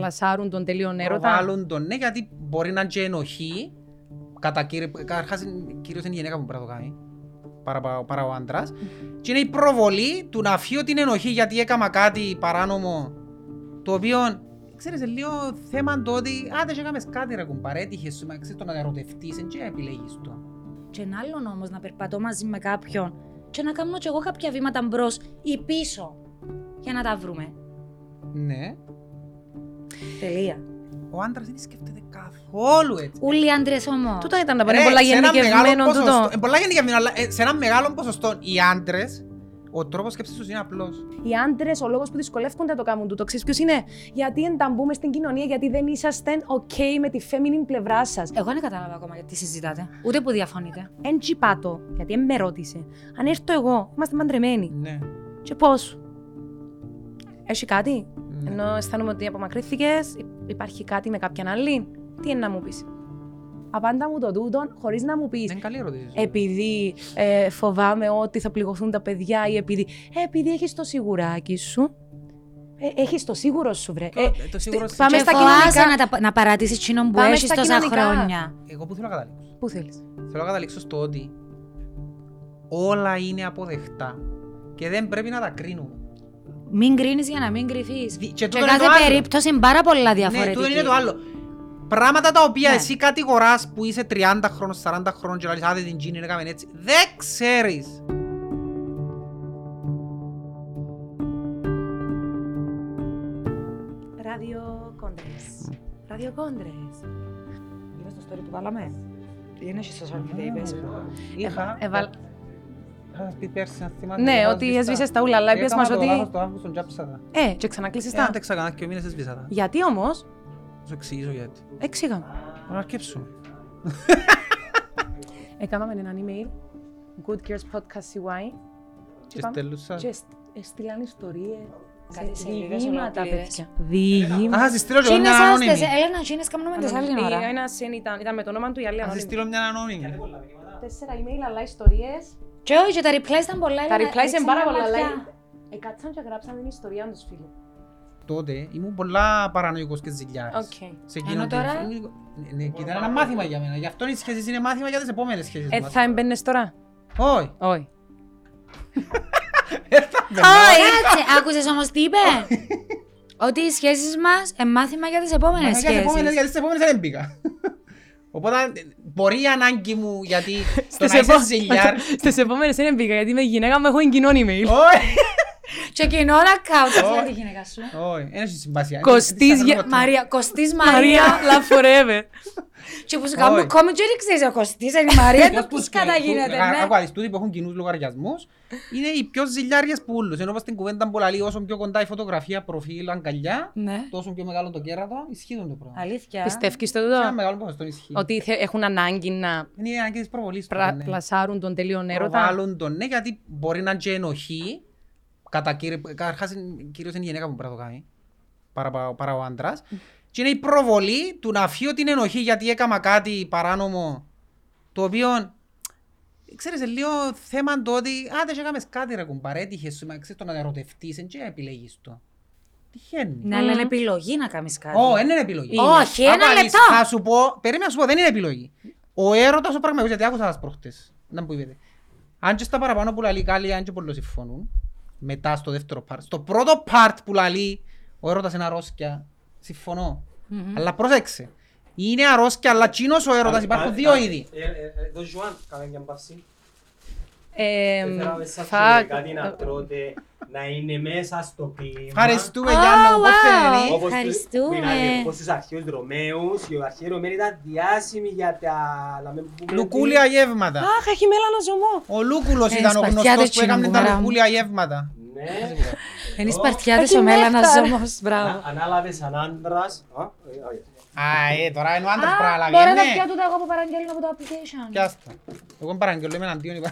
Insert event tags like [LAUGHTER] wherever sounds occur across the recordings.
πλασάρουν τον τελείον έρωτα. Προβάλλουν τον, ναι, γιατί μπορεί να είναι και ενοχή. Κατά κύριε, καταρχάς, κυρίως είναι η γυναίκα που πρέπει να το κάνει. Παρά, παρά, παρά ο άντρας. Και είναι η προβολή του να φύγω την ενοχή γιατί έκαμα κάτι παράνομο. Το οποίο, ξέρεις, είναι λίγο θέμα το ότι άντε και έκαμες κάτι ρε κουμπάρε, έτυχες σου, μα ξέρεις το να ερωτευτείς, δεν και επιλέγεις το. Και ένα άλλο όμως να περπατώ μαζί με κάποιον και να κάνω κι εγώ κάποια βήματα μπρος ή πίσω για να τα βρούμε. Ναι. Τελεία. Ο άντρας δεν σκέφτεται καθόλου έτσι. Όλοι οι άντρες όμως. Τούτο ήταν να Ρε, είναι πολλά σε ένα γενικευμένο μεγάλο τούτο. ποσοστό- ε, πολλά γενικευμένο, αλλά ε, σε ένα μεγάλο ποσοστό οι άντρες, ο τρόπος σκέψης τους είναι απλός. Οι άντρες, ο λόγος που δυσκολεύονται να το κάνουν τούτο, ξέρεις ποιος είναι; Γιατί ενταμπούμε στην κοινωνία, γιατί δεν είσαστε OK με τη feminine πλευρά σας. Εγώ δεν κατάλαβα ακόμα γιατί συζητάτε. Ούτε που διαφωνείτε. Εν τσιπάτο, γιατί εν με ρώτησε. Αν έρθω εγώ, είμαστε μαντρεμένοι. Ναι. Και πώς; Έχει κάτι; Ναι. Ενώ αισθάνομαι ότι απομακρύνθηκε, υπάρχει κάτι με κάποιαν άλλη. Τι είναι να μου πεις; Απάντα μου το τούτο χωρίς να μου πεις. Είναι καλή ερώτηση. Επειδή ε, φοβάμαι ότι θα πληγωθούν τα παιδιά ή επειδή. Ε, επειδή έχεις το σιγουράκι σου. Ε, έχεις το σίγουρο σου, βρε. Το- Ε, το σίγουρο στε- σου. πάμε και στα φοβάσαι κοινωνικά. να, τα, να παρατήσεις εκείνον που Πάμε έχεις στα τόσα κοινωνικά. χρόνια. Εγώ που θέλω να καταλήξω. Πού θέλεις. Θέλω να καταλήξω στο ότι όλα είναι αποδεκτά και δεν πρέπει να τα κρίνουμε. Μην κρίνεις για να μην κρυφείς. Δι- και Και, τούτο είναι το κάθε άλλο. περίπτωση είναι πάρα πολλά Ναι, διαφορετική. τούτο είναι το άλλο. Πράγματα τα οποία Ναι. εσύ κατηγοράς που είσαι 30 χρόνων, 40 χρόνων και λες άντε την Τζίνι έκαμε έτσι. Δεν ξέρεις. Ράδιο κόντρε. Ράδιο κόντρε. Είδες το story που βάλαμε. Είναι και social media είπες. Είχα, Εβαλ... είχα σας πει πέρσι να θυμάστε. Ναι, είχα ότι σβήσει τα. έσβησες τα ούλα, αλλά είπες Έκανα μας το ότι- λάθος το Αύγουστο και άψα τα. Ε, και ξανακλείσεις Ε, τα. αν τα ξανά και μήνες έσβησα τα. Γιατί όμως, Θα σου εξηγήσω γιατί. εξήγαμε. Να αρκέψουμε. [LAUGHS] Έκαναμε έναν email, Good Girls Podcast CY. Και είπαμε- στέλνουν σας. Και στ- έστειλαν ιστορίες. Κάτι σε σελίδες διηγήματα, ολόκληρες. παιδιά. Διηγήματα. Α, σας στείλω και εγώ Τσίνες μια άστες, ανώνυμη. Έλενα, τσίνες κάνουμε τις άλλη Ε, ώρα. ένας εν ήταν, ήταν με το όνομα του η άλλη Θα σας ανώνυμη. στείλω μια ανώνυμη. Τέσσερα email, αλλά ιστορίες. Και όχι, και τα replies ήταν πολλά. Τα Έλενα, replies είναι πάρα έξανα πολλά, βαθιά. αλλά εκάτσαν και γράψαν την ιστορία τους, φίλε. Τότε ήμουν πολλά παρανοϊκός και ζηλιάρης. Οκ. Σε Ενώ εκείνο το- τώρα; Ναι, ναι, και ήταν ένα μάθημα για μένα. Γι' αυτό οι σχέσεις είναι μάθημα για τις επόμενες σχέσεις Ε, μας. θα εμπαίνες τώρα; Όχι. Όχι. Ε, θα [LAUGHS] μπαινώ. Κάτσε, άκουσες όμως τι είπε; [LAUGHS] Ότι οι σχέσεις μας είναι μάθημα για τις επόμενες Μα για τις επόμενες- σχέσεις. Γιατί στις επόμενες δεν μπήκα. Οπότε μπορεί η ανάγκη μου γιατί [LAUGHS] το Στις να είσαι επο- ζηλιάρ. [LAUGHS] Στις επόμενες δεν μπήκα, γιατί με γυναίκα μου έχω κοινό email. Όχι. Και κοινό account, Όχι. έτσι τη γυναίκα σου. Όχι, δεν έχει συμπασία. Κωστής Είναι Γε- σαν Μαρία, Κωστής Μαρία, Μαρία. love forever. Και που σου κάνουν Όχι. κόμι και δεν ξέρεις ο Κωστής είναι η Μαρία. Ποιος Το που πώς σκέφτεται, κατά που- γίνεται, α- ναι. άκου, αδείς, τούτοι που έχουν κοινούς λογαριασμούς είναι οι πιο ζηλιάριες που ούλους. Ενώ όπως στην κουβέντα που λέει όσο πιο κοντά η φωτογραφία, προφίλ, αγκαλιά, Ναι. τόσο πιο μεγάλο το κέρατο, ισχύει το πράγμα. Αλήθεια. Πιστεύεις το Σε ένα τούτο, μεγάλο ποσοστό ισχύει. ότι θε- έχουν ανάγκη να Είναι η ανάγκη της προβολής του, πρα- ναι. πλασάρουν τον τελείον έρωτα; Προβάλλουν τον, ναι, γιατί μπορεί να είναι και ενοχή. Κατά κύριε, καταρχάς, είναι- κυρίως είναι η γυναίκα που πρέπει να το κάνει, παρά, παρά, παρά ο άντρας. Και είναι η προβολή του να φύγω την ενοχή γιατί έκαμα κάτι παράνομο, το οποίο, ξέρεις, είναι λίγο θέμα το ότι, άντε και έκαμες κάτι ρε κουμπάρε, έτυχες σου, μα ξέρεις το να ερωτευτείς, δεν και επιλέγεις το. Τυχαίνει. Ναι, αλλά είναι επιλογή να κάνεις κάτι. Ω, δεν είναι επιλογή. Όχι, ένα Άκου, λεπτό. Θα σου πω, περίμενα να σου πω, δεν είναι επιλογή. Ο έρωτας ο πραγματικός, γιατί άκουσα σας προχτές. Να μου είπετε. Αν και στα παραπάνω που λαλεί καλή, αν και πολλοί συμφωνούν, μετά στο δεύτερο part. Στο πρώτο part που λαλεί, ο έρωτας είναι αρρώσκια, συμφωνώ. Αλλά πρόσεξε. Είναι αρρώσκια, αλλά τζείνος ο έρωτας, υπάρχουν δύο είδη. Το Ζουάν, κάνε μια παύση. Ε, Δεν θέλω να σας θα- φέρει κάτι να τρώτε, να είναι μέσα στο κλίμα. Ευχαριστούμε Oh, Γιάννα, πώς wow. φαίνεται. Όπως Ευχαριστούμε. τους- μιλάτε, Όπως στους αρχαίους Ρωμαίους, οι αρχαίοι Ρωμαίοι ήταν διάσημοι για τα... να μην πούμε Λουκούλια γεύματα. Αχ, έχει μέλανα ζωμό. Ο Λούκουλος Ε, ήταν ο σπαθιάδες γνωστός που τζείνο έκανε που τα μερά μου. λουκούλια γεύματα. ότι- Ναι. Είναι σπαρτιάδες Έχει ο Μέλανας νύχτα, ρε. όμως. Μπράβο. Α- Ανάλαβες σαν άντρας. Α, ε, όχι. Α, ε, τώρα είναι ο άντρας πρέπει να λάβει, Μπορώ να ναι. πιω τούτα εγώ που παραγγέλνω από το application. Πιάστα. Εγώ παραγγελώ είμαι εναντίον είπα.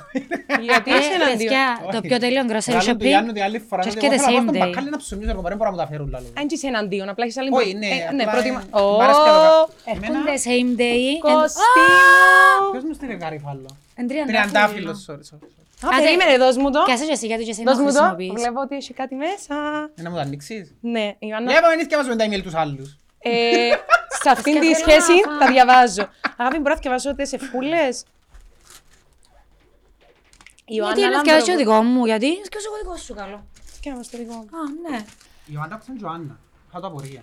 Γιατί είσαι Ε, εναντίον; παιδιά, το πιο τέλειο grocery Λάλλον του Γιάννου shopping. την άλλη φορά, Και ότι έρχεται εγώ θέλω να πάω same στον day. μπακάλι να ψωνίσω, ρε, δεν μπορώ να μου τα φέρουν λάλλον. Αν είσαι εναντίον, απλά έχεις άλλη... Όχι, ναι, Ε, Ναι, απλά, προτιμά... ε, μ' αρέσει και το κάνω. Ω, Έρχονται same day. Κωστή μου. Ποιος μου στείλε γαρίφαλο. Εν Τριαντάφυλλος, sorry, sorry. sorry. Α, Άντε. περίμενε, δώσ' μου το. Πιάσε και εσύ γιατί και εσύ να Δώσ' το μου το. χρησιμοποιείς. Βλέπω ότι έχει κάτι μέσα. Να μου το ανοίξεις. Ναι, Ιωάννα. Για πάμε εμείς και μας με τα email τους άλλους. Ε, σε αυτήν τη θέλω σχέση να- τα διαβάζω. Αγάπη, μπορώ να διαβάσω τις εφούλες. Γιατί είναι και έτσι ο δικός μου, γιατί είναι και ο δικός σου καλό. Και να στο δικό μου. Α, ναι. Η Ιωάννα άκουσε την Ιωάννα. Θα το απορία.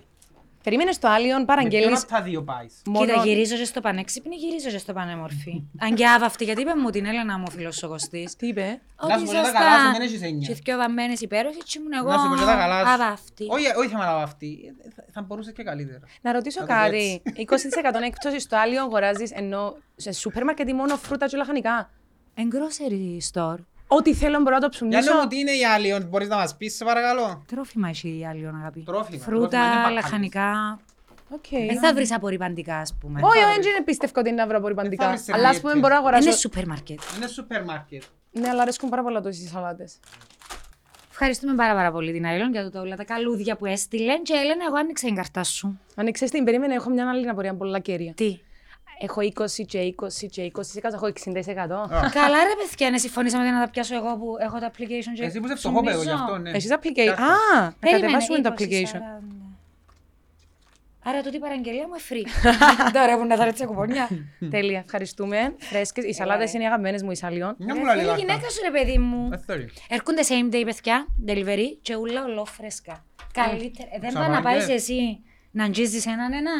Περίμενες στο Άλλιον, Με ποιον παραγγέλνεις από τα δύο πάεις; μόνο... Κοίτα, γυρίζω και στο πανέξυπνη, γυρίζω και στο πανέμορφη. Αν και άβαυτη, γιατί είπε μου την Έλενα μου ο φίλος ο Κωστής. Τι είπε; Να σου πω και τα καλά σου, δεν έχεις εννιά. Και δυο βαμμένες υπέροχες και ήμουν εγώ Να σου πω και τα καλά σου. αβαυτή. Όχι, όχι θέμα να αυτή. Θα- Θα μπορούσες και καλύτερα. Να ρωτήσω Να το κάτι. 20% έκπτωση στο Άλλιον αγοράζεις ενώ σε σούπερ μάρκετ ή μόνο φρούτα και λαχανικά; Εν grocery store. Ό,τι θέλω μπορώ να το Για να ψουμίσω. μου τι είναι η άλλη, μπορείς να μας πεις σε παρακαλώ. Τρόφιμα έχει η άλλη αγάπη. Τρόφιμα, τρόφιμα, είναι Φρούτα, μπακάλες. λαχανικά. Οκ. Δεν θα βρεις απορριπαντικά, ας πούμε. Όχι, όχι, δεν πιστεύω ότι είναι να βρω απορριπαντικά. βρεις Αλλά ας πούμε σερβιέτες. μπορώ να αγοράσω... Είναι σούπερ μάρκετ. Είναι σούπερ μάρκετ. Ναι, αλλά αρέσκουν πάρα πολλά τόσες οι σαλάτες. Ευχαριστούμε πάρα, πάρα πολύ την Άιλον για το όλα τα καλούδια που έστειλε. Και Έλενα, εγώ άνοιξα την καρτά σου. Άνοιξες την, περίμενε, έχω μια άλλη απορία πολλά κέρια. Τι; Έχω 20 και 20 και 20%, έχω 60%. Καλά, ρε παιδιά, ναι, συμφωνήσαμε να τα πιάσω εγώ που έχω το application. και Εσύ που είσαι φτωχό παιδό γι' ψωνίζω. αυτό, ναι. Εσείς application. Κάτσε. Α, να Περίμενε, κατεβάσουμε το 20, application. 40. Άρα τούτη η παραγγελία μου είναι free. [LAUGHS] Τώρα που να θα ρίξω κουπονιά. Τέλεια, ευχαριστούμε. Φρέσκες. Οι σαλάτες είναι οι αγαπημένες μου, οι σαλιών. Μια μου Ρε, λέει θέλει η γυναίκα σου, ρε παιδί μου. Δεν θέλει. Έρχονται same day, παιδιά, delivery και ούλα ολόφρεσκα. Καλύτερα. Ε, Δεν πάει να Ξαβάγε. πάεις εσύ να αγγίζεις έναν ένα.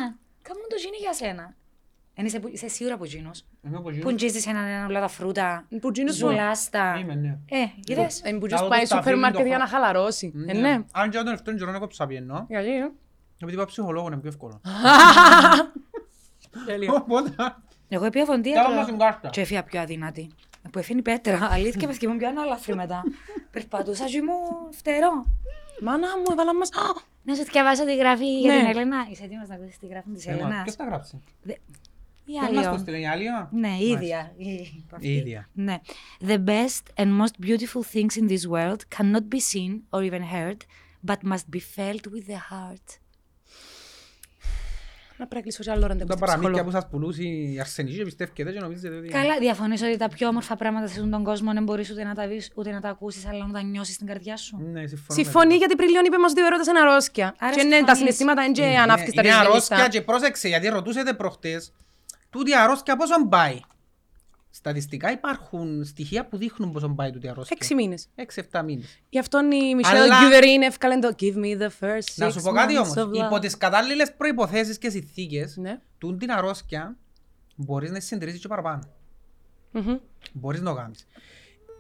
Κάμουν το γίνει για σένα. Εν είσαι, που- είσαι σίγουρα που γίνος. Είμαι από Που γύρω. αγγίζεις έναν ένα όλα τα φρούτα. Που γίνος μου. Ζουλάστα. Είμαι, ναι. Ε, είδες. Ε, Που Να δω πάει το σούπερ σταφύλι μάρκετ το για χω- να χαλαρώσει. Ε, ναι. Αν και όταν αυτόν καιρό έχω ψαπιενό, Γιατί, ε. επειδή πάω ψυχολόγο είναι πιο εύκολο. [LAUGHS] Τέλεια. Οπότε, Εγώ επία Κάνω φοντίατρο μας την κάρτα. και έφυγα πιο αδύνατη. Που έφυγε η πέτρα. [LAUGHS] Αλήθεια, παιδιά μου πιο ανάλαφρη μετά. Περπατούσα και ήμουν φτερό. Μάνα μου, έβαλα μας... Α, [GASPS] Να σου διαβάσω τη γραφή για Ναι. την Ελένα. Είσαι έτοιμος να ακούσεις τη γραφή της Ε, μα, Ελένας. Ποιος τα γράψει. Δε- Η Ποιος μας το άλλη. στείλε, η άλλη. α; Ναι, η Μάλιστα. ίδια. Η- αυτή. Η ίδια. Ναι. The best and most beautiful things in this world cannot be seen or even heard, but must be felt with the heart. Να πρέπει να κλείσω κι άλλο ραντεβού Τα στην παραμύθια ψυχολόγο. που σας πουλούσε η Αρσενική και πιστεύετε και νομίζετε ότι... Καλά, διαφωνείς ότι τα πιο όμορφα πράγματα σε αυτόν τον κόσμο δεν μπορείς ούτε να τα δεις, ούτε να τα ακούσεις, αλλά να τα νιώσεις στην καρδιά σου. Ναι, συμφωνώ. με Συμφωνεί το. γιατί πριν λίγο είπε μας ότι ο έρωτας είναι αρρώσκια. Άρα Και ναι, τα συμφωνείς. συναισθήματα είναι και Είναι- ανάφκιστα Είναι αρρώσκια ρεζιλίστα. και πρόσεξε γιατί ρωτούσατε προχτές τούτη η αρρώσκια πόσο πάει. Στατιστικά υπάρχουν στοιχεία που δείχνουν πόσο πάει τούτη η αρρώσκια. Έξι μήνες. Έξι-εφτά μήνες. Γι' αυτό η Μισελ Αλλά- Γκιουβερίν εύκαλε το Give me the first Να six σου πω κάτι months όμως. of love». Υπό τις κατάλληλες προϋποθέσεις και συνθήκες, Ναι. τούν την αρρώσκια μπορείς να συντηρήσεις και παραπάνω. Μμμ. Μπορείς να το κάνεις.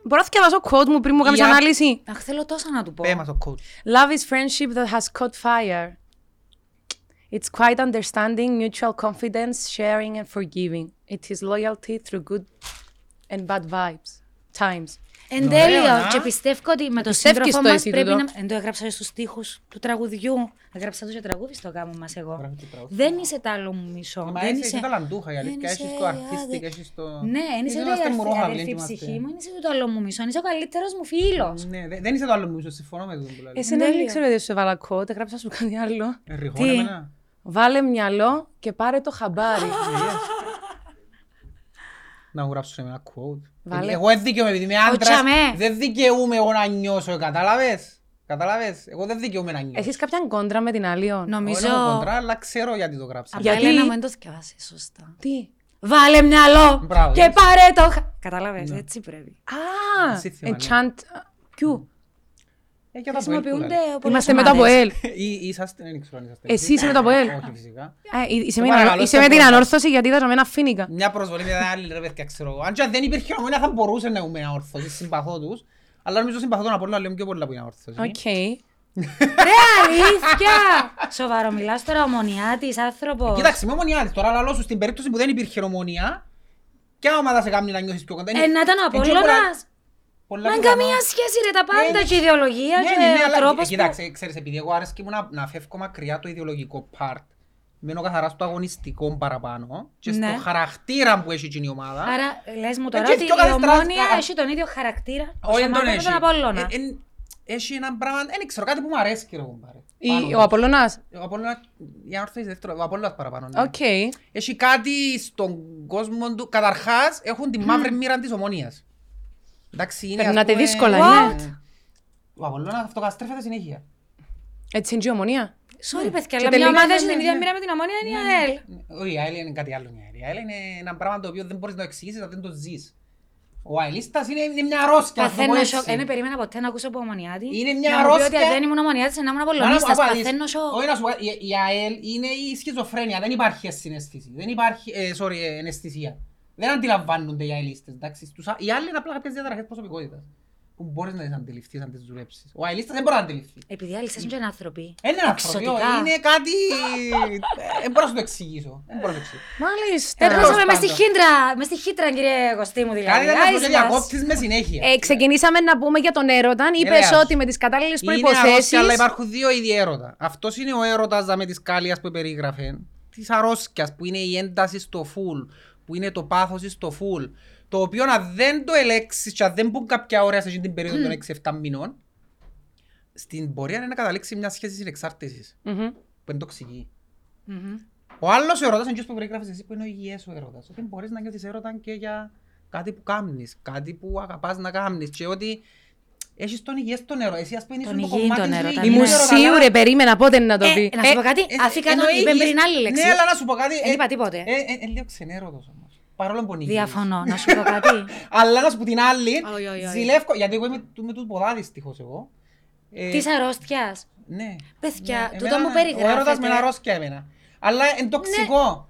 Μπορώ να διαβάσω quote μου πριν μου κάνεις Η α- ανάλυση; Αχ, θέλω τόσα να του πω. Πέ μας το coach. Love is friendship that has caught fire. It's quite understanding, mutual confidence, sharing and forgiving. It is loyalty through good and bad vibes. Times. Εν Ωραίο, τέλειο, να. και πιστεύω ότι με τον Πιστεύεις σύντροφο το μας εσύ πρέπει τούτο. να... Εν το έγραψα στους στίχους του τραγουδιού. Έγραψα το και τραγούδι στο γάμο μας εγώ. Γράφει το τραγούδι. Δεν είσαι τ' άλλο μου μισό. Μα Δεν είσαι είσαι... είσαι ταλαντούχα η δεν αλήθεια. είσαι Έχεις το άδε- artistic, έχεις το... Ναι, δεν είσαι Είμαστε ούτε η μουρόχαυλοι, αδερφή δεν είμαστε. ψυχή μου, δεν είσαι το άλλο μου μισό. Είσαι ο καλύτερος μου φίλος. Ναι, δεν- δεν είσαι το άλλο μου, συμφωνώ με τον που λέει. Εσύ δεν Τέλεια. ήξερα ότι σου έβαλα quote, έγραψα σου κάτι άλλο. Ερριγώνε Τι; εμένα. Βάλε μυαλό και πάρε το χαμπάρι. Να μου γράψω ένα quote. Βάλε. Εγώ δεν δικαιούμαι, επειδή είμαι άντρας, τσαμέ. δεν δικαιούμαι εγώ να νιώσω, κατάλαβες; Κατάλαβες, εγώ δεν δικαιούμαι να νιώσω. Έχεις κάποια κόντρα με την άλλη. Νομίζω... Εγώ έχω κοντρά, αλλά ξέρω γιατί το γράψα. Απλά Γιατί- Ελένα μου δεν το θυκευάσεις σωστά. Τι; Βάλε μυαλό Μπράβο, και είδες. πάρε το... χα- Κατάλαβες, έτσι πρέπει. Α, Εσύ θυμάμαι. enchant. Ποιου. Ε, και τα Αποέλ που Χρησιμοποιούνται λέει. πολλές Είμαστε με το ομάδες. ΑΠΟΕΛ. Ή- Είσαστε, δεν ξέρω αν είσαστε. Εσύ είσαι με το ΑΠΟΕΛ. Όχι φυσικά. Α, Είσαι με Το παρακαλώ, την- είσαι σε με την πρώτα. ανόρθωση γιατί είδα με ένα φίνικα. Μια προσβολή με τα άλλη ρε παιδιά ξέρω εγώ. Αν και δεν υπήρχε ομόνια θα μπορούσε να έχουμε όρθωση, συμπαθώ τους. Αλλά νομίζω συμπαθώ τον Απόλλωνα λέμε πιο πολλά που είναι όρθωση. Οκ. [LAUGHS] Ρε αλήθεια! Σοβαρό μιλάς τώρα ομονιάτης άνθρωπος. Κοίταξε, με ομονιά της. Τώρα λαλώ σου στην περίπτωση που δεν υπήρχε ομονία, ποια ομάδα σε κάνει να νιώσεις πιο κοντά; Ε, να ήταν ο Είναι πιο πολλά- Απόλλωνας. Πολλά Μα είναι πιθανό. καμία σχέση ρε τα πάντα Ναι, και η ιδεολογία Ναι, και ναι, ναι, ο αλλά τρόπος που... κοίταξε, ξέρεις, επειδή εγώ άρεσκε μου να, να φεύγω μακριά το ιδεολογικό part, μένω καθαρά στο αγωνιστικό παραπάνω και Ναι. στο χαρακτήρα που έχει εκείνη η ομάδα. Άρα λες μου τώρα Έτσι, ότι πιο η καλές ομόνια τρας- έχει τον ίδιο χαρακτήρα Όχι, δεν τον με έχει. τον Απόλλωνα. Ε, εν- Έχει ένα πράγμα, δεν ξέρω, κάτι που μου αρέσει ρε κουμπάρε. Η- Πάνω Ο τους. Απόλλωνας; Ο Απόλλωνας, για να έρθω εις δεύτερο, ο Απόλλωνας παραπάνω. ναι. Οκ. Έχει κάτι στον κόσμο του, καταρχάς έχουν τη μαύρη μοίρα της Ομόνοιας. Εντάξει, είναι Περνάτε ας πούμε- δύσκολα, What? ναι. Ο Απολλώνας αυτοκαταστρέφεται συνέχεια. Έτσι είναι και η Ομόνοια. Sorry, παιδιά, Και αλλά μια τελικά- ομάδα ναι, έχει ναι, την ίδια ναι. μοίρα με την Ομόνοια είναι η ΑΕΛ. Όχι, η ΑΕΛ είναι κάτι άλλο. η ΑΕΛ. Η ΑΕΛ είναι ένα πράγμα το οποίο δεν μπορείς να το εξηγήσεις αν δεν το ζεις. Ο αελίστας είναι, είναι μια αρρώστια. ας το πω Παθαίνω έτσι. σοκ. Δεν περίμενα ποτέ να ακούσω από ομονοιάτη. Είναι μια Να μου πει ότι αρρώστια. αν δεν ήμουν ομονιάτης, να ήμουν Μα να σου απολωνίστας. πω, αλήθεια, Παθαίνω σοκ. όχι να σου πω, η- Η ΑΕΛ είναι η σχιζοφρένεια, δεν υπάρχει συναίσθηση. Δεν υπάρχει, ε, sorry, ε, εναισθησία. Δεν αντιλαμβάνονται οι αελίστες, εντάξει. Στους α- Οι άλλοι είναι απλά κάποιες διαταραχές προσωπικότητας. Που μπορείς να τις αντιληφθείς, αν τις δουλέψεις. Ο αελίστας δεν μπορεί να αντιληφθεί. Επειδή οι αλήθειες είναι και άνθρωποι. Είναι άνθρωποι, Εξωτικά. είναι κάτι... ε, Δεν μπορώ να σου το εξηγήσω. Δεν μπορώ να το εξηγήσω. Μάλιστα. Περνούσαμε Τέλος μες στη πάντων. χύντρα, μες στη χύτρα κύριε Κωστή μου δηλαδή. Κάτι δεν Άις θα το μας. διακόπτεις με συνέχεια. Ε, ξεκινήσαμε να πούμε για τον έρωτα. Είπες Ελέας. ότι με τις κατάλληλες Είναι προποθέσει. αρρώστια, αλλά υπάρχουν δύο είδη έρωτα. Αυτός είναι ο έρωτας δα, με της κάλιας που περίγραφε. Της αρρώσκιας που είναι η ένταση στο φουλ, που είναι το πάθος στο φουλ. Το οποίο αν δεν το ελέξεις και αν δεν μπουν κάποια ώρα σε αυτή την περίοδο των 6-7 μηνών, στην πορεία είναι να καταλήξει μια σχέση συνεξάρτησης Μμμ. που είναι τοξική. Μμμ. Ο άλλος έρωτας είναι αυτός που περιγράφεις εσύ που είναι ο υγιές ο έρωτας. Ότι μπορείς να νιώθεις έρωτα και για κάτι που κάνεις, κάτι που αγαπάς να κάνεις και ότι έχεις τον υγιές τον έρωτα. Εσύ ας πούμε Τον είσαι το υγιή κομμάτι τον σου έρωτα, υγιής ναι. Ήμουν έρωτα, αλλά- σίγουρη, περίμενα πότε να το Ε, πει. να σου πω κάτι, Ε, αφήκα τον, εννοεί είπες υγιής- πριν άλλη λέξη. Ναι, αλλά να σου πω κάτι. Δεν ε, είπα τίποτε. ε, ε, ε, λίγο ξενέρωτος όμως. Παρόλο που είναι υγιής. Διαφωνώ, να σου πω κάτι. [LAUGHS] Αλλά να σου πω την άλλη, Όχι, όχι, όχι. ζηλεύω, γιατί εγώ είμαι του- με τους ποδά δυστυχώς εγώ. Ε, Της αρρώστιας. Ναι. Παιδιά, Ναι, τούτο εμένα, μου Ο έρωτας περιγράφεται. με ένα αρρώσκια εμένα. Αλλά είναι τοξικό.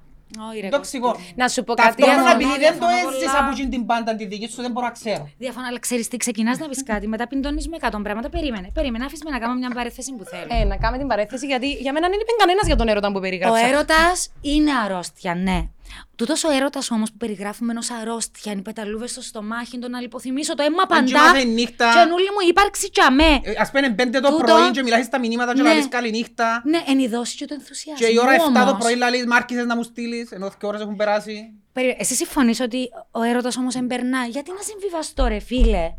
Όχι, ρε, Είναι τοξικό. Κωστή. Να σου πω κάτι. Ταυτόχρονα διαφωνώ, επειδή δεν το διαφωνώ έζησα πολλά. από εκείνη την πάντα τη δική σου, δεν μπορώ να ξέρω. Διαφωνώ, αλλά ξέρεις τι, ξεκινάς να πεις κάτι, μετά πιντώνεις με 100 πράγματα. Περίμενε, περίμενε, άφησες με να κάνω μια παρέθεση που θέλω. Ε, να κάνουμε την παρέθεση γιατί για μένα δεν είπε κανένας για τον έρωτα που Ο περιγράψα. έρωτας είναι αρρώστια, ναι. Τούτος ο έρωτας όμως που περιγράφουμε ως αρρώστια, είναι οι πεταλούβε στο στομάχι, το να λιποθυμίσω, το αίμα Αν και παντά. μάθε νύχτα, Και νουλή μου ύπαρξη κι αμέ. ε, ας πούμε πέντε το Τούτο- πρωί και μιλάς στα μηνύματα και Ναι. λαλείς καλή νύχτα. Ναι, εν η δόση και το ενθουσιασμό. Και η ώρα 7 το όμως. πρωί λαλείς μάρκισες να μου στείλεις, ενώ και ώρες έχουν περάσει. Περί- Εσύ συμφωνείς ότι ο έρωτας όμως εμπερνά; Γιατί να συμβιβαστώ, ρε φίλε;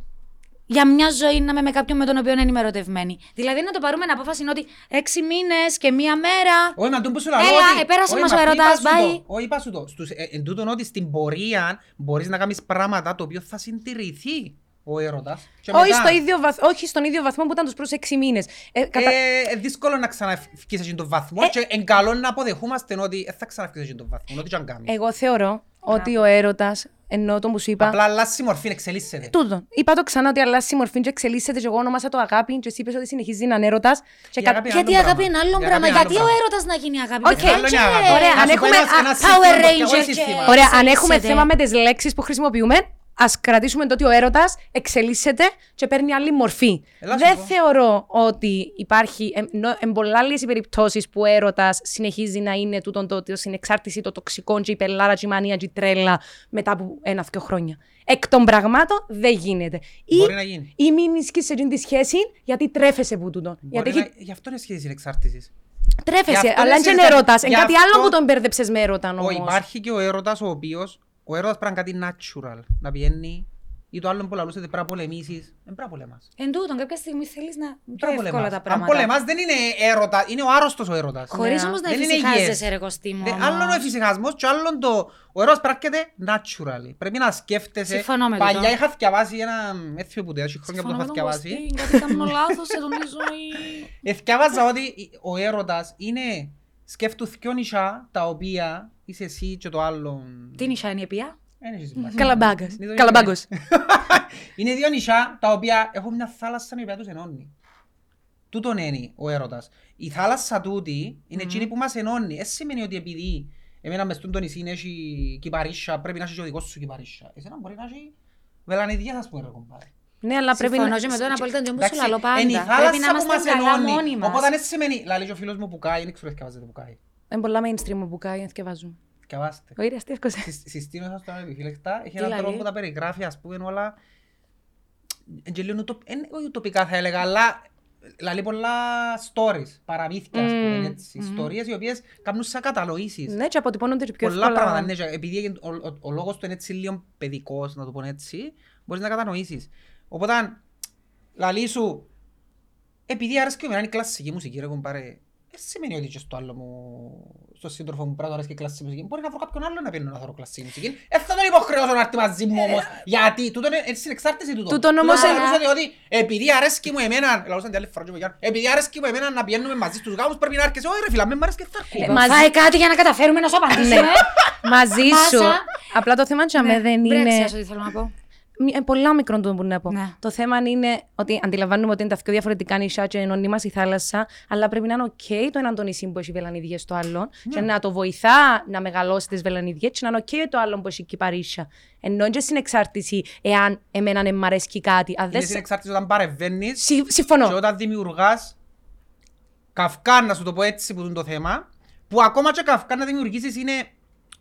Για μια ζωή να είμαι με κάποιον με τον οποίο είναι ερωτευμένη. Δηλαδή να το πάρουμε να απόφαση είναι ότι έξι μήνες και μία μέρα. Όχι, μα τον που σου λέω Έλα, ότι- επέρασε όχι, μας μα ο είπα έρωτας, σου το. bye. Όχι, είπα σου το. Στους- ε, Εν τούτον ότι στην πορεία μπορείς να κάνεις πράγματα το οποίο θα συντηρηθεί ο έρωτας. Και Όχι, μετά, στο ίδιο βαθ- όχι στον ίδιο βαθμό που ήταν τους πρώτους 6 μήνες. Ε, κατα... ε, ε, δύσκολο να ξαναφύγεις σε αυτόν τον βαθμό και εν καλό να αποδεχούμαστε ότι δεν θα ξαναφύγεις σε αυτόν τον βαθμό, ό,τι και αν κάνεις. Εγώ θεωρώ ότι ο έρωτας, ενώ το που σου είπα. Απλά αλλάζει η μορφή, εξελίσσεται. Τούτο. Είπα το ξανά ότι αλλάζει η μορφή και εξελίσσεται. Και εγώ ονόμασα το αγάπη. Και εσύ είπες ότι συνεχίζει να είναι έρωτας. Και Η κα... αγάπη είναι Γιατί η άλλο αγάπη πράγμα. είναι άλλο Η πράγμα. αγάπη είναι Γιατί άλλο ο πράγμα. έρωτας να γίνει αγάπη. Οκ, παιδιά, άλλο και- είναι αγάπη. Ωραία, Να αν σου πω έχουμε- ένα- ένα α, σύστημα, Power και εγώ Ranger σύστημα. και- Ωραία, αν εξελίσσεται. έχουμε θέμα με τις λέξεις που χρησιμοποιούμε, ας κρατήσουμε το ότι ο έρωτας εξελίσσεται και παίρνει άλλη μορφή. Έλα σου Δεν πω. θεωρώ ότι υπάρχει. Εν πολλά λλίες οι περιπτώσεις που ο έρωτας συνεχίζει να είναι τούτο το, το συνεξάρτηση, το τοξικό, και η πελάρα, και η μανία, και η τρέλα μετά από ένα-δυο χρόνια. Εκ των πραγμάτων δεν γίνεται. Μπορεί Ή, να γίνει. ή μην ισχύει σε αυτή τη σχέση γιατί τρέφεσαι από τούτο. Γιατί Μπορεί έχει- να- Γι' αυτό είναι σχέση συνεξάρτησης. τρέφεσαι, γι' αυτό αλλά είναι δεν είναι συνεξάρτηση. έρωτας. Είναι Γι' κάτι αυτό- άλλο που τον μπέρδεψες με έρωτα όμως. Όχι, υπάρχει και ο έρωτας ο οποίος, ο έρωτας πρέπει να είναι κάτι natural, να πηγαίνει, ή το άλλο που λαλούσατε πρέπει να πολεμήσεις, δεν πρέπει να πολεμάς. Εν τούτον, κάποια στιγμή θέλεις να. Πιο Πρέπει να εύκολα πολεμάς. τα Αν πράγματα. πολεμάς δεν είναι έρωτα, είναι ο άρρωστος ο έρωτας. Χωρίς Ναι. όμως να Δεν είναι εφησυχάζεσαι, υγιές. ρε Κωστή μου. Δε- όμως. Άλλον ο εφησυχασμός και άλλον το... Ο έρωτας πρέπει να έρχεται naturally. Πρέπει να σκέφτεσαι. Συμφωνώ με Παλιά τούτο. είχα διαβάσει ένα... Έτσι που έχει χρόνια που το Συμφωνώ είχα με τον διαβάσει. Κωστή, Κάτι κάνω λάθος σε τον τη ζωή. Εθιάβαζα ότι ο έρωτας είναι σκέφτου δυο νησιά τα οποία είσαι εσύ και το άλλο. Τι νησιά είναι η οποία; Δεν έχει σημασία. Καλαμπάγκας. Είναι το ίδιο. Καλαμπάγκος. [LAUGHS] Είναι δύο νησιά τα οποία έχουν μια θάλασσα η οποία τους ενώνει. Τούτον είναι ο έρωτας. Η θάλασσα τούτη είναι εκείνη που μας ενώνει. Δεν σημαίνει ότι επειδή εμένα μες στον το νησί έχει κυπαρίσια, πρέπει να έχει και ο δικός σου κυπαρίσια. Εσένα μπορεί να έχει βελανιδιές ας πούμε ρε κομπάρε. Ναι, αλλά πρέπει Συμφωνώ να. και με τον απόλυτα που σου Εντάξει, λαλώ είναι η πάντα. θάλασσα Πρέπει να που είμαστε μας καλά ενώνει. μόνοι μας. Οπότε δεν σημαίνει, λαλεί και ο φίλος μου που κάει, δεν ξέρω αν θυκευάζετε που κάει. Είναι πολλά mainstream που κάνει, να θυκευάζουν. Θυκευάστε. Όχι, ρε, αστείευκος. Συ- Συστήνω σας τώρα επιφύλακτα. Έχει Τι έναν λαλεί; τρόπο που τα περιγράφει, ας πούμε, όλα... εν και λίγο ουτοπ- εν- όχι ουτοπικά θα έλεγα, αλλά λαλεί πολλά stories, παραμύθια, ας πούμε, Μμμ, έτσι. Ιστορίες οι οποίες κάνουν σαν κατανοήσεις. Ναι, και αποτυπώνονται και πιο Πολλά πράγματα, εύκολα. ναι, και επειδή έγινε- ο, ο, ο λόγος του είναι έτσι λίγο παιδικός, να το πω έτσι, μπορείς να κατανοήσεις. Οπότε, λαλεί σου, επειδή άρεσε και εμένα η κλασική μουσική, ρε κομπάρε, δεν σημαίνει ότι και στο άλλο μου, στο σύντροφο μου πρέπει να του αρέσει και η κλασική μουσική. Μπορεί να βρω κάποιον άλλο να πιένω να θωρώ κλασική μουσική. Ε, θα τον υποχρεώσω να έρθει μαζί μου όμως. Γιατί, τούτο είναι έτσι είναι εξάρτηση τούτο. Τούτον όμως, Τούτο ε, νομίζω ότι επειδή αρέσκει μου εμένα, λαούσαν την άλλη φορά και μου γιάννη, επειδή αρέσκει μου εμένα να πηγαίνουμε μαζί στους γάμους πρέπει να έρχεσαι. Όχι ρε φίλα, με μ' αρέσει και θα έρχομαι. μαζί- Φάει κάτι για να καταφέρουμε να σου απαντήσουμε. Μαζί σου. Πάσα. Απλά το θέμα για μένα δεν είναι. Πρόσεξε τι θέλω να πω. Μη- ε, πολλά μικρό το που να πω. Ναι. Το θέμα είναι ότι αντιλαμβάνουμε ότι είναι τα πιο διαφορετικά νησιά και ενώνει μας η θάλασσα, αλλά πρέπει να είναι οκ το έναν το νησί που έχει βελανιδιές στο άλλο και να το βοηθά να μεγαλώσει τις βελανιδιές και να είναι οκ το άλλο που έχει κυπαρίσια. Ενώ και στην εξάρτηση εάν εμένα δεν μ' αρέσει κάτι. Αν δεν Είναι σε- στην εξάρτηση όταν παρεμβαίνεις Συ- και Συμφωνώ. όταν δημιουργάς καυκά, να σου το πω έτσι που είναι το θέμα, που ακόμα και καυκά να δημιουργήσεις είναι,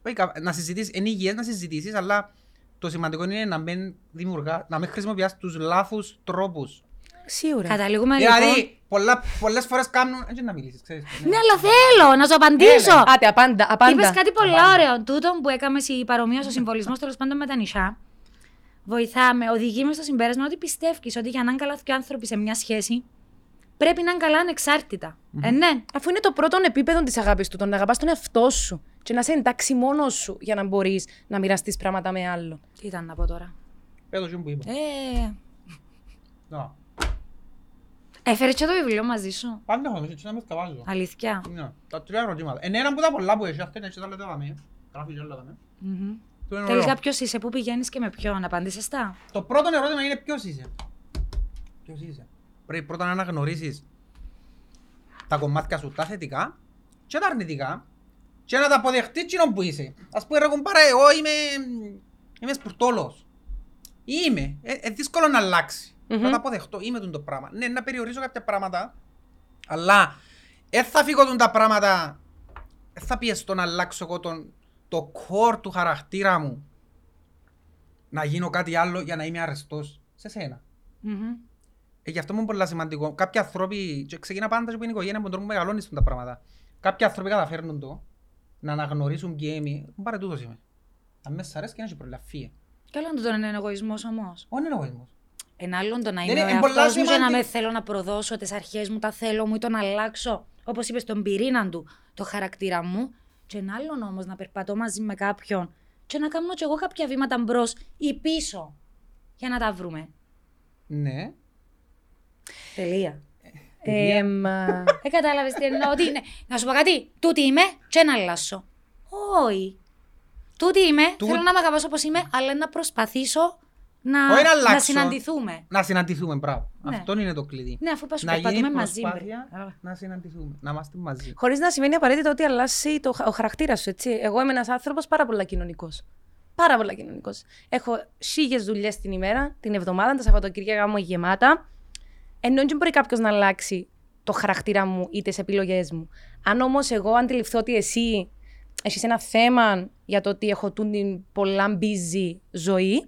όχι, κα- να συζητήσεις, είναι υγιές να συζητήσεις, αλλά το σημαντικό είναι να μην, δημιουργά, να μην χρησιμοποιάς τους λάθους τρόπους. Σίγουρα. Καταλήγουμε λοιπόν. Δηλαδή, πολλά, πολλές φορές κάνουν, έτσι να μιλήσεις, ξέρεις. Ναι, αλλά θέλω να σου απαντήσω. Άτε, απάντα, απάντα. Είπες κάτι πολύ ωραίο. Τούτο που έκαμε η παρομοία, ο συμβολισμό τέλος πάντων με τα νησιά. Βοηθάμε, οδηγεί μες στο συμπέρασμα ότι πιστεύεις ότι για να είναι καλά δύο άνθρωποι σε μια σχέση, πρέπει να είναι καλά ανεξάρτητα. Ε, ναι. Αφού είναι το πρώτο επίπεδο της αγάπης του, το να αγαπάς τον εαυτό σου και να σε εντάξει μόνος σου για να μπορείς να μοιραστείς πράγματα με άλλον. Τι ήταν να πω τώρα; Πέτω και που είπα. Ε, Να. έφερες και το βιβλίο μαζί σου; Πάντα έχω, έτσι να με σκαβάζω. Αλήθεια; Ναι, Τα τρία ερωτήματα. Είναι ένα από τα πολλά που έχει, αυτό είναι έτσι τα λέτε δάμε. Γράφεις και όλα δάμε. Μμμ. Το είναι Τελικά ωραίο. ποιος είσαι, πού πηγαίνεις και με ποιον, απάντησες τα; Το πρώτο ερώτημα είναι ποιος είσαι. Ποιος είσαι. Πρέπει πρώτα να αναγνωρίσεις τα κομμάτια σου, τα θετικά και τα αρνητικά και να τα αποδεχτείς εκείνον που είσαι. Ας πούμε ρε κουμπάρα, εγώ είμαι, είμαι σπουρτόλος. Είμαι. Ε, ε, δύσκολο να αλλάξει. Μμμ. Να τα αποδεχτώ. Είμαι τον το πράγμα. Ναι, να περιορίσω κάποια πράγματα, αλλά δεν θα φύγω τον τα πράγματα, δεν θα πιεστώ να αλλάξω εγώ τον, το core του χαρακτήρα μου να γίνω κάτι άλλο για να είμαι αρεστός σε σένα. Μμμ. Ε, γι' αυτό μου είναι πολύ σημαντικό. Κάποιοι άνθρωποι, και ξεκινά πάντα από την οικογένεια που τον τρόπο μεγαλώνεις τα πράγματα. Κάποιοι άνθρωποι καταφέρνουν το, να αναγνωρίσουν και εμείς, πάρε τούτος είμαι. Αν μες σ' αρέσει και να έχει προλαφεί. Κι άλλο το είναι εγωισμός όμως. Όχι είναι εγωισμός. Εν άλλον το να Δεν είμαι ο είναι- είναι πολλά εαυτός μου και να σημαντικό. με θέλω να προδώσω τις αρχές μου, τα θέλω μου ή τον αλλάξω. Όπως είπες, τον πυρήνα του, το χαρακτήρα μου. Και εν άλλον όμως να περπατώ μαζί με κάποιον και να κάνω κι εγώ κάποια βήματα μπρος ή πίσω για να τα βρούμε. Ναι. Τελεία. Εμ, α, Δεν κατάλαβες τι εννοώ. Ότι είναι. Να σου πω κάτι. Τούτη είμαι και να αλλάσω. Όχι. Τούτη είμαι. Του- Θέλω να είμαι αγαπάς όπως είμαι, αλλά να προσπαθήσω να, Όχι να αλλάξω. να συναντηθούμε. Να συναντηθούμε, μπράβο. Ναι. Αυτό είναι το κλειδί. Ναι, αφού πας να γίνει περπατούμε μαζί. προσπάθεια μπρε. Α. να συναντηθούμε, να είμαστε μαζί. Χωρίς να σημαίνει απαραίτητα ότι αλλάσει το, ο χαρακτήρας σου, έτσι. Εγώ είμαι ένας άνθρωπος πάρα πολύ κοινωνικός. Πάρα πολύ κοινωνικός. Έχω χίλιες δουλειές την ημέρα, την εβδομάδα, τα Σαββατοκύριακα μου γεμάτα. Ενώ δεν μπορεί κάποιος να αλλάξει το χαρακτήρα μου ή τις επιλογές μου. Αν όμως εγώ αντιληφθώ ότι εσύ έχεις ένα θέμα για το ότι έχω τούν την πολλά busy ζωή,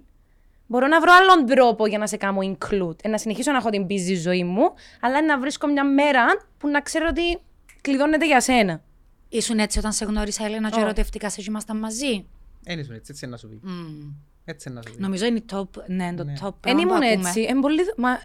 μπορώ να βρω άλλον τρόπο για να σε κάνω include. Ε, να συνεχίσω να έχω την busy ζωή μου, αλλά να βρίσκω μια μέρα που να ξέρω ότι κλειδώνεται για σένα. Ήσουν έτσι όταν σε γνώρισα, Έλενα, και Όχι. ερωτευτικά σε ήμασταν μαζί. Δεν ήσουν έτσι, έτσι είναι να σου πει. Μμμ. Έτσι είναι να σου πει. Νομίζω είναι η top, ναι, το Ναι. top Δεν πράγμα που ήμουν ακούμε. έτσι. Εν πολύ... δου- Μα...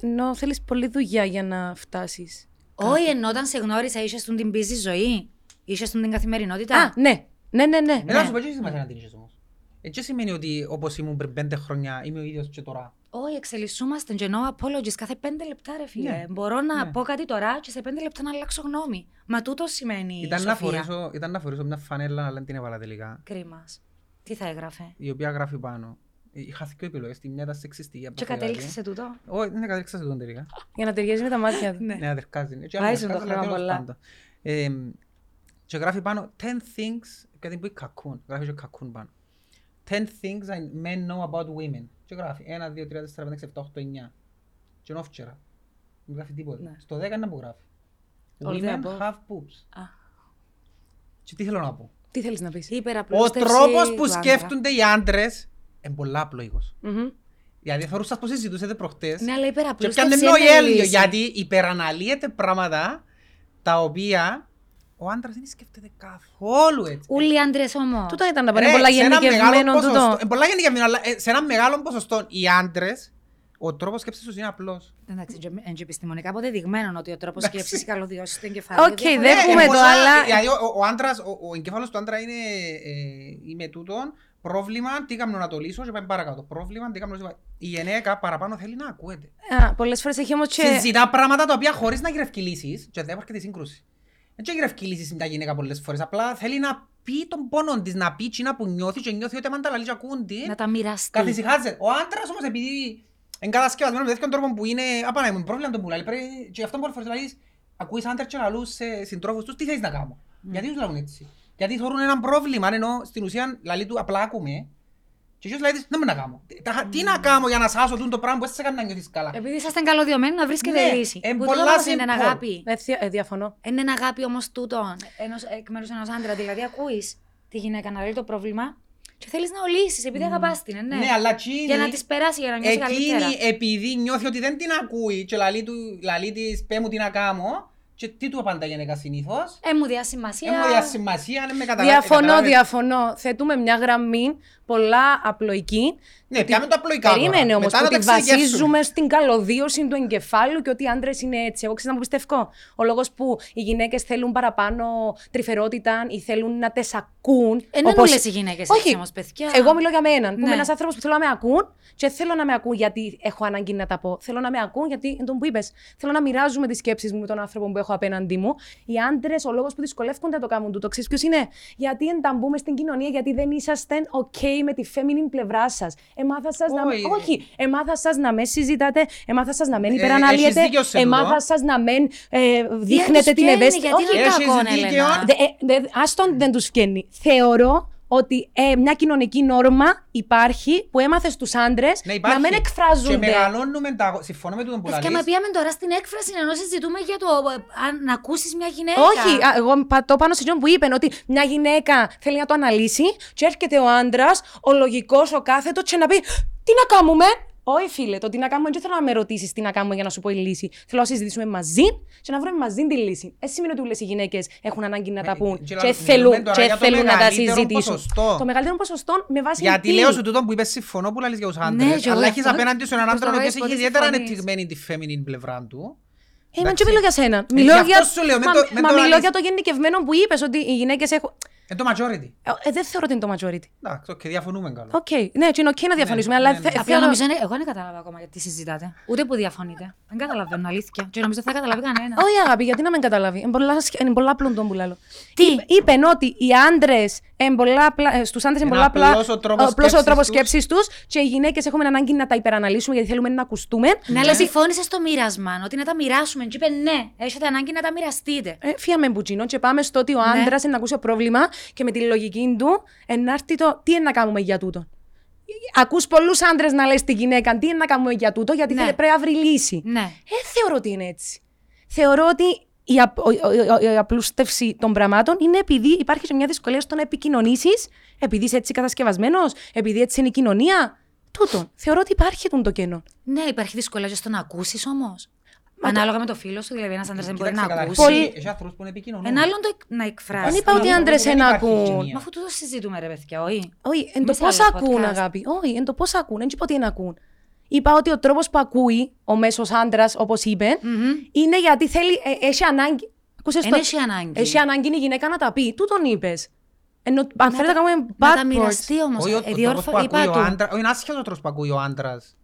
Ενώ θέλεις πολλή δουλειά για να φτάσεις. Όχι, ενώ όταν σε γνώρισα, είσαι στον την busy ζωή. Είσαι στον την καθημερινότητα. Α, ναι. Ναι, ναι, ναι. Ε, να σου πω και σημασία να την είχες όμως. Έτσι σημαίνει ότι όπως ήμουν πριν πέντε χρόνια είμαι ο ίδιος και τώρα. Όχι, εξελισσούμαστε. Και no apologies κάθε πέντε λεπτά, ρε φίλε. Ναι. Μπορώ να Ναι. πω κάτι τώρα και σε πέντε λεπτά να αλλάξω γνώμη. Μα τούτο σημαίνει Ήταν να, σοφία. φορήσω, ήταν να φορήσω μια φανέλα, αλλά δεν την έβαλα τελικά. Κρίμα. Τι θα έγραφε; Η οποία γράφει πάνω. Είχα δύο επιλογές, τη μια ήταν σεξιστική. από Και το φεγγάρι. κατέληξες σε τούτο; Όχι, δεν κατέληξα σε τον τελικά. Για να ταιριάζει με τα μάτια του. Ναι. Ναι, αδερκάζει. Έτσι, Βάζουν το αδερκάζει, αλλά χρόνο τέλος πολλά. πάντων. Ε, Και γράφει πάνω 10 things, κάτι που είναι κακούν. Γράφει και κακούν πάνω. 10 things I men know about women. Και γράφει 1, 2, 3, 4, 5, 6, 7, 8, 9. Και είναι όφτσερα. Δεν γράφει τίποτα. Ναι. Στο 10 είναι που γράφει. All the Women above. have boobs. Α. Και τι θέλω να πω. Τι θέλεις να πεις; Η Ο υπεραπλούστευση τρόπος του που άντρα. σκέφτονται οι άντρες είναι πολλά απλοϊκός. Μμμ. Δηλαδή θεωρούσα πως συζητούσατε προχτές Ναι, αλλά η και υπεραπλούστευση πιάνε είναι νοέλιο λύση. γιατί υπεραναλύεται πράγματα τα οποία ο άντρας δεν σκέφτεται καθόλου έτσι. Ούλοι οι άντρες όμως. Τούτο ήταν να Ρε, πάνε πολλά σε ένα μεγάλο γενικευμένο ποσοστό- τούτο. ε, πολλά γενικευμένο, αλλά ε, σε ένα μεγάλο ποσοστό οι άντρες Ο τρόπος σκέψης τους είναι απλός. Εντάξει, είναι και επιστημονικά αποδεδειγμένο ότι ο τρόπος Εντάξει. σκέψης καλωδίωσης του εγκεφάλου. Οκ, είναι δεν διαφορετικός. έχουμε Ε, το, πολλά- αλλά- Δηλαδή ο, ο, άντρας, ο, ο εγκέφαλος του άντρα είναι ε, είμαι τούτον, πρόβλημα, τι κάνω να το λύσω και πάμε παρακάτω. Πρόβλημα, τι κάνω να το λύσω. Η γυναίκα παραπάνω θέλει να ακούεται. Α, πολλές φορές έχει όμως και... Συζητά πράγματα τα οποία χωρίς να γυρεύκει λύσεις και δεν έρχεται η σύγκρουση. Δεν γυρευκεί λύσεις τα γυναίκα πολλές φορές. Απλά θέλει να πει τον πόνο της, να πει τσίνα που νιώθει και νιώθει ότι άμα τα λαλείς και ακούν τη, Να τα μοιραστεί. καθησυχάζεται. Ο άντρας όμως επειδή είναι κατασκευασμένος με τέτοιον τρόπο που είναι απανά, είναι πρόβλημα τον που λαλεί. Πρέπει και γι' αυτό πολλές φορές λαλείς, ακούεις άντρες και λαλούς σε συντρόφους τους, τι θέλεις να κάνω; Γιατί τους λαλούν έτσι; Γιατί θεωρούν ένα πρόβλημα, ενώ στην ουσία λαλεί του απλά ακούμε. Και εκείνος λέει της, να μην να κάνω. Τα- Τι να κάνω για να σάσω τούτο πράγμα που δεν σε κάνει να νιώθεις καλά. Επειδή είσαστε καλωδιωμένοι να βρίσκετε Ναι, λύση. εν Που πολλά τούτο όμως είναι simple. αγάπη. Ε, θεία- ε, διαφωνώ. Είναι ένα αγάπη όμως τούτο ενός, εκ μέρους ενός άντρα. Δηλαδή, ακούεις τη γυναίκα να λέει το πρόβλημα και θέλεις να ο λύσει επειδή αγαπάς την. ε, Ναι. Ναι, αλλά εκείνη, Για να της περάσει, για να νιώσει καλύτερα. εκείνη επειδή νιώθει ότι δεν την ακούει και λαλεί, του, λαλεί της, πέ μου τι να κάνω και τι του απαντά η γυναίκα συνήθως. Ε, μου διά σημασία. Δεν μου διά σημασία, δεν με καταλάβει. Διαφωνώ, καταλάβει. διαφωνώ. Θέτουμε μια γραμμή πολλά απλοϊκή. Ναι, πιάμε το απλοϊκά Περίμενε τώρα. όμως Μετά να ότι τα εξηγήσουμε. βασίζουμε στην καλωδίωση του εγκεφάλου και ότι οι άντρε είναι έτσι. Εγώ ξέρω να μου πιστεύω. Ο λόγος που οι γυναίκες θέλουν παραπάνω τρυφερότητα ή θέλουν να τες ακούν. Ε, δεν όπως- όλες οι γυναίκες Όχι. έτσι όμως, παιδιά. Εγώ μιλώ για μένα. Που Ναι. είμαι ένας άνθρωπος που θέλω να με ακούν και θέλω να με ακούν γιατί έχω ανάγκη να τα πω. Θέλω να με ακούν γιατί, είναι το που είπες, θέλω να μοιράζομαι τις σκέψεις μου με τον άνθρωπο που έχω απέναντί μου. Οι άντρες, ο λόγος που δυσκολεύονται να το κάνουν τούτο, ξέρεις ποιος είναι; Γιατί ενταμπούμε στην κοινωνία, γιατί δεν είσαστε OK με τη feminine πλευρά σας. Εμάθα σας να. με- Όχι. Όχι, εμάθα σας να με συζητάτε, εμάθα σας να μην Ε, υπεραναλύετε, έχεις δίκιο σε εμάθα τούτο. σας να μην ε, δείχνετε τους την πιένει, ευαίσθηση. γιατί Όχι, είναι Έχεις κακό, δίκιο. Έλενα. Δε, ε, δε, άστον δεν τους βγαίνει. Θεωρώ ότι ε, μια κοινωνική νόρμα υπάρχει που έμαθες στους άντρες Ναι, να υπάρχει. μην εκφράζονται. Και μεγαλώνουμε τα... Συμφωνώ με τον που Ε, Και με λαλείς. πήγαμε τώρα στην έκφραση ενώ συζητούμε για το ε, αν να ακούσεις μια γυναίκα. Όχι, α, εγώ πατώ πάνω σε εκείνον που είπε ότι μια γυναίκα θέλει να το αναλύσει και έρχεται ο άντρας, ο λογικός, ο κάθετος, και να πει Τι να κάνουμε. Όχι, φίλε, το τι να κάνουμε δεν θέλω να με ρωτήσεις τι να κάνουμε για να σου πω η λύση. Θέλω να συζητήσουμε μαζί και να βρούμε μαζί τη λύση. Δεν σημαίνει ότι όλες οι γυναίκες έχουν ανάγκη να τα Με- πούν και και, λαλούμε θέλουν, τώρα και για το θέλουν να τα μεγαλύτερο συζητήσουν. ποσοστό. Το μεγαλύτερο ποσοστό με βάση Γιατί τι; λέω σου τούτο που είπες συμφωνώ που λαλείς για τους Ναι, άντρες, και εγώ αλλά έχεις αυτό- απέναντι σου έναν προς άντρα το ο οποίος βρίσκω έχει ότι ιδιαίτερα συμφωνείς. ανεπτυγμένη τη feminine πλευρά του. Ε, μα Εντάξει. και μιλώ για σένα. Ε, Μιλώ γι' αυτό για, σου λέω, μην μα, το- μην μα το μιλώ λαλείς. για το γενικευμένο που είπες ότι οι γυναίκες έχουν. Είναι το majority. Ε, ε, δεν θεωρώ ότι είναι το majority. Εντάξει, οκ, διαφωνούμε καλά. Οκ, ναι, και είναι οκ να διαφωνήσουμε, ναι, αλλά ναι. θε- Απλά θεωρώ- νομίζω, είναι- εγώ δεν κατάλαβα ακόμα γιατί συζητάτε. Ούτε που διαφωνείτε. Δεν καταλαβαίνω, αλήθεια. Και νομίζω δεν θα καταλάβει κανένα. Όχι, αγάπη, γιατί να μην καταλάβει. Είναι πολλά, σχε- είναι πολλά απλό το που λέω. Τι; Είπε- Είπεν ότι οι άντρες, στους άντρες είναι Είναι πολλά απλά. απλός ο τρόπος απλός ο σκέψης τρόπος τους. σκέψης τους και οι γυναίκες έχουμε ανάγκη να τα υπεραναλύσουμε γιατί θέλουμε να ακουστούμε. Ναι, αλλά συμφώνησες στο μοίρασμα. Ότι να τα μοιράσουμε. Και είπε ναι, έχετε ανάγκη να τα μοιραστείτε. Ε, φύγαμε μπουτσίνο και πάμε στο ότι ο Ναι. άντρας είναι να ακούσει το πρόβλημα και με τη λογική του ενάρτη το τι είναι να κάνουμε για τούτο; Ακούς πολλούς άντρες να λες στη γυναίκα τι είναι να κάνουμε για τούτο γιατί Ναι. θέλει- πρέπει να βρει λύση. Ναι. Ε, θεωρώ ότι είναι έτσι. Θεωρώ ότι η, απ- ο- ο- ο- η απλούστευση των πραγμάτων είναι επειδή υπάρχει και μια δυσκολία στο να επικοινωνήσεις, επειδή είσαι έτσι κατασκευασμένος, επειδή έτσι είναι η κοινωνία. Τούτο. Θεωρώ ότι υπάρχει τούτο το κενό. Ναι, υπάρχει δυσκολία και στο να ακούσεις όμως. Ανάλογα με το φίλο σου, δηλαδή ένας άντρας δεν μπορεί να Κοίταξε, ακούσει. καταρχήν, Πολύ- Έχει άνθρωπους που είναι επικοινωνούν. Ένα άλλον το εκ- να εκφράσει. Δεν είπα ότι οι Ναι, άντρες δεν ένα υπάρχει ακούν. κοινωνία. Μα αφού τούτο συζητούμε, ρε παιδιά, όχι. Όχι, εν το Εμείς πώς άλλο ακούν, podcast. αγάπη. Όχι, εν το πώς ακούν. Δεν είπα ότι είναι ακούν. Είπα ότι ο τρόπος που ακούει ο μέσος άντρας, όπως είπε, Μμμ. είναι γιατί θέλει, ε, έχει ανάγκη. Ακούσες Εν το- έχει ανάγκη. Έχει ανάγκη η γυναίκα να τα πει. Τού τον είπες. Ενώ αν θέλετε να κάνουμε Να τα backwards. μοιραστεί όμως. Όχι, ο- ο τρόπος Διόρθω, που ακούει είπα ο του. άντρας, όχι, είναι άσχετος ο τρόπος που ακούει ο άντρας.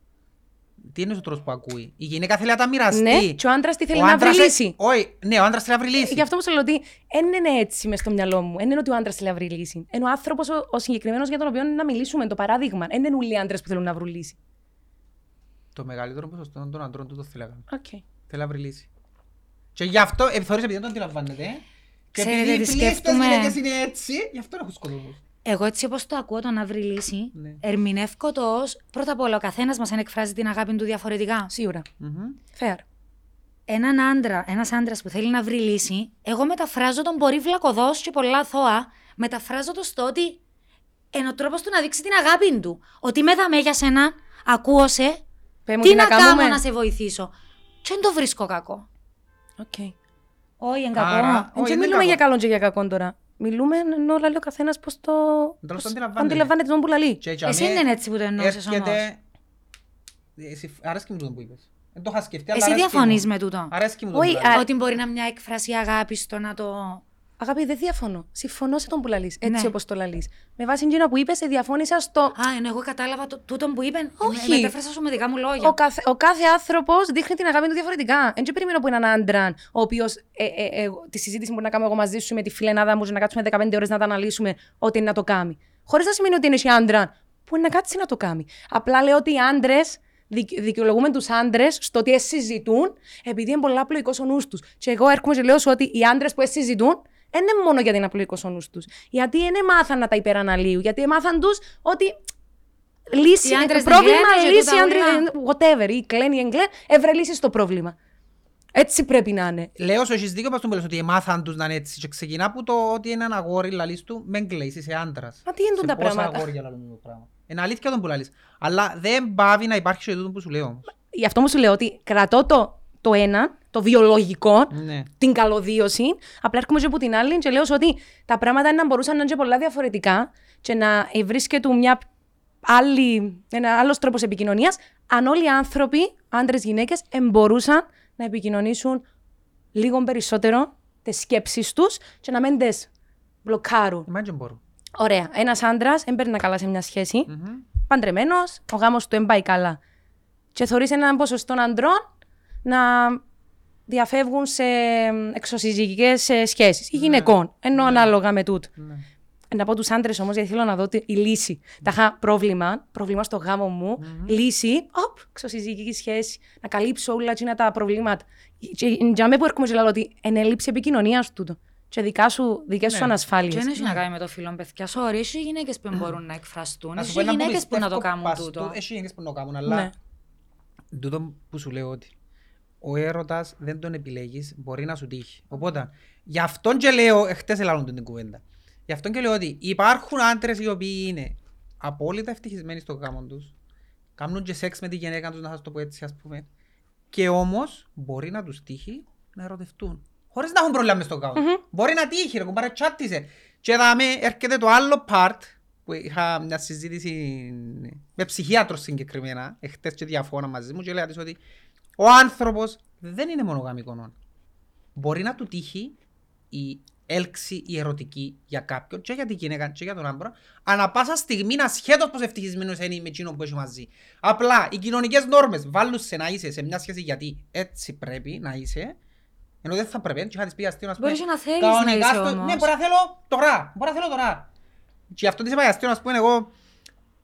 Τι είναι ο τρόπος που ακούει; Η γυναίκα θέλει να τα μοιραστεί. Ναι, και ο άντρας τι θέλει Ο να άντρας βρει ε- λύση. Όχι, ναι, ο άντρας θέλει να βρει λύση. Γι' αυτό μου σου λέω ότι δεν είναι έτσι μες στο μυαλό μου. Δεν είναι ότι ο άντρας θέλει να βρει λύση. Είναι ο άνθρωπος ο, ο συγκεκριμένος για τον οποίο είναι να μιλήσουμε. Το παράδειγμα. Δεν είναι όλοι οι άντρες που θέλουν να βρουν λύση. Το μεγαλύτερο ποσοστό των αντρών τούτο θέλει να κάνει. Οκ. Θέλει να βρει λύση. Και γι' αυτό, ε, θεωρείς επειδή δεν το αντιλαμβάνεται, ε. και Ξέρετε επειδή τι οι πλήστες σκέφτομαι. γυναίκες είναι έτσι, γι' αυτό έχουν σκοτωμούς. Εγώ έτσι όπως το ακούω το να βρει λύση, Ναι. ερμηνεύω το ως πρώτα απ' όλα ο καθένας μας αν εκφράζει την αγάπη του διαφορετικά. Σίγουρα. Μμμ. Fair. Έναν άντρα, ένας άντρας που θέλει να βρει λύση, εγώ μεταφράζω τον μπορεί βλακοδό και πολλά αθώα, μεταφράζω το στο ότι είναι ο τρόπος του να δείξει την αγάπη του. Ότι με δαμέ για σένα, ακούω σε, Πέ μου τι τι να, να κάνουμε. κάνω να σε βοηθήσω. Και δεν το βρίσκω κακό. Οκ. Όχι, είναι Άρα, κακό. Δεν όχι, είναι μιλούμε κακό. για καλό και για κακό τώρα. Μιλούμε ενώ λέει ο καθένας πώς το. Τέλος πώς το αντιλαμβάνεται. αντιλαμβάνεται τον που λαλεί. Και για Εσύ μέ δεν είναι έτσι που το εννοούσες όμως. έρχεται- Εσύ, αρέσκει μου τούτο που είπες. Δεν το είχα σκεφτεί, αλλά Εσύ αρέσκει διαφωνείς μου. με τούτο. Αρέσκει μου το Όχι, που λαλείς. α- Ότι μπορεί να είναι μια έκφραση αγάπη στο να το. Αγάπη, δεν διαφωνώ. Συμφωνώ σε τον που λαλείς, έτσι Ναι. όπως το λαλείς. Με βάση εκείνο που είπες, διαφώνησα στο... Α, ενώ εγώ κατάλαβα το, τούτον που είπε. Όχι. Με, μετέφρασα σου με δικά μου λόγια. Ο κάθε, ο κάθε άνθρωπος δείχνει την αγάπη του διαφορετικά. Δεν περιμένω που έναν άντρα, ο οποίος ε, ε, ε, τη συζήτηση που να κάνω εγώ μαζί σου με τη φιλενάδα μου, να κάτσουμε 15 ώρες να τα αναλύσουμε, ότι είναι να το κάνει. Χωρίς να σημαίνει ότι είναι και άντρα που είναι να κάτσει να το κάνει. Απλά λέω ότι οι άντρες δικαιολογούμε τους άντρες στο ότι συζητούν, επειδή είναι πολύ απλοϊκός ο νους τους. Και εγώ έρχομαι και λέω σου ότι οι άντρες που συζητούν δεν είναι μόνο γιατί είναι απλοϊκό ο νου τους. Γιατί δεν μάθαν να τα υπεραναλύουν. Γιατί μάθαν τους ότι λύση, Οι άντρες το δεν πρόβλημα κλαίνε και λύση, τούτα άντρες, όλα. whatever, ή κλαίνει ή εγκλέν, έβρε λύση στο πρόβλημα. Έτσι πρέπει να είναι. Λέω σου έχεις δίκιο πας του ότι μάθαν τους να είναι έτσι και ξεκινά από το ότι είναι ένα αγόρι λαλείς του μεν κλαίεις, είσαι άντρας. Μα τι είναι Σε τα πόσα πράγματα; αγόρια λαλούν το πράγμα. Είναι αλήθεια τον που λαλείς. Αλλά δεν πάβει να υπάρχει και τούτο που σου λέω όμως. Γι' αυτό μου σου λέω ότι κρατώ το, το ένα, το βιολογικό, Ναι. την καλωδίωση. Απλά έρχομαι και από την άλλη και λέω σου ότι τα πράγματα να μπορούσαν να είναι και πολλά διαφορετικά και να βρίσκεται μια άλλη, ένα άλλος τρόπος επικοινωνίας αν όλοι οι άνθρωποι, άντρες, γυναίκες, εμπορούσαν να επικοινωνήσουν λίγο περισσότερο τις σκέψεις τους και να μην τις μπλοκάρουν. Εμάς δεν μπορώ. Ωραία. Ένας άντρας δεν παίρνει καλά σε μια σχέση. Μμμ. Παντρεμένος, ο γάμος του δεν πάει καλά. Και θεωρεί έναν ποσοστό αντρών να διαφεύγουν σε εξωσυζυγικές σχέσεις ή γυναικών. Ενώ ανάλογα με τούτο. Ναι. Να πω τους άντρες όμως, γιατί θέλω να δω ότι η λύση. Τα είχα πρόβλημα, πρόβλημα στο γάμο μου. Λύση, οπ, εξωσυζυγική σχέση. Να καλύψω όλα εκείνα τα προβλήματα. Και για μένα που έρχομαι και λέω ότι είναι έλλειψη επικοινωνία τούτο. Και δικά σου, δικές σου Ναι. ανασφάλειες. Και δεν έχει να κάνει με το φίλο παιδιά. Sorry, έχει γυναίκες που μπορούν να εκφραστούν. Να σου Έχει πω ένα που γυναίκε που να το πιστεύω κάνουν πας τούτο. του- Έχει γυναίκες που να το κάνουν, αλλά Ναι. τούτο που σου λέω ότι ο έρωτας δεν τον επιλέγεις, μπορεί να σου τύχει. Οπότε, γι' αυτόν και λέω, εχθές ελάλλον την κουβέντα, γι' αυτόν και λέω ότι υπάρχουν άντρες οι οποίοι είναι απόλυτα ευτυχισμένοι στο γάμο τους, κάνουν και σεξ με τη γυναίκα τους, να σας το πω έτσι ας πούμε, και όμως μπορεί να τους τύχει να ερωτευτούν. Χωρίς να έχουν πρόβλημα μες στο γάμο. Μπορεί να τύχει, ρε κουμπάρε, τσάτισε. Και δάμε έρχεται το άλλο part, που είχα μια συζήτηση με ψυχίατρο συγκεκριμένα, εχθές και διαφόνα μαζί μου και λέγα της ότι ο άνθρωπος δεν είναι μονογαμικό. Μπορεί να του τύχει η έλξη η ερωτική για κάποιον και για την γυναίκα και για τον άντρα ανά πάσα στιγμή ασχέτως πως ευτυχισμένος είναι με εκείνον που έχει μαζί. Απλά οι κοινωνικές νόρμες βάλουν σε να είσαι σε μια σχέση γιατί έτσι πρέπει να είσαι ενώ δεν θα πρέπει, και είχα της πει αστείο, ας πούμε, Μπορείς να θέλεις να κανονικά είσαι στο- όμως. Ναι, μπορεί να θέλω τώρα, μπορεί να θέλω τώρα. Και αυτό της είπα αστείο, ας πούμε, εγώ,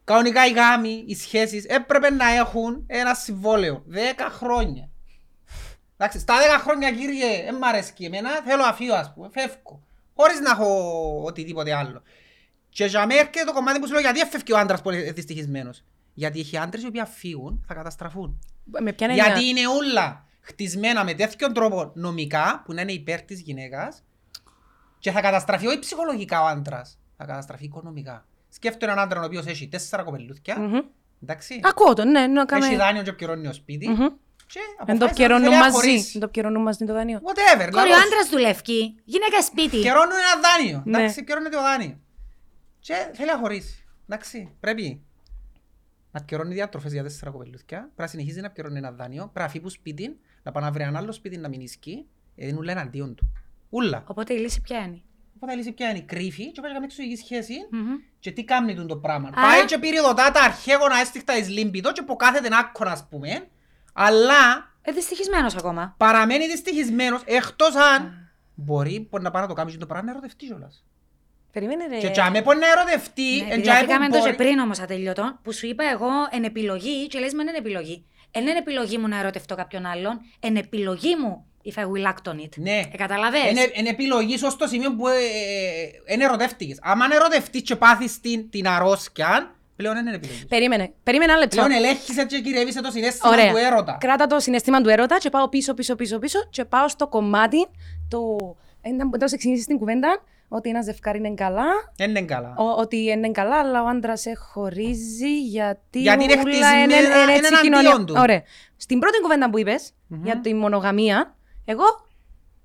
κανονικά οι γάμοι, οι σχέσεις έπρεπε να έχουν ένα συμβόλαιο, 10 χρόνια. Εντάξει, στα 10 χρόνια κύριε, δεν μ' αρέσκει εμένα, θέλω αφείο ας πούμε, φεύγω. Χωρίς να έχω οτιδήποτε άλλο. Και για μένα έρχεται το κομμάτι που σου λέω γιατί έφευκε ο άντρας που είναι δυστυχισμένος. Γιατί έχει άντρες οι οποίοι φύγουν, θα καταστραφούν. Με ποια έννοια; Γιατί είναι όλα χτισμένα με τέτοιον τρόπο νομικά που να είναι υπέρ της γυναίκας και θα καταστραφεί όχι ψυχολογικά ο άντρας, θα καταστραφεί οικονομικά. Σκέφτομαι έναν άντρα ο οποίος έχει τέσσερα κοπελούθια, Μμμ. εντάξει, Ακούω το, ναι, να έχει κάνουμε... δάνειο και πληρώνει ο σπίτι Μμμ. και Εν το αποφάσισε να πιερώνουν θέλει να μαζί. χωρίσει. Εν το πιερώνουν μαζί το δάνειο. Whatever, Κόρη, ο λάθος. άντρας δουλεύει. Γυναίκα σπίτι. Καιρώνουν ένα δάνειο, Ναι. εντάξει, καιρώνεται ο δάνειο. Και θέλει να χωρίσει, εντάξει, πρέπει να πιερώνει διατροφές για τέσσερα κοπελούθια, πρέπει να συνεχίζει να πιερώνει ένα δάνειο, πρέπει να φύγει που σπίτι, να πάει να βρει ένα άλλο σπίτι να μην ισχύει, γιατί είναι ούλα εναντίον του. Ούλα. Οπότε η λύση ποια είναι; Οπότε η λύση ποια είναι, κρύφη και πάει να κάνει εξωγική σχέση Μμμ. και τι κάνει τον το πράγμα. Άρα- Πάει και πυριδωτά τα αρχαίγωνα έστιχτα εις λίμπητο και που κάθεται άκονα ας πούμε, αλλά Ε, δυστυχισμένος ακόμα. παραμένει δυστυχισμένος εκτός αν μπορεί μπορεί να πάει να το κάνει και το πράγμα να ερωτευτεί κιόλας. Περίμενε ρε. Και τσάμε μπορεί να ερωτευτεί, Ναι, εν επειδή τσάμε αφήκαμε που το και μπορεί- πριν όμως ατελειωτό, που σου είπα εγώ εν επιλογή και λες με εν επιλογή. Εν εν επιλογή μου να ερωτευτώ κάποιον άλλον, εν επιλογή μου if I will act on it. Ναι. Ε, καταλαβες; Είναι, είναι επιλογή σου στο σημείο που ε, ε, είναι ερωτεύτηκες. Άμα ερωτευτείς και πάθεις την, την αρρώσκια, πλέον είναι επιλογής. Περίμενε, περίμενε ένα λεπτό. Πλέον ελέγχεσαι και κυριεύεσαι το συνέστημα Ωραία. του έρωτα. Κράτα το συναισθήμα του έρωτα και πάω πίσω, πίσω, πίσω, πίσω και πάω στο κομμάτι το... Ένα που τόσο εξηγήσεις στην κουβέντα ότι ένα ζευκάρι είναι καλά, Δεν είναι καλά. ο, ότι είναι καλά, αλλά ο άντρας σε χωρίζει γιατί, Γιατί είναι ούλα χτισμένα, είναι- είναι είναι έτσι η εναντίον κοινωνία. του. Ωραία. Στην πρώτη κουβέντα που είπες, για τη μονογαμία, εγώ,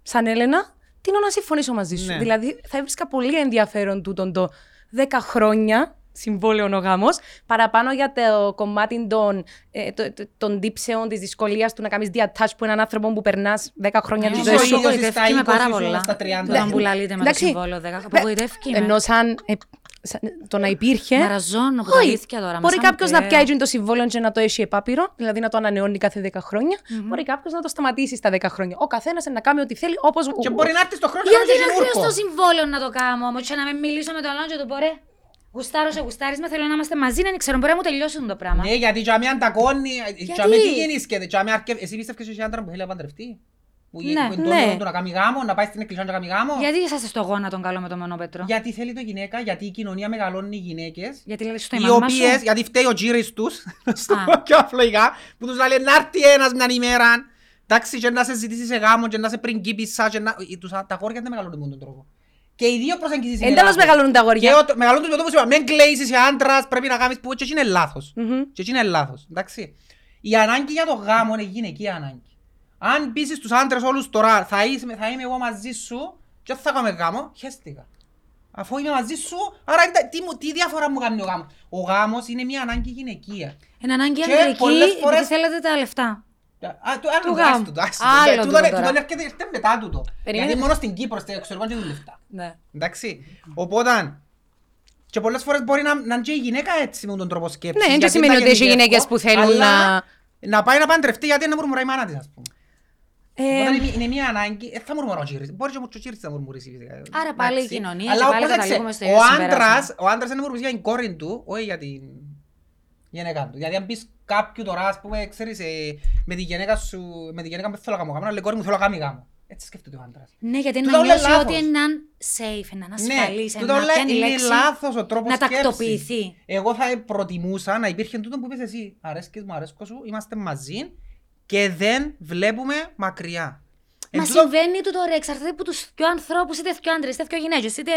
σαν Έλενα, τίνω να συμφωνήσω μαζί σου. Ναι. Δηλαδή, θα έβρισκα πολύ ενδιαφέρον τούτον το 10 χρόνια συμβόλαιο ο γάμος, παραπάνω για το κομμάτι των, ε, το- το- των τύψεων, της δυσκολίας του να κάνεις διατάσσει που έναν άνθρωπο που περνάς 10 χρόνια τη Είσαι ζωή ο σου. ίδιος Απογοητεύτηκε με στα πάρα 20 σου, πολλά. στα 30. Όταν που λαλείτε με το Εντάξει. συμβόλαιο 10. Απογοητεύτηκε με. Ενώ σαν, ε, σαν- το να υπήρχε. Μαραζώνω που τα Όχι. αλήθεια τώρα. Μπορεί μέσα μου κάποιο να κλαίω. πιάσει το συμβόλαιο και να το έχει επάπειρο, δηλαδή να το ανανεώνει κάθε 10 χρονια Μπορεί κάποιος να το σταματήσει στα 10 χρόνια. Ο καθένας να κάνει ό,τι θέλει, όπως. Και μπορεί να έρθει στο χρόνο και να Γιατί κάνει είναι και χρέο γούρκο. το συμβόλαιο να το κάνω όμως και να με μιλήσω με τον άλλον και του πω ρε. Γουστάρω σε γουστάρεις με, θέλω να είμαστε μαζί, δεν ξέρω, μπορεί να μου τελειώσει το πράγμα. Ναι, γιατί τζαμί αντακώνει, τζαμί τι γεννήσκεται, τζαμί αρκε- εσύ πίστευκες ότι άντρα που θέλει να παντρευτεί; Που Ναι, είναι- που είναι το ναι. όνειρο του να κάνει γάμο, να πάει στην εκκλησία να κάνει γάμο. Γιατί είσαστε στο γόνα τον καλό με τον μονόπετρο; Γιατί θέλει το γυναίκα, γιατί η κοινωνία μεγαλώνει οι γυναίκες. Γιατί λέει στο Οι μαμά οποίες, σου. γιατί φταίει ο τζίρις τους, [LAUGHS] στο Α. πιο απλοϊκά, που τους λέει να έρθει ένας μια ημέρα, εντάξει, και να σε ζητήσει σε γάμο, και να σε πριγκίπισσα, και να... ε, τους- Τα αγόρια δεν μεγαλώνουν με τον τρόπο. Και οι δύο προσεγγίσεις είναι Εν τέλος λάθος. μεγαλώνουν τα αγόρια. Και ο- μεγαλώνουν τους με το που σου είπα, μην κλαίσεις, είσαι άντρας, πρέπει να κάνεις που και εκεί είναι λάθος. Μμμ. Και εκεί είναι λάθος, εντάξει. Η ανάγκη για το γάμο είναι γυναική ανάγκη. Αν πείσεις τους άντρες όλους τώρα, θα, είσαι, θα είμαι εγώ μαζί σου και δεν θα κάνουμε γάμο, χαίστηκα. Αφού είμαι μαζί σου, άρα είναι- τι, μου- τι διαφορά μου κάνει ο γάμος. Ο γάμος είναι μια ανάγκη γυναικεία. Είναι ανάγκη Και ανδρική, πολλές γιατί φορές- θέλετε τα λεφτά. Α, το άλλο Του άστο γάμου. το, άστο Άλλο το. τούτο Τούτο είναι- τώρα. τούτο έρχεται έρχεται μετά τούτο. Περίμενε. Γιατί μόνο στην Κύπρο, στο εξωτερικό δεν λεφτά. Ναι. Εντάξει. Οπότε, και πολλές φορές μπορεί να, να είναι και η γυναίκα έτσι με τον τρόπο σκέψης. Ναι, δεν γιατί σημαίνει τα ότι έχει γενικεύω, γυναίκες που θέλουν αλλά να- Να πάει να παντρευτεί γιατί να μουρμουράει η μάνα της, ας πούμε. Ε, Οπότε είναι- είναι μια ανάγκη, ε, θα μουρμουρά ο Τζίρις. Μπορεί και ο Τζίρις να μουρμουρήσει φυσικά. Άρα πάλι η Εντάξει. κοινωνία Αλλά και πάλι πρόσεξε, καταλήγουμε στο ο ίδιο άντρας, συμπέρασμα. ο άντρας είναι μουρμουρήσει για την κόρη του, όχι για την γυναίκα του. Γιατί αν πεις κάποιου τώρα, ας πούμε, ξέρεις, ε, με τη γυναίκα σου, με τη γυναίκα μου δεν θέλω να κάνω γάμο, να λέει κόρη μου θέλω να κάνει γάμο. Έτσι σκέφτεται ο άντρας. Ναι, γιατί Τούτα να όλα νιώσει λάθος. ότι είναι safe, είναι ασφαλής, ναι, είναι τούτα να όλα πιάνει είναι λέξη. λάθος ο τρόπος να σκέψης. τακτοποιηθεί. Εγώ θα προτιμούσα να υπήρχε τούτο που είπες εσύ. Αρέσκεις μου, αρέσκω σου, είμαστε μαζί και δεν βλέπουμε μακριά. Μα Εν τούτο- συμβαίνει του τώρα, εξαρτάται από τους δυο ανθρώπους, είτε δυο άντρες, είτε δυο γυναίκες, είτε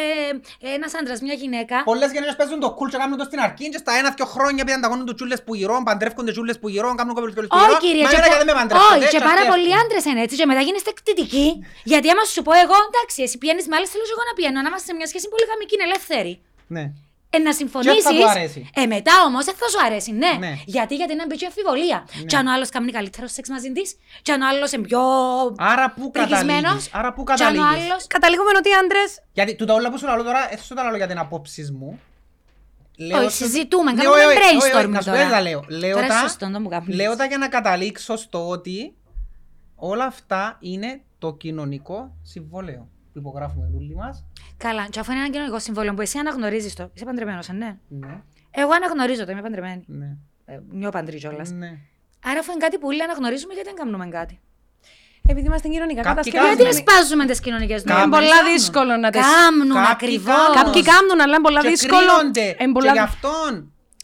ένας άντρας, μια γυναίκα. Πολλές γενναίες παίζουν το cool και κάνουν το στην αρχή και στα ένα-δυο χρόνια πήγαν ταγώνουν τους τσούλες που γυρών, παντρεύκονται τσούλες που γυρών, κάνουν κοπέλες που Όχι, γυρών. κύριε, Μα και, εμένα πο- γιατί με παντρεύονται, όχι, και έτσι πάρα αυτοί πολλοί έχουν. άντρες είναι έτσι. Και μετά γίνεστε εκτιτικοί. γιατί άμα σου πω εγώ, εντάξει, εσύ πηγαίνεις με άλλες, θέλω και εγώ να πηγαίνω. Να είμαστε σε μια σχέση πολύ γαμική, είναι ελεύθερη. Ναι. Ε, να συμφωνήσεις. του αρέσει; Ε, μετά όμως δεν θα σου αρέσει, ναι. Ναι. Γιατί, γιατί είναι μπήκε αμφιβολία. Ναι. Και αν ο άλλος κάνει καλύτερο σεξ μαζί της, και αν ο άλλος είναι πιο. Άρα πού πρικισμένος, καταλήγεις, άρα πού και αν ο καταλήγεις; άλλος- Καταλήγουμε ότι οι άντρες Γιατί τούτα όλα που σου λέω τώρα, έτσι σου τα λέω για την απόψη μου. Λέω Όχι, σου- συζητούμε, Ναι, κάνουμε όχι, όχι, όχι, όχι, brainstorming να σου πω τώρα. τι τα λέω. Λέω Τώρα τα- σωστό, το μου κάνεις. Λέω τα για να καταλήξω στο ότι όλα αυτά είναι το κοινωνικό συμβόλαιο που υπογράφουμε όλοι μας. Καλά, και αφού είναι ένα κοινωνικό συμβόλαιο που εσύ αναγνωρίζεις το. Είσαι παντρεμένος, ε, ναι. Ναι, Εγώ αναγνωρίζω το, είμαι παντρεμένη. ναι, Ε, νιώ παντρή κιόλας. ναι. Άρα, αφού είναι κάτι που όλοι αναγνωρίζουμε, γιατί δεν κάνουμε κάτι; επειδή είμαστε κοινωνικά Κάποιοι κατασκευασμένοι. Γιατί δεν σπάζουμε τις κοινωνικές Είναι Κάμνουν, νόμοι. πολλά κάμνουν. δύσκολο να τις... Κάμνουν Κάποιοι ακριβώς. κάμνουν. Κάποιοι κάνουν, αλλά είναι πολλά Και δύσκολο. κρίνονται. Είναι Και πολλά... γι' αυτόν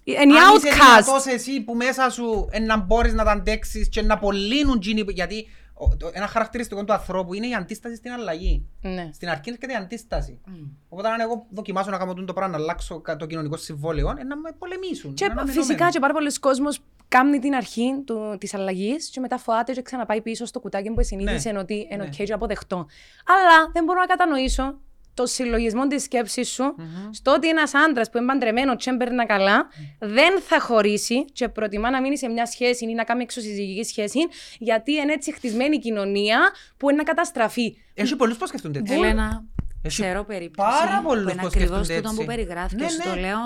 Είναι οι αν είσαι outcast. δυνατός εσύ που μέσα σου ε, να μπορείς να τα αντέξεις και να απολύνουν τζίνι, γιατί ο- το- ένα χαρακτηριστικό του ανθρώπου είναι η αντίσταση στην αλλαγή. Ναι. Στην αρχή έρχεται η αντίσταση. Οπότε αν εγώ δοκιμάσω να κάνω τούτο πράγμα, να αλλάξω κα- το κοινωνικό συμβόλαιο, ε, να με πολεμήσουν. Και να είναι φυσικά ενωμένοι. και πάρα πολλοί κόσμος κάνει την αρχή του, της αλλαγής και μετά φοάται και ξαναπάει πίσω στο κουτάκι που συνείδησε Ναι. ότι είναι Ναι. ok και αποδεχτό. Αλλά δεν μπορώ να κατανοήσω το συλλογισμό της σκέψης σου στο ότι ένας άντρας που είναι παντρεμένος και έμπαιρνα καλά δεν θα χωρίσει και προτιμά να μείνει σε μια σχέση ή να κάνει εξωσυζυγική σχέση γιατί είναι έτσι χτισμένη η κοινωνία που είναι να καταστραφεί. Έχει πολλούς που σκεφτούνται έτσι. Έλενα, Έχει ξέρω περίπτωση. πάρα πολλούς που είναι που ακριβώς σκέφτονται τούτο που έτσι. περιγράφεις. Ναι, και σου ναι. το λέω.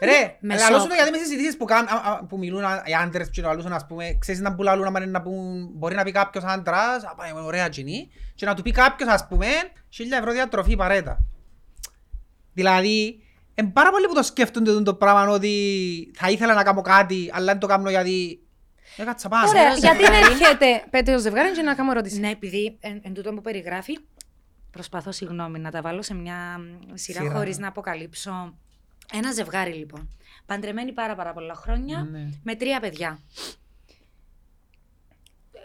Ρε, με λαλώ σου σοκ. το γιατί μες συζητήσεις που, κάνουν, α, α, που μιλούν α, οι άντρες και λαλούσαν, ας πούμε, ξέρεις να πουλαλούν, άμα είναι να πούν, μπορεί να πει κάποιος άντρας, α, πάει, ωραία κοινή, και να του πει κάποιος, ας πούμε, χίλια ευρώ διατροφή παρέτα. Δηλαδή, είναι πάρα πολλοί που το σκέφτονται το πράγμα ότι θα ήθελα να κάνω κάτι, αλλά δεν το κάνω γιατί έκατσα πάνω. Ωραία, Ξέρω, γιατί δεν ζευγάρι. [LAUGHS] έρχεται πέτειο ζευγάρι και να κάνω ερώτηση. Ναι, επειδή εν, εν τούτο που περιγράφει, προσπαθώ συγγνώμη να τα βάλω σε μια μ, σειρά, Σειρά. χωρίς να αποκαλύψω. Ένα ζευγάρι λοιπόν. Παντρεμένοι πάρα πάρα πολλά χρόνια, Ναι. με τρία παιδιά.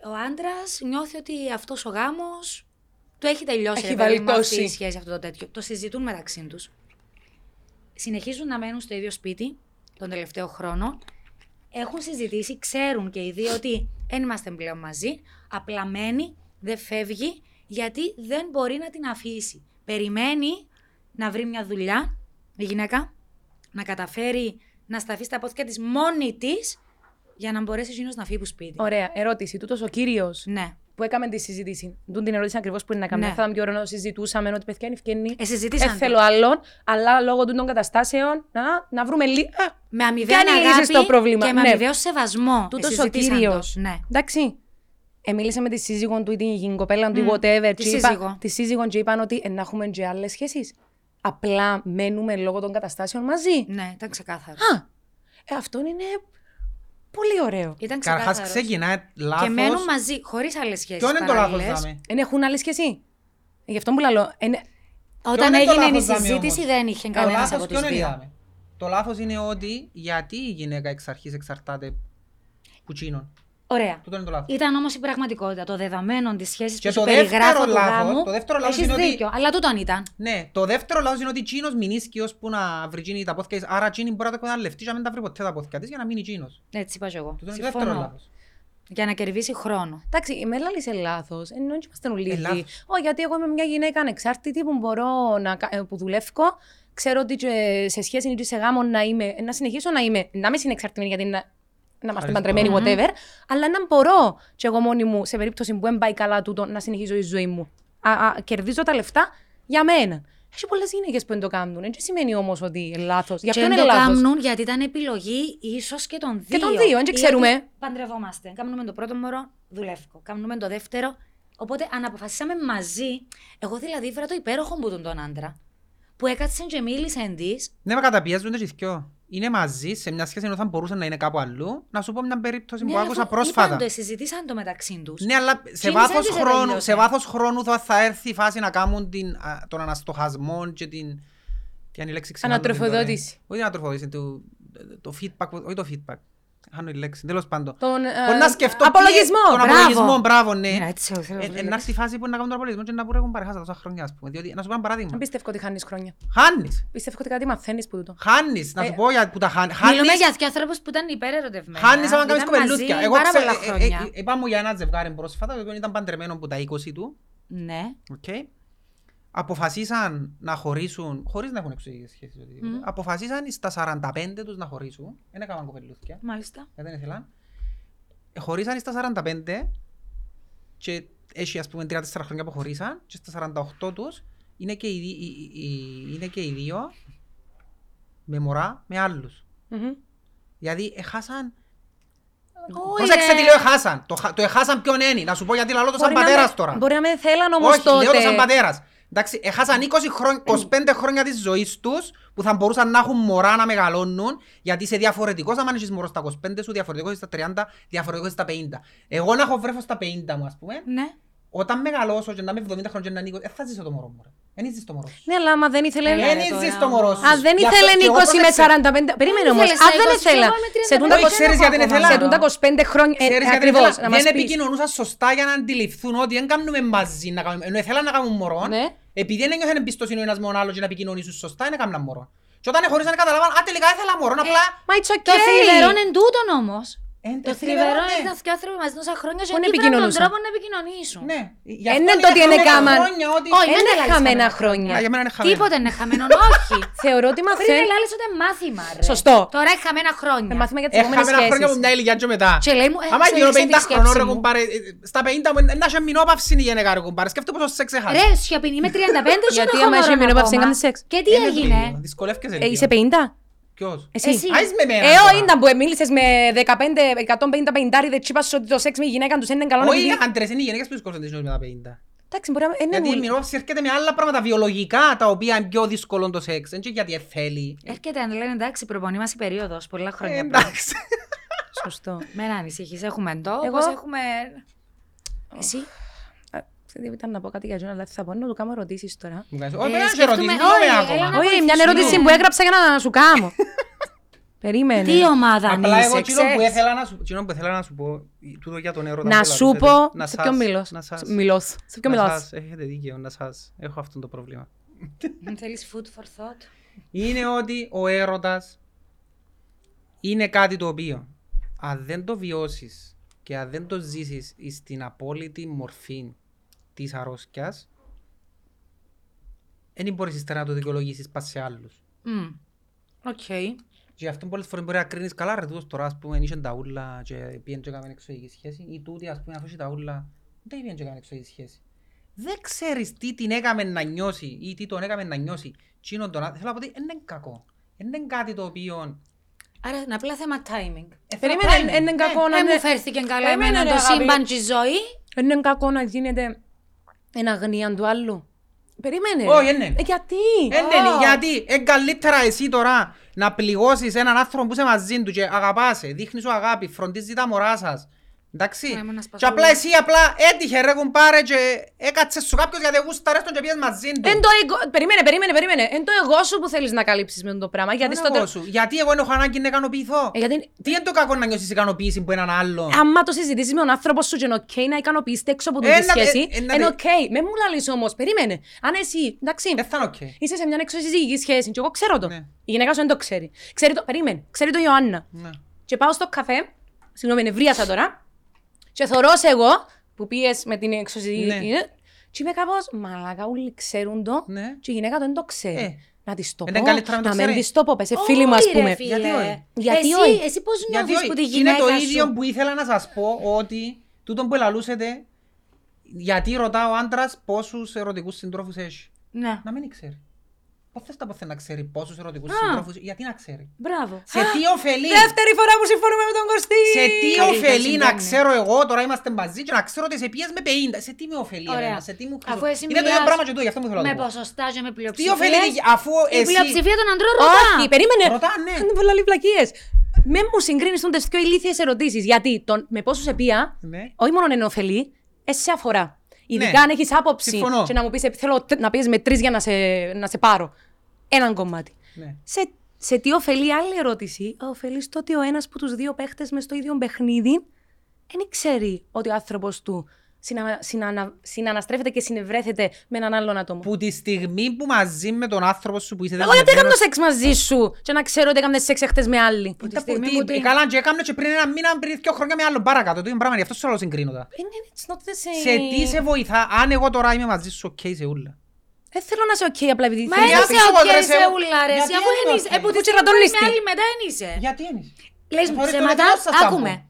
Ο άντρας νιώθει ότι αυτός ο γάμος του έχει τελειώσει. Έχει ρε παιδί μου, αυτή βαλτώσει. η σχέση, αυτό το τέτοιο. Το συζητούν μεταξύ τους. Συνεχίζουν να μένουν στο ίδιο σπίτι τον τελευταίο χρόνο. Έχουν συζητήσει, ξέρουν και οι δύο ότι δεν είμαστε πλέον μαζί. Απλά μένει, δεν φεύγει, γιατί δεν μπορεί να την αφήσει. Περιμένει να βρει μια δουλειά, η γυναίκα, να καταφέρει να σταθεί στα πόδια της μόνη της για να μπορέσει εκείνος να φύγει από σπίτι. Ωραία, ερώτηση. Τούτος ο κύριος Ναι. που έκαμε τη συζήτηση. Τούν την ερώτηση ακριβώς που είναι να κάνουμε. Ναι. Θα ήταν πιο ωραίο να συζητούσαμε ότι παιδιά είναι ευκαιρία. Ε, συζητήσαν Ε, θέλω άλλον, αλλά λόγω των καταστάσεων να, να βρούμε λίγο. Με αμοιβαία Ποια είναι η λύση αγάπη στο πρόβλημα. και με Ναι. αμοιβαίο σεβασμό. Τούτος Ε, ο συζητήσαν κύριος. το. Ναι. Εντάξει. Ε, μίλησε με τη σύζυγο του ή την κοπέλα του ή Μμ, whatever. τη και είπα- σύζυγο. Τη σύζυγο και είπαν ότι ε, να έχουμε και άλλες σχέσεις. Απλά μένουμε λόγω των καταστάσεων μαζί. Ναι, ήταν ξεκάθαρο. Α, ε, αυτό είναι πολύ ωραίο. Ήταν Καταρχάς ξεκάθαρο. ξεκινάει λάθος. Και μένουν μαζί, χωρίς άλλες σχέσεις. Ποιο είναι το λάθος δάμε. Δεν έχουν άλλη σχέση. Ε, Γι' αυτό που λέω. ε, ναι, Όταν Ποιο είναι το έγινε η λάθος, Δάμη, συζήτηση όμως; δεν είχε Το κανένα λάθος από ποιον του είναι, δύο. Δάμη; Το λάθος είναι ότι γιατί η γυναίκα εξ αρχής εξαρτάται που τσίνον. Ωραία. Τούτο είναι το λάθος. Ήταν όμως η πραγματικότητα, το δεδομένο της σχέσης Και που το σου περιγράφω δεύτερο του λάθος- γάμου. το δεύτερο λάθος έχεις είναι ότι- δίκιο, αλλά τούτον ήταν. Ναι, το δεύτερο λάθος είναι ότι τσίνος μηνίσκει ώσπου να βρει τσίνη τα πόθηκια της. Άρα τσίνη μπορεί να το εκμεταλλευτεί και να μην τα βρει ποτέ τα πόθηκια της για να μείνει τσίνος. Έτσι είπα και εγώ. Τούτο είναι το δεύτερο Συμφωνώ. λάθος. Για να κερδίσει χρόνο. Εντάξει, η Μέλαλη είσαι λάθος. Ενώ δεν είμαστε Ε, ουλίδι. λάθος. Ω, γιατί εγώ είμαι μια γυναίκα ανεξάρτητη που μπορώ να, κα- ε, που δουλεύω. Ξέρω ότι και σε σχέση ή σε γάμο να είμαι, να συνεχίσω να είμαι, να είμαι συνεξαρτημένη γιατί να, να είμαστε Ευχαριστώ. παντρεμένοι, whatever, αλλά να μπορώ και εγώ μόνη μου, σε περίπτωση που δεν πάει καλά τούτο, να συνεχίσω τη ζωή μου. Α, α, κερδίζω τα λεφτά για μένα. Έχει πολλές γυναίκες που δεν το κάνουν. Δεν σημαίνει όμως ότι είναι λάθος. Για και ποιον δεν είναι το λάθος. κάνουν γιατί ήταν επιλογή ίσως και των δύο. Και των δύο, δεν Ή ξέρουμε. ότι Παντρευόμαστε. Κάνουμε το πρώτο μωρό, δουλεύω. Κάνουμε το δεύτερο. Οπότε αν αποφασίσαμε μαζί, εγώ δηλαδή βρω το υπέροχο μου τον, τον άντρα, που έκατσε και μίλησε της. Ναι, με καταπιέζουν και οι δυο. Είναι μαζί σε μια σχέση ενώ θα μπορούσαν να είναι κάπου αλλού. Να σου πω μια περίπτωση που άκουσα πρόσφατα. Είπαν το, συζητήσαν το μεταξύ τους. Ναι, αλλά σε Εκείνης βάθος, δεν της χρόνου, τελείωσε. σε βάθος χρόνου θα, θα έρθει η φάση να κάνουν την, α, τον αναστοχασμό και την... Τι είναι η λέξη ξεχάνω την τώρα. Ανατροφοδότηση. Όχι την ανατροφοδότηση, το, το feedback, όχι το feedback. Χάνω η λέξη, τέλος πάντων. Τον, ε, Μπορεί να σκεφτώ απολογισμό, τι- Τον μπράβο. απολογισμό, μπράβο, ναι. Ναι, έτσι, θέλω, θέλω, Ε, θέλω. ε, Να έρθει η φάση που να κάνουν τον απολογισμό και να μπορούν παρεχάσα τόσα χρόνια, ας πούμε. Διότι, να σου πω ένα παράδειγμα. Δεν πιστεύω ότι χάνεις χρόνια. Χάνεις. Πιστεύω ότι κάτι μαθαίνεις που τούτο. Χάνεις. Να σου Ε, πω για που τα χάνεις. Μιλούμε Χάνεις για δύο άνθρωπους που ήταν υπερερωτευμένοι. Χάνεις άμα κάνεις Ήταν μαζί κοπελούθια. Εγώ πάρα ξέρω, πολλά ε, ε, χρόνια. ε, είπα μου για ένα ζευγάρι πρόσφατα, το οποίο ήταν παντρεμένο από τα 20 του. Ναι. Οκ. Αποφασίσαν να χωρίσουν, χωρίς να έχουν εξωσυζυγικές σχέσεις. οτιδήποτε. Μμ. Αποφασίσαν στα 45 τους να χωρίσουν. Δεν έκαναν κοπελλούθκια. Μάλιστα. Γιατί δεν ήθελαν. Ε, Χωρίσαν στα 45 και έχει ας πούμε 3-4 χρόνια που χωρίσαν και στα 48 τους είναι και οι, δι- οι- οι- οι- είναι και οι δύο με μωρά με άλλους. Μμμ. Δηλαδή έχασαν... Όχι, Πρόσεξε ρε. τι λέω έχασαν. Το, χα- το έχασαν ποιον είναι. Να σου πω γιατί λαλό το σαν Μπορεί να πατέρας με- τώρα. Μπορεί να με θέλαν όμως Όχι, τότε. λέω το σαν πατέρας. Εντάξει, έχασαν 20 χρόνια, 25 χρόνια της ζωής τους που θα μπορούσαν να έχουν μωρά να μεγαλώνουν γιατί είσαι διαφορετικός άμα έχεις μωρό στα 25 σου, διαφορετικός στα 30, διαφορετικός στα 50. Εγώ να έχω βρέφος στα 50 μου ας πούμε, Ναι. Όταν μεγαλώσω και να είμαι 70 χρόνια και να ανοίγω, δεν θα ζήσω το μωρό μου. ρε. Δεν ζεις το μωρό σου. Ναι, αλλά άμα δεν ήθελε. Έλα, Δεν ρε, τώρα, ζεις το μωρό σου. Α, δεν Γι' αυτό ήθελε και εγώ 20 με πρόσεξε. 45. Περίμενε όμως. ήθελες Αν τα δεν 20, ήθελα. εγώ με 35 Σε τούντα Όχι, ξέρεις γιατί δεν ήθελα. σε τούντα 25 χρόνια. Ξέρεις γιατί Ακριβώς. ήθελα- Να μας δεν πεις. επικοινωνούσαν σωστά για να αντιληφθούν ότι δεν κάνουμε μαζί να κάνουμε, ενώ ήθελαν να κάνουν μωρό, Ναι. επειδή δεν ένιωθαν εμπιστοσύνη ο ένας με τον άλλο και να επικοινωνήσουν σωστά, δεν έκαναν μωρό. Και όταν χωρίσαν καταλάβαν, α, τελικά ήθελα μωρό, απλά... Μα it's Το okay. θλιβερό είναι τούτον όμως. Ε, Το ε, θλιβερό ναι. είναι ότι αυτοί οι άνθρωποι μαζί τόσα χρόνια και Πού δεν ήβραν τον επικοινωνούσαν; τρόπο να επικοινωνήσουν. Ναι. Γι' Εν αυτό είναι το ότι είναι χαμένα κάμαν. χρόνια, ότι- Όχι, Είναι δεν λαλείς χαμένα χαμένα χρόνια. Α, Για μένα είναι χαμένο. Τίποτε είναι χαμένο, όχι. [LAUGHS] Θεωρώ ότι Πριν μαθαίνει. λάλης ότι μάθημα, ρε. Σωστό. Τώρα έχει χαμένα χρόνια. Ε, Μάθημα για τις Ε, επόμενες χαμένα χρόνια από σχέσει. μια ηλικία και μετά. Και λέει μου, ε, Άμα ξέρεις, γίνω έτσι 50 τη χρονών, σκέψη ρε μου. κουμπάρε, ε, στα 50 μου, ε, να έχει μηνόπαυση η γενέκα, ρε κουμπάρε. Σκέφτομαι πόσο σεξ έχασα. Ρε, σιωπηνή με 35 και Γιατί δεν έχω άμα έχει μωρό μηνόπαυση, ακόμα. έκαμε σεξ. Και τι Είναι έγινε; λίγο, Δυσκολεύκεσαι Ε, λίγο. Είσαι 50. Ποιος; Εσύ. Εσύ. Α, είσαι με μένα Ε, τώρα. όχι, ήταν που μίλησες με 15, 150 πεντάριδες και είπας ότι το σεξ με η γυναίκα τους είναι καλό Όχι, επειδή... είναι άντρες, είναι οι γυναίκες που δυσκολεύονται τις με τα 50. Εντάξει, μπορεί να... ε, ναι, Γιατί η μου- μηνόπαυση έρχεται με άλλα πράγματα βιολογικά, τα οποία είναι πιο δύσκολο το σεξ. Δεν είναι γιατί ε, θέλει. Έρχεται αν λένε εντάξει, προπονεί μας η περίοδος, πολλά Ε, χρόνια πριν. Εντάξει. Σωστό. Μην ανησυχείς, έχουμε εντό, Εγώ- όπως έχουμε... Εσύ; Α, Δεν ήταν να πω κάτι για Τζον, αλλά τι θα πω, να του κάνω ερωτήσεις τώρα. Μου κάνεις, Ε, Όχι, δεν έχει σκέφτομαι- ερωτήσεις, δεν είμαι όχι, έλα ακόμα. να- Όχι, μια βοηθήσουμε. ερώτηση που έγραψα για να σου κάνω. [LAUGHS] Περίμενε. Τι ομάδα Απλά εγώ είσαι, εκείνο που ξέρεις. ήθελα να σου- εκείνο που ήθελα να σου πω, τούτο για τον έρωτα Να που σου λαλούσετε, πω, να σε σας- ποιον μιλώ; να σας- Μιλώς. Σε ποιον να μιλώ. σας- Έχετε δίκαιο, να σας, έχω αυτό το πρόβλημα. Αν θέλεις food for thought; είναι ότι ο έρωτας είναι κάτι το οποίο αν δεν το βιώσεις και αν δεν το ζήσεις στην απόλυτη μορφή της αρρώσκιας δεν μπορείς ύστερα να το δικαιολογήσεις πας σε άλλους. Μμ. Οκ. Και αυτό πολλές φορές μπορεί να κρίνεις καλά ρε τούτος τώρα ας πούμε είχε τα ούλα και πήγαινε και έκαμε εξωσυζυγική σχέση ή τούτη ας πούμε αφού είχε τα ούλα δεν πήγαινε και έκαμε εξωσυζυγική σχέση. Δεν ξέρεις τι την έκαμε να νιώσει ή τι τον έκαμε να νιώσει. Τζείνον τον ά- θέλω να πω ότι δεν είναι κακό. Δεν είναι κάτι το οποίο... Άρα είναι απλά θέμα timing. Ε, Περίμενε, timing. δεν είναι κακό να Ε, μου είναι- φέρθηκε καλά Περίμενε, εμένα ρε, το αγάπη. σύμπαν και η ζωή. Δεν είναι κακό να γίνεται εν αγνοία του άλλου. Περίμενε. Όχι, δεν είναι. Ε, γιατί; Ε, ναι, Α. γιατί είναι καλύτερα εσύ τώρα να πληγώσεις έναν άνθρωπο που είσαι μαζί του και αγαπάς, σε, δείχνεις σου αγάπη, φροντίζεις τα μωρά σας. Εντάξει. Ναι, με ένα Και σπασμό. απλά εσύ απλά έτυχε ρε κουμπάρε και έκατσε σου κάποιος γιατί γούσταρες τον και πήγες μαζί του. Εν το εγώ... Περίμενε, περίμενε, περίμενε. Εν το εγώ σου που θέλεις να καλύψεις με το πράγμα. Γιατί Τον στο εγώ τέλος... σου. Γιατί εγώ έχω ανάγκη να ικανοποιηθώ; Ε, γιατί... Τι είναι το κακό να νιώσεις ικανοποίηση που έναν άλλον; Άμα το συζητήσεις με τον άνθρωπο σου και είναι οκ να ικανοποιήσετε έξω από Ε, την να- σχέση, ε, ε, να είναι δε- οκ. Με μου λαλείς όμως, περίμενε. Αν εσύ, εντάξει, Δεν θα είναι οκ. είσαι σε μια εξωσυζυγική σχέση και εγώ ξέρω το. Ναι. Η γυναίκα σου δεν το ξέρει. Ξέρει το, περίμενε, ξέρει το Ιωάννα. Ναι. Και πάω στο καφέ, συγγνώμη, νευρίασα τώρα, και θωρώ σε εγώ, που πήγες με την εξωσυζυγική, Ναι. και είμαι κάπως, μαλάκα, όλοι ξέρουν το, Ναι. και η γυναίκα δεν το ξέρει. Ε. Να της το Είναι πω, καλύτερα να το να μην ξέρει. της το πω, πες, ε, φίλοι μου ας Όχι, ρε, πούμε. φίλε. Γιατί όχι; Γιατί εσύ, όχι; Εσύ πώς Γιατί νιώθεις όχι; που τη Είναι γυναίκα το σου; ίδιο που ήθελα να σας πω ότι τούτο που ελαλούσετε γιατί ρωτά ο άντρας πόσους ερωτικούς συντρόφους έχει; Ναι. Να μην ξέρει. Πώς θες τα ποθέ να ξέρει πόσους ερωτικούς Α. συντρόφους, γιατί να ξέρει; Μπράβο. Σε τι ωφελεί, Δεύτερη φορά που συμφωνούμε με τον Κωστή. σε τι Καλή, ωφελεί δεν να συμβαίνει. ξέρω εγώ, τώρα είμαστε μαζί και να ξέρω ότι σε πιες με 50. Σε τι με ωφελεί Ωραία. εμένα, σε τι μου Αφού εσύ Είναι το ίδιο μιλάς πράγμα και τούτο, γι' αυτό μου θέλω να Με το πω. ποσοστά και με Τι πλειοψηφίες. ωφελεί αφού Η εσύ... πλειοψηφία των αντρών ρωτά. Όχι, περίμενε. Ρωτά, ναι. Είναι πολλά πλακίες. Με μου συγκρίνεις τούντες πιο ηλίθιες ερωτήσεις. Γιατί τον, με πόσους επία, Ναι. όχι μόνο είναι ωφελεί, εσύ σε αφορά. Ειδικά Ναι. αν έχεις άποψη Συμφωνώ. και να μου πεις «Ε, θέλω τ- να πεις με τρεις για να σε, να σε πάρω. Έναν κομμάτι. Ναι. Σε, σε τι ωφελεί άλλη ερώτηση. Ωφελεί στο ότι ο ένας από τους δύο παίχτες μες στο ίδιο παιχνίδι δεν ξέρει ότι ο άνθρωπος του συνα, συνανα, συναναστρέφεται και συνευρέθεται με έναν άλλον άτομο. Που τη στιγμή που μαζί με τον άνθρωπο σου που είσαι Εγώ γιατί έκανα δεσμευμένος- σεξ μαζί σου και να ξέρω ότι έκαμε σεξ εχθές με άλλη. Που τη Τα που- στιγμή τι- που την- Καλά, και έκαμε και πριν ένα μήνα, πριν δύο χρόνια με άλλον παρακάτω. Το ίδιο πράγμα, γι' αυτό σου λέω συγκρίνω τα. Ε, ναι, It's not the same. Σε τι σε βοηθά, αν εγώ τώρα είμαι μαζί σου, οκ, σε ούλα. Δεν θέλω να είσαι οκ απλά επειδή Μα θέλεις είσαι να πεις οκ εγώ, ρε, σε σε- ούλα ρε. γιατί Εσύ αφού δεν δεν είμαι είσαι. οκ. Ε, που τη Ούτε στιγμή που ρατώνεις με τι. άλλη μετά δεν είσαι. Γιατί είναι. Λες μου Θεωρείς το ψέματα, μετανάστα στα άκουμε. μου.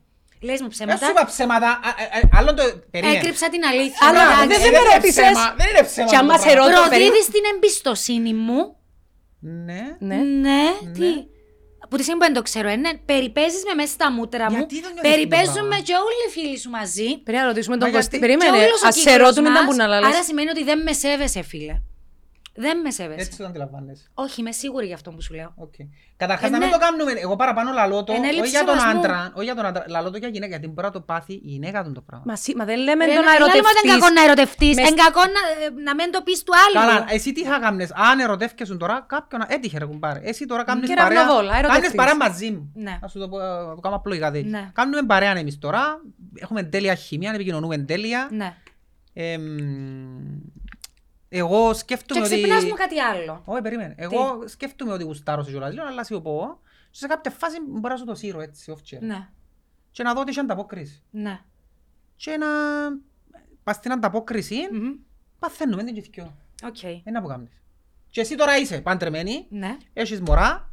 Λες μου Δεν ψέματα, σου είπα ψέματα, α, α, α, άλλο το... Περίμενε. έκρυψα την αλήθεια. Αλλά εντάξει. δεν Ε, με είναι ρώτησες. ψέμα, Δεν είναι ψέμα. Και αυτό άμα το σε πράγμα. ρωτώ, Προδίδεις την εμπιστοσύνη μου. Ναι. Ναι. Ναι, τι; Που τη στιγμή που δεν το ξέρω, ε, ναι, περιπέζεις με μέσα στα μούτρα μου. Γιατί το νιώθεις Περιπέζουμε αυτό το και όλοι οι φίλοι σου μαζί. Πρέπει να ρωτήσουμε τον Μα Κωστή. γιατί- Περίμενε, και όλος ο ας σε κύκλος ρωτούμε τα μας, που να Άρα λάλες. σημαίνει ότι δεν με σέβεσαι, φίλε. Δεν με σέβεσαι. Έτσι το αντιλαμβάνεσαι. Όχι, είμαι σίγουρη για αυτό που σου λέω. Οκ. Καταρχάς Ε, να μην ναι. το κάνουμε, εγώ παραπάνω λαλώ το, Εν όχι έλλειψη για τον σεβασμού. άντρα, όχι για τον άντρα, λαλώ το για γυναίκα, γιατί μπορεί να το πάθει η γυναίκα του το πράγμα. Μα, σι- μα δεν λέμε Ρε, το να- να λέμε ότι είναι ερωτευτείς. κακό να ερωτευτείς. Με Εν σ- κακό να, ε, να μην το πεις του άλλου. Καλά, εσύ τι θα κάνεις, αν ερωτεύκεσαι τώρα, κάποιον έτυχε ρε κουμπάρε. Εσύ τώρα κάνεις Και παρέα, κεραυνοβόλα, κάνεις ερωτευτείς. παρέα μαζί μου. Ναι. Να σου το πω, ε, το κάνω απλοϊκά δηλαδή. Ναι. Κάνουμε παρέα εμείς τώρα, έχουμε τέλεια χημεία, επικοινωνούμε τέλεια. Ναι. Εμ, εγώ Και σκέφτομαι ότι... ξυπνάς μου κάτι άλλο. Όχι, περίμενε. Εγώ σκέφτομαι ότι γουστάρω σε γιοραζίλιο, αλλά σου πω, σε κάποια φάση μπορεί να σου το σύρω έτσι, off chair. Ναι. Και να δω ότι έχει ανταπόκριση. Ναι. Και να πας στην ανταπόκριση, Μμμ. παθαίνουμε την κυθκιό. Οκ. Είναι που κάνεις. Και εσύ τώρα είσαι παντρεμένη, Ναι. έχεις μωρά,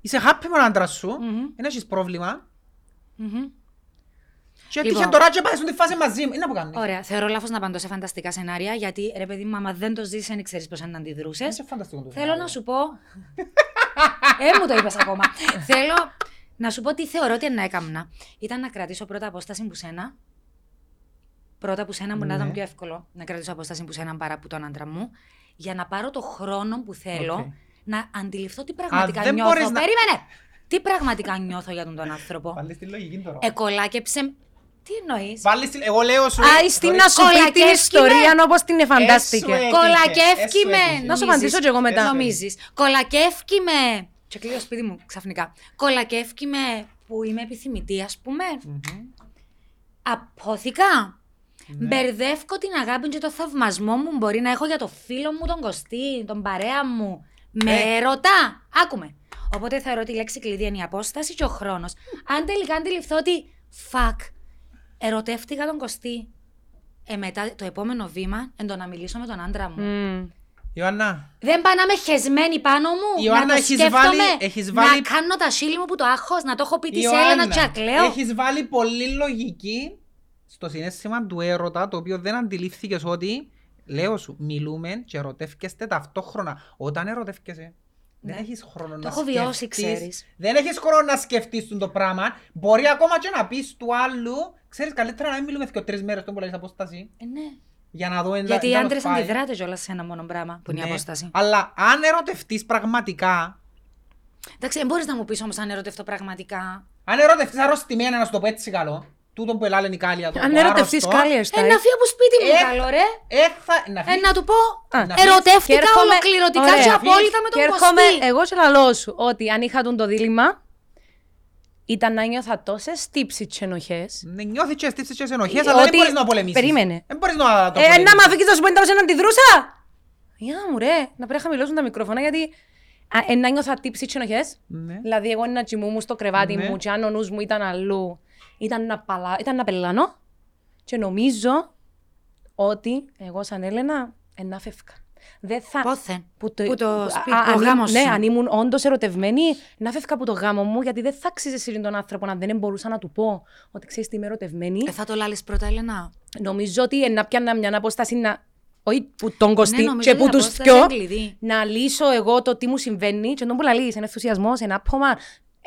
είσαι happy με τον άντρα σου, Μμμ. δεν έχεις πρόβλημα, Μμμ. Και Λοιπόν. έτυχε τώρα και πάει στη φάση μαζί μου. Είναι που κάνεις. Ωραία. Θεωρώ λάθος να απαντώ σε φανταστικά σενάρια, γιατί ρε παιδί μου, άμα δεν το ζήσει, δεν ξέρεις πώς να αντιδρούσες. Είναι φανταστικό το Θέλω σενάριο. να σου πω. ε, μου το είπες ακόμα. [LAUGHS] Θέλω να σου πω τι θεωρώ ότι να έκαμνα. Ήταν να κρατήσω πρώτα απόσταση που σένα. Πρώτα που σένα μου να ήταν Ναι. πιο εύκολο να κρατήσω απόσταση που σένα παρά που τον άντρα μου. Για να πάρω το χρόνο που θέλω Οκ. να αντιληφθώ τι πραγματικά δεν νιώθω. μπορείς να- Περίμενε! Τι πραγματικά νιώθω για τον, τον άνθρωπο; Βάλεις τη λογική τώρα. Εκολάκεψε. Τι εννοείς; Βάλεις τη- Εγώ λέω σου... Α, στην να σου πει την Κολακεύκει ιστορία με. όπως την εφαντάστηκε. Έσου Κολακεύκει Έσου με. έτυχε. Να σου απαντήσω κι εγώ μετά. Νομίζεις. Κολακεύκει με. Και κλείω σπίτι μου ξαφνικά. Κολακεύκει με που είμαι επιθυμητή, ας πούμε. Μμμ. Απόθηκα. Ναι. Μπερδεύκω την αγάπη και το θαυμασμό μου μπορεί να έχω για το φίλο μου, τον Κωστή, τον παρέα μου. Με Ε. ρωτά. Άκουμε. Οπότε θεωρώ ότι η λέξη κλειδί είναι η απόσταση και ο χρόνος. Αν τελικά αντιληφθώ ότι. Fuck. Ερωτεύτηκα τον Κωστή. Ε, μετά το επόμενο βήμα, εν το να μιλήσω με τον άντρα μου. Μμμ. Ιωάννα, Δεν πάει να είμαι χεσμένη πάνω μου, Ιωάννα, να το έχεις σκέφτομαι, βάλει- έχεις βάλει- να κάνω τα σίλη μου που το άγχος, να το έχω πει της Ιωάννα, Έλενα Τσακλέο. έχεις βάλει πολύ λογική στο συνέστημα του έρωτα, το οποίο δεν αντιλήφθηκες ότι, λέω σου, μιλούμε και ερωτεύκεστε ταυτόχρονα. Όταν ερωτεύκεσαι, δεν Ναι. έχεις χρόνο Το να έχω βιώσει, σκεφτείς. ξέρεις. Δεν έχεις χρόνο να σκεφτείς τον το πράγμα. Μπορεί ακόμα και να πεις του άλλου, ξέρεις καλύτερα να μην μιλούμε και τρεις μέρες τον που λέγεις απόσταση, Ε, ναι. για να δω εν- Γιατί οι εν- άντρες πάει. αντιδράτες κιόλας σε ένα μόνο πράγμα που είναι η Ναι. απόσταση. Αλλά αν ερωτευτείς πραγματικά, Εντάξει, δεν μπορείς να μου πεις όμως αν ερωτευτώ πραγματικά. αν ερωτευτείς αρρωστημένα, να σου το πω έτσι καλό, τούτο που ελάλεν η κάλια του, Αν το ερωτευτείς άρρωστο, κάλλια Ε, στα να φύγω από σπίτι μου, Ε, καλό ρε. Ε, θα, να Ε, φύγεις. να του πω, Α, να φύγεις. ερωτεύτηκα Και έρχομαι- ολοκληρωτικά Ωραία. και απόλυτα με τον Και έρχομαι Κωστή. εγώ και λαλό σου ότι αν είχα τον το δίλημα, ήταν να νιώθα τόσες τύψεις και ενοχές. Ναι, νιώθεις και στήσεις και σε ενοχές, Ε, αλλά δεν ότι- μπορείς να πολεμήσεις. Περίμενε. Δεν μπορείς να το Ε, να πολεμήσεις. μ' αφήκεις να σου πω εντός να αντιδρούσα. Για μου ρε, να πρέπει να χαμηλώσουν τα μικρόφωνα γιατί α, ε, να νιώθα τύψεις και ενοχές. Ναι. Δηλαδή εγώ να τσιμούμουν στο κρεβάτι Ναι. μου και αν ο νους μου ήταν αλλού, ήταν να, παλα... ήταν να πελάνω και νομίζω ότι εγώ σαν Έλενα ε, να φεύγα. Δεν θα... Πόθεν. Που Που το α- σπίτι, α- ο αν γάμος Ναι, σου. αν ήμουν όντως ερωτευμένη, να φεύγα από το γάμο μου, γιατί δεν θα αξίζει σε τον άνθρωπο αν δεν μπορούσα να του πω ότι ξέρεις τι είμαι ερωτευμένη. Ε, θα το λάλεις πρώτα, Έλενα. Νομίζω ότι ε, να πιάνα μια απόσταση να. Όχι που τον κοστί Ναι, νομίζω και ότι που τους απόσταση δυο. είναι κλειδί. Να λύσω εγώ το τι μου συμβαίνει. Και τον που λαλείς, ένα ενθουσιασμό, ένα άπομα.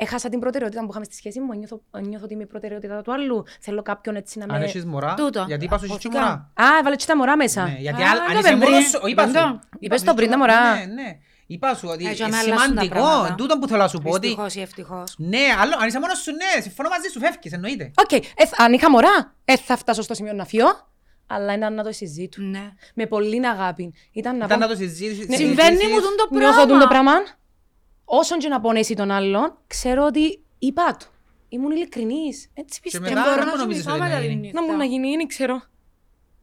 Έχασα την προτεραιότητα που είχαμε στη σχέση μου. Νιώθω, νιώθω ότι είμαι η προτεραιότητα του άλλου. Θέλω κάποιον έτσι να με. Αν έχεις μωρά, Τούτο. γιατί είπα σου έχεις και Αποθήκα. μωρά. Α, έβαλε και τα μωρά μέσα. Ναι, γιατί Α, αν- αν το είσαι πεμπρί. μόνος σου, είπα σου. Πεντό. Είπες σου το πριν και τα μωρά. μωρά. Ναι, ναι. Είπα σου ότι Έτσι, είναι να αλλάσουν τα σημαντικό, πράγματα. τούτο που θέλω να σου πω ότι Δυστυχώς ή ευτυχώς. ναι, άλλο, αν είσαι μόνος σου, ναι, συμφωνώ μαζί σου, φεύγεις, εννοείται. Οκ, ε, αν είχα μωρά, ε, θα φτάσω στο σημείο να φύγω. Αλλά ήταν να το συζήτω. Ναι. Με πολύ αγάπη. Ήταν να Ήταν πω, να το συζήσεις. Ναι, Συμβαίνει συζητήσεις. μου τον το νιώθω πράγμα. τον το πράγμα. Όσον και να πονέσει τον άλλον, ξέρω ότι είπα το. Ήμουν ειλικρινής. Έτσι πιστεύω. μετά μπορώ δεν να μου νομίζεις θυμηθώ ότι μετά να την γίνει. νύχτα. Να μου να γίνει, δεν ξέρω.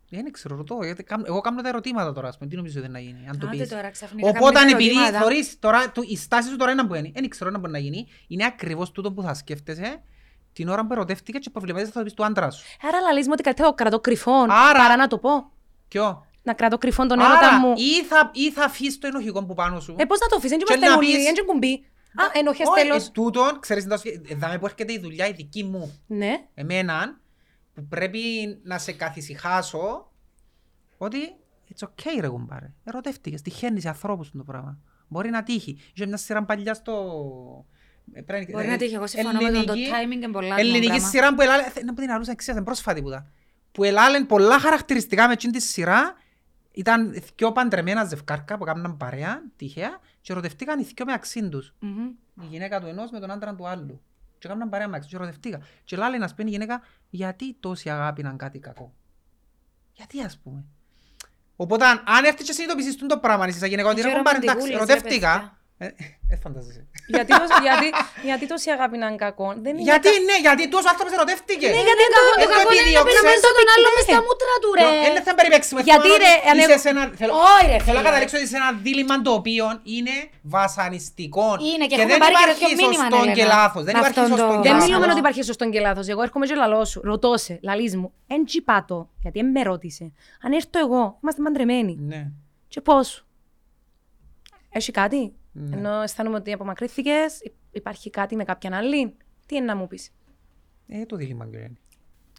Δεν ξέρω, ρωτώ, γιατί κάμ- εγώ κάνω τα ερωτήματα τώρα, ας πούμε, τι νομίζεις ότι να γίνει, αν το Άντε πεις. τώρα, ξαφνικά Οπότε κάνουμε επειδή ερωτήματα. θωρείς τώρα, του- η στάση σου τώρα είναι που είναι, δεν ξέρω να μπορεί να γίνει, είναι ακριβώς τούτο που θα σκέφτεσαι την ώρα που ερωτεύτηκες και προβληματίζεσαι θα το πεις του άντρα σου. Άρα λαλείς μου ότι καλύτερα το κρατώ κρυφό. Άρα- Παρά να το πω. Ποιο; Να κρατώ κρυφό τον έρωτα Άρα, μου. ή θα, ή θα αφήσεις το ενοχικό που πάνω σου. Ε, πώς να το αφήσεις, δεν Και είμαστε να όλοι, πεις- δεν είναι κουμπί. Α, ενοχές Όχι, τέλος. ε, τούτον, ξέρεις, είναι το σχε- ε, δάμε που έρχεται η δουλειά η δική μου, Ναι. εμένα, που πρέπει να σε καθησυχάσω, ότι it's okay ρε κουμπάρε. Ερωτεύτηκες, τυχαίνεις σε ανθρώπους το πράγμα. Μπορεί να τύχει. Είχε μια σειρά παλιά στο... ε, πρέπει- Μπορεί ε, να τύχει, εγώ συμφωνώ με τον το ελληνική- timing και πολλά Ελληνική πράγμα. σειρά που ελάλε, να πω την αρούσα εξίας, είναι πρόσφατη που ήταν. Που ελάλε πολλά χαρακτηριστικά με εκείνη τη σειρά. Ήταν δυο παντρεμένα ζευκάρκα που έκαναν παρέα, τυχαία, και ερωτευτήκαν οι δυο μεταξύ τους. Μμμ. Η γυναίκα του ενός με τον άντρα του άλλου. Και έκαναν παρέα μεταξύ και ερωτευτήκα. Και λάλε να σπένει η γυναίκα, γιατί τόση αγάπη είναι κάτι κακό; Γιατί ας πούμε; Οπότε αν αν έρθεις και συνειδητοποιήσεις τούτο πράγμα, είσαι σαν γυναίκα, ότι Και ρε κουμπάρε, εντάξει, ρομαντικούλες, ρε ερωτεύτηκα. Ε, ε, φαντάζεσαι. γιατί, τόση- [LAUGHS] γιατί, γιατί τόση αγάπη να είναι κακό; Δεν είναι Γιατί κα- ναι, γιατί τόσο άνθρωπος ερωτεύτηκες. Ναι, γιατί το Ε, το το κακό είναι να επιδίωξες. περιμένω τον άλλο μες στα μούτρα του ρε. Δεν θα περιπέξουμε. Γιατί, θέλω να ρε, δεις, αν είσαι εγώ- σε ένα- θέλω- Όχι, ρε, Θέλω να φίλε. καταλήξω ότι είσαι ένα δίλημα το οποίο είναι βασανιστικό. Είναι και έχουμε δεν πάρει και υπάρχει τέτοιο μήνυμα, σωστό Έλενα. και λάθος. Δεν Με υπάρχει αυτόν σωστό το- και Δεν Μπράβο. μιλούμε λάθος. ότι υπάρχει σωστό και λάθο. Εγώ έρχομαι και λαλός σου. Ρωτώ σε, λαλείς μου. Εν τσιπάτο, γιατί εν με ρώτησε. Αν έρθω εγώ, είμαστε παντρεμένοι. Ναι. Και πώς; Έχει κάτι; Ναι. Ενώ αισθάνομαι ότι απομακρύνθηκε, υπάρχει κάτι με κάποιαν άλλη. Τι είναι να μου πεις; Ε, το δίλημα και είναι.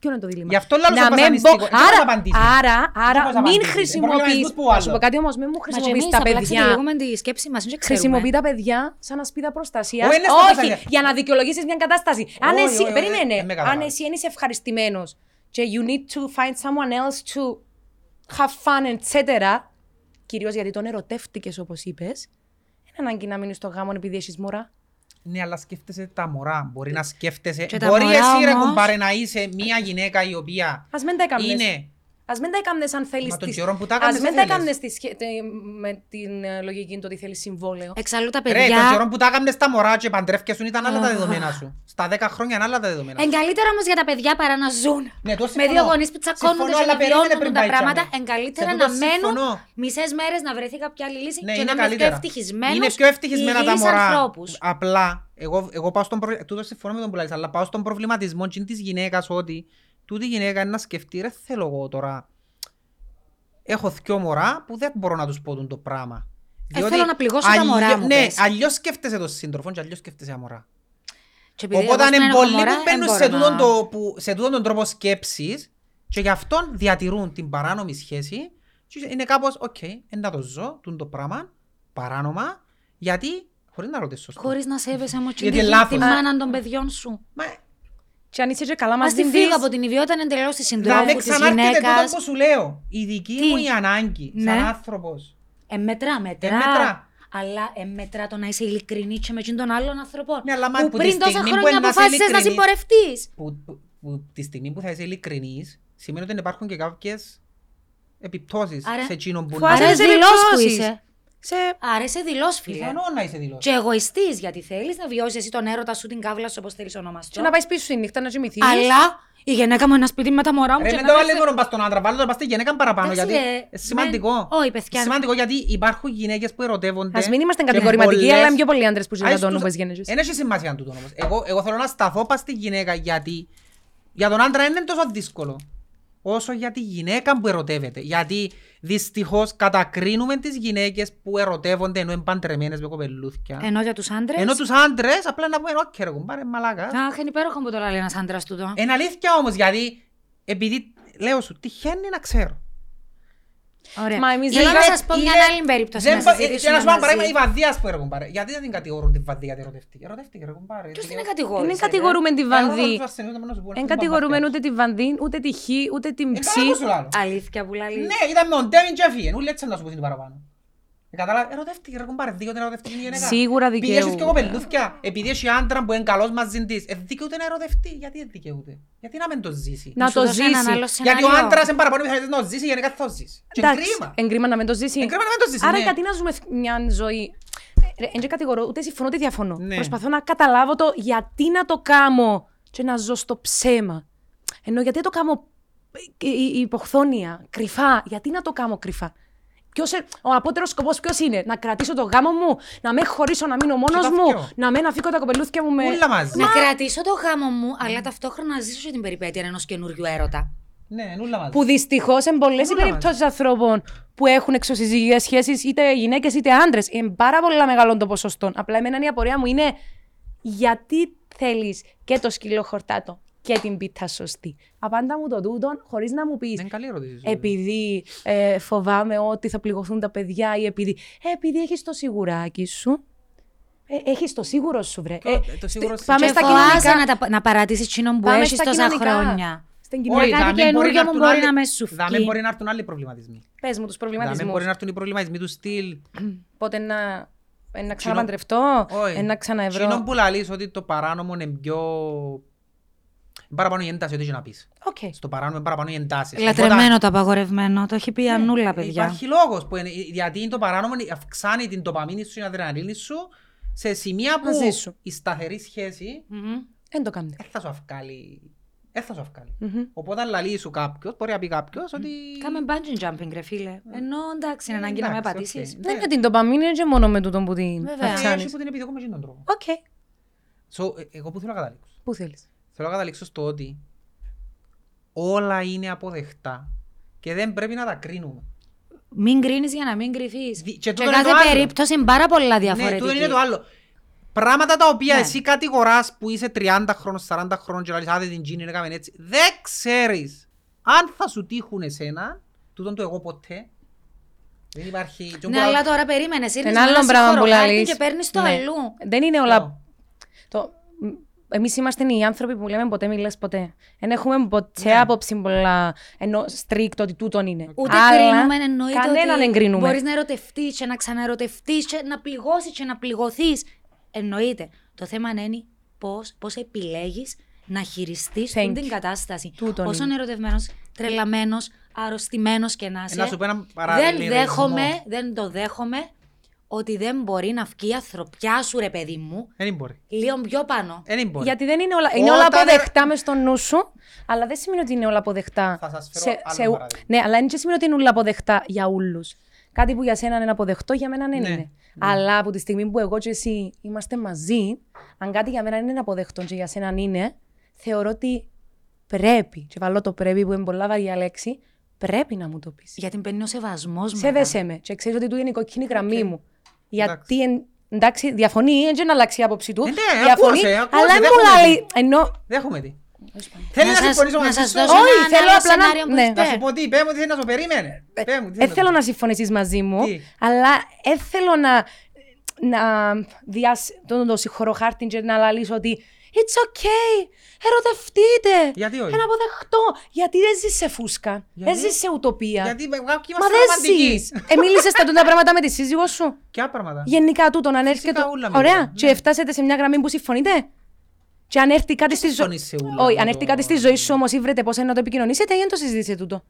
Ποιο είναι το δίλημα; Γι' αυτό λέω Να στο μην βασανιστικό. μπω- Δεν μπορείς να Άρα, απαντήσεις. άρα, Δεν άρα μπορείς να μην απαντήσεις. χρησιμοποιείς. Προβληματισμούς που Να σου πω άλλο. κάτι όμως, μην μου Μα και χρησιμοποιείς εμείς τα απλά παιδιά. ξετυλίγουμε τη σκέψη μας, δεν ξέρουμε. Χρησιμοποιεί τα παιδιά σαν ασπίδα προστασία. Όχι, είναι στα Όχι, προστασία. για να δικαιολογήσεις μια κατάσταση. Αν Όχι, εσύ, όχι, όχι, περίμενε, δεν με αν καταλάβεις. εσύ δεν είσαι ευχαριστημένος και you need to find someone else to have fun, etc. Κυρίως γιατί τον ερωτεύτηκες, όπως είπες, είναι ανάγκη να μείνεις στο γάμο επειδή έχεις μωρά. Ναι, αλλά σκέφτεσαι τα μωρά. Μπορεί να σκέφτεσαι. Και τα Μπορεί μωρά εσύ ρε όμως- κουμπάρε να είσαι μια γυναίκα η οποία Α μην τα έκαμνες. είναι. Α μην τα έκαμνες αν θέλεις. Μα τον καιρό που τα έκαμνες, Α μην δεν τα θέλεις. έκαμνες με την ε, λογική του ότι θέλεις συμβόλαιο. Εξαλλού τα Ρε, τον παιδιά. καιρό που τα έκαμνες τα μωρά και παντρεύκεσαι ήταν άλλα τα δεδομένα σου. Στα 10 χρόνια είναι άλλα τα δεδομένα σου. Εν καλύτερα όμως για τα παιδιά παρά να ζουν. Ναι, το Με συμφωνώ. δύο γονείς που τσακώνονται Συμφωνώ, και αλλά να περίμενε βιώνουν πριν τα πάει πράγματα. τσάμε. Εν καλύτερα Σε να τούτο μένουν συμφωνώ. μισές μέρες να βρεθεί κάποια άλλη λύση Ναι, και είναι να είμαι πιο καλύτερα. ευτυχισμένο. Είναι πιο ευτυχισμένα τα μωρά. ανθρώπους. Απλά, εγώ, εγώ πάω στον προβληματισμό, τούτο συμφωνώ με τον που λες, αλλά πάω στον προβληματισμό και της γυναίκας ότι τούτη η γυναίκα είναι να σκεφτεί, ρε θέλω εγώ τώρα έχω δυο μωρά που δεν μπορώ να τους πω τούτο το πράγμα. Ε, θέλω να πληγώσω τα μωρά μου, Ναι, πες. αλλιώς σκέφτεσαι τον σύντροφο και αλλιώς σκέφτεσαι τα μωρά. Και επειδή Οπότε εγώ είναι στην πολλοί μωρά, που μπαίνουν δεν σε μπορώ τούτον, να- το, που, σε τούτον τον τρόπο σκέψης και γι' αυτόν διατηρούν την παράνομη σχέση και είναι κάπως, οκ, okay, να το ζω, τούτο το πράγμα, παράνομα, γιατί, χωρίς να ρωτήσω σωστό. Χωρίς να σέβεσαι όμως και Γιατί τη, είναι λάθος. τη μάνα των παιδιών σου. Μα, Και αν είσαι και καλά Ας μαζί τη της... φύγω από την ιδιότητα εντελώς της συντρόφου, δάμε της ξανάρκεται τούτο γυναίκας. που σου λέω. Η δική Τι; μου η ανάγκη, Ναι. σαν άνθρωπος. Ε, μετρά, μετρά. Ε, μετρά. Αλλά ε, μετρά το να είσαι ειλικρινή και με εκείνον των άλλων ανθρώπων. Ναι, αλλά μα που που τη πριν τόσα στιγμή που χρόνια είναι να είσαι αποφάσισες να ειλικρινής- συμπορευτείς. Που, που, που τη στιγμή που θα είσαι ειλικρινής, σημαίνει ότι υπάρχουν και κάποιες επιπτώσεις Άρα- σε εκείνον που Φοβάσαι Άρα σε είσαι δηλός που επιπτώσεις. είσαι. Σε... Άρα είσαι δηλός, φίλε. Πιθανόν να είσαι δηλός. Και εγωιστής, γιατί θέλεις να βιώσεις εσύ τον έρωτα σου, την κάβλα σου, όπως θέλεις Και ονομαστό. να πάει πίσω η νύχτα να κοιμηθείς. Αλλά η γυναίκα μου είναι ένα σπίτι με τα μωρά μου Ρε, και μην να το με βάλεις φε- μόνο πας στον άντρα, βάλε το πας στη γυναίκα παραπάνω, Εντάξει, γιατί ρε, είναι σημαντικό. μεν- όχι, παιδιά, Σημαντικό γιατί υπάρχουν γυναίκες που ερωτεύονται. Ας μην είμαστε και κατηγορηματικοί, πολλές- αλλά είναι πιο πολλοί άντρες που Άι, ζητούν στους- όπως γέννησες. Εν έχει σημασία τούτο όμως. Εγώ, εγώ θέλω να σταθώ πας στη γυναίκα γιατί για τον άντρα είναι τόσο δύσκολο όσο για τη γυναίκα που ερωτεύεται. Γιατί δυστυχώς κατακρίνουμε τις γυναίκες που ερωτεύονται ενώ είναι παντρεμένες με κοπελούθια. Ενώ για τους άντρες; Ενώ τους άντρες απλά να πούμε «Οκ ρε κουμπάρε μαλάκα». Αχ, είναι υπέροχο που το λέει ένας άντρας τούτο. Είναι αλήθεια όμως γιατί επειδή λέω σου τυχαίνει να ξέρω. Ωραία. Μα εμείς Ή δεν να είναι- σας πω μια είναι- άλλη περίπτωση δεν να πα- συζητήσουμε ε, Να σου πω ένα μαζί. παράδειγμα, η βαδία ας πούμε ρε κουμπάρε. Γιατί δεν την κατηγορούν την βαδία γιατί ερωτεύτηκε. Ερωτεύτηκε ρε κουμπάρε. Ποιος την Γιατί- κατηγόρησε, Δεν ρε; κατηγορούμε τη Ε, Βανδί. εγώ θα τους ασθενείς, να σου πω, να Δεν σου πω, κατηγορούμε μπαχτές. ούτε τη Βανδί, ούτε τη Χ, ούτε την Ε, Ψ. καλά που σου λάλλω. Αλήθεια που λέει. Ναι, ήταν με τον Ντέμιν και έφυγε. Ούλοι έτσι να σου πω την παραπάνω. Ε, Κατάλαβα, ερωτεύτηκε ρε κουμπάρε, δίκαιο να ερωτευτεί η γυναίκα. Σίγουρα Πήγες δικαιούται. και κοπελούθια, επειδή έχει άντρα που είναι καλός μαζί της, ε, δικαιούται να ερωτευτεί. Γιατί δεν δικαιούται; Γιατί να μην το ζήσει; Να σου το δώσω έναν ζήσει. άλλο Γιατί ο σενάριο. άντρας είναι παραπάνω πιθανότητες να το ζήσει, η γυναίκα θα το ζήσει. Και Εντάξει, κρίμα. εγκρίμα να μην το ζήσει. Εγκρίμα να μην το ζήσει, Άρα ναι. γιατί να ζούμε μια ζωή. Δεν και κατηγορώ, ούτε συμφωνώ ούτε διαφωνώ. Ναι. Προσπαθώ να καταλάβω το γιατί να το κάνω και να ζω στο ψέμα. Ενώ γιατί το κάνω ε, η- η υποχθόνια, κρυφά. Γιατί να το κάνω κρυφά; Ποιος, ε- ο απότερος σκοπός ποιος είναι, Να κρατήσω το γάμο μου, να με χωρίσω, να μείνω μόνος τα μου, δυο. να με αφήκω τα κοπελούθια μου με. Ούλα μαζί. Να κρατήσω το γάμο μου, αλλά ταυτόχρονα να ζήσω και την περιπέτεια ενός καινούριου έρωτα. Ναι, ούλα μαζί. Που δυστυχώς είναι πολλές οι Ούλα περιπτώσεις ανθρώπων που έχουν εξωσυζυγικέ σχέσεις, είτε γυναίκες είτε άντρες. Είναι πάρα πολύ μεγάλο το ποσοστό. Απλά εμένα η απορία μου είναι γιατί θέλεις και το σκύλο χορτάτο; Και την πίτα σωστή. Απάντα μου το τούτο χωρίς να μου πεις. Είναι καλή ερώτηση. σου. Επειδή ε, φοβάμαι ότι θα πληγωθούν τα παιδιά ή επειδή. Ε, επειδή έχεις το σιγουράκι σου. Ε, έχεις το σίγουρο σου, βρε. Το- Ε, το σίγουρο στε- σου. πάμε Και στα φοβάσαι κοινωνικά. να, τα, να παρατήσεις εκείνον που Πάμε έχεις στα τόσα κοινωνικά. χρόνια. Στην Όχι, κοινωνικά. κάτι δάμε μπορεί καινούργιο να μου έρθουν μπορεί να άλλοι- με σου δάμε βγει. μπορεί να έρθουν άλλοι προβληματισμοί. Πες μου τους Δάμε προβληματισμούς. μπορεί να έρθουν οι προβληματισμοί του στυλ. Πότε να, ε, να ξαναπαντρευτώ, ε, να ξαναευρώ. Εκείνο που λαλείς ότι το παράνομο είναι πιο... Είναι παραπάνω η ένταση, ό,τι και να πεις. Οκ. Στο παράνομο είναι παραπάνω οι εντάσεις. Λατρεμένο το απαγορευμένο, το έχει πει η Αννούλα, παιδιά. Υπάρχει λόγος που είναι, γιατί το παράνομο αυξάνει την ντοπαμίνη σου, την αδρεναλίνη σου σε σημεία που Μαζί σου. η σταθερή σχέση Μμμ. Δεν το κάνετε. δεν θα σου φκάλει. Δεν θα σου φκάλει. Μμμ. Οπότε αν λαλείς σου κάποιος, μπορεί να πει κάποιος ότι... Κάμε bungee jumping, ρε φίλε. Ενώ εντάξει, είναι ανάγκη να με Εντάξει, πατήσεις. οκ. Ναι, Ναι. και την ντοπαμίνη είναι και μόνο με τούτον που την Βέβαια. Ε, αυξάνεις. έτσι που την επιδιώκουμε με τον τρόπο. OK. So, ε, εγώ που θέλω να καταλήξω. Πού θέλεις. Θέλω να καταλήξω στο ότι όλα είναι αποδεκτά και δεν πρέπει να τα κρίνουμε. Μην κρίνεις για να μην κρυφείς. Δι- και Και τούτο είναι κάθε το άλλο. περίπτωση είναι πάρα πολλά Ναι, διαφορετική. τούτο είναι το άλλο. Πράγματα τα οποία Ναι. εσύ κατηγοράς που είσαι 30 χρόνων, 40 χρόνων και λαλείς άδε την Τζίνη έκαμε έτσι. Δεν ξέρεις αν θα σου τύχουν εσένα, τούτον το εγώ ποτέ. Δεν υπάρχει... Ναι, αλλά τώρα περίμενες. Ήρθες Ένα με άλλο ένα πράγμα που συγχωροχάρτη λαλείς. και παίρνεις το Ναι. αλλού. Δεν είναι Ποιο; όλα... Το... Εμείς είμαστε οι άνθρωποι που λέμε ποτέ μη λες ποτέ. Δεν έχουμε ποτέ Ναι. άποψη πολλά ενώ στρίκτο ότι τούτον είναι. Ούτε Αλλά κρίνουμε, εννοείται κανέναν ότι εγκρίνουμε. μπορείς να ερωτευτείς και να ξαναερωτευτείς και να πληγώσεις και να πληγωθείς. Εννοείται. Το θέμα είναι πώς, πώς επιλέγεις να χειριστείς Thank αυτή την you. κατάσταση. Τούτον Όσο είναι. ερωτευμένος, τρελαμένος, αρρωστημένος και να Ε, είσαι. Να σου πω έναν δεν παραλληλισμό. δέχομαι, δεν το δέχομαι ότι δεν μπορεί να βγει η ανθρωπιά σου, ρε παιδί μου, Δεν μπορεί. λίγο πιο πάνω. Δεν μπορεί. Γιατί δεν είναι όλα, είναι όλα Όταν- αποδεκτά μες στο νου σου, αλλά δεν σημαίνει ότι είναι όλα αποδεκτά. Θα σας φέρω άλλο ου- παράδειγμα. Ναι, αλλά δεν σημαίνει ότι είναι όλα αποδεκτά για όλους. Κάτι που για σένα είναι αποδεκτό, για μένα δεν Ναι. είναι. Αλλά από τη στιγμή που εγώ και εσύ είμαστε μαζί, αν κάτι για μένα είναι αποδεκτό και για σένα είναι, θεωρώ ότι πρέπει, και βάλω το πρέπει που είναι πολλά βαριά λέξη, πρέπει να μου το πεις. Γιατί μπαίνει ο σεβασμός Σέβεσαι με και ξέρεις ότι του είναι η κοκκίνη γραμμή μου. Γιατί, Εντάξει. εν- εντάξει, διαφωνεί, δεν να αλλάξει η άποψη του. Ε, ναι, διαφωνεί, ακούσε, ακούσε, αλλά δεν δεν μου έχουμε λέει, ενώ Δέχομαι τι. Θέλει να σας- συμφωνήσω να μαζί σας σου. δώσω Όχι, ένα θέλω άλλο απλά να- σενάριο που ναι. είστε. Να σου πω τι, πέ μου τι θέλεις να σου περίμενε. Πέ μου, τι δεν θέλεις θέλω να να συμφωνήσεις μαζί μου, Τι; αλλά δεν θέλω να, να διασ... τον, τον συγχωροχάρτη και να λαλήσω ότι It's okay, ερωτευτείτε. Γιατί όχι; Ένα αποδεχτώ. Γιατί δεν ζεις σε φούσκα. Γιατί; Δεν ζεις σε ουτοπία. Γιατί ε, κάποιοι Μα είμαστε δεν ρομαντικοί. ζεις. Εμίλησες τα τούτα πράγματα με τη σύζυγό σου; Ποια πράγματα; Γενικά τούτον, αν έρχεται. Φυσικά ούλα με Ωραία. ούλα, Και ναι. φτάσετε σε μια γραμμή που συμφωνείτε; Και αν έρθει κάτι στη ζωή. συμφωνείς σε ούλα Όχι, με αν το- έρθει κάτι στη ζωή σου όμως ή βρείτε πώς να το επικοινωνήσετε, ή δεν το συζητήσετε τούτο;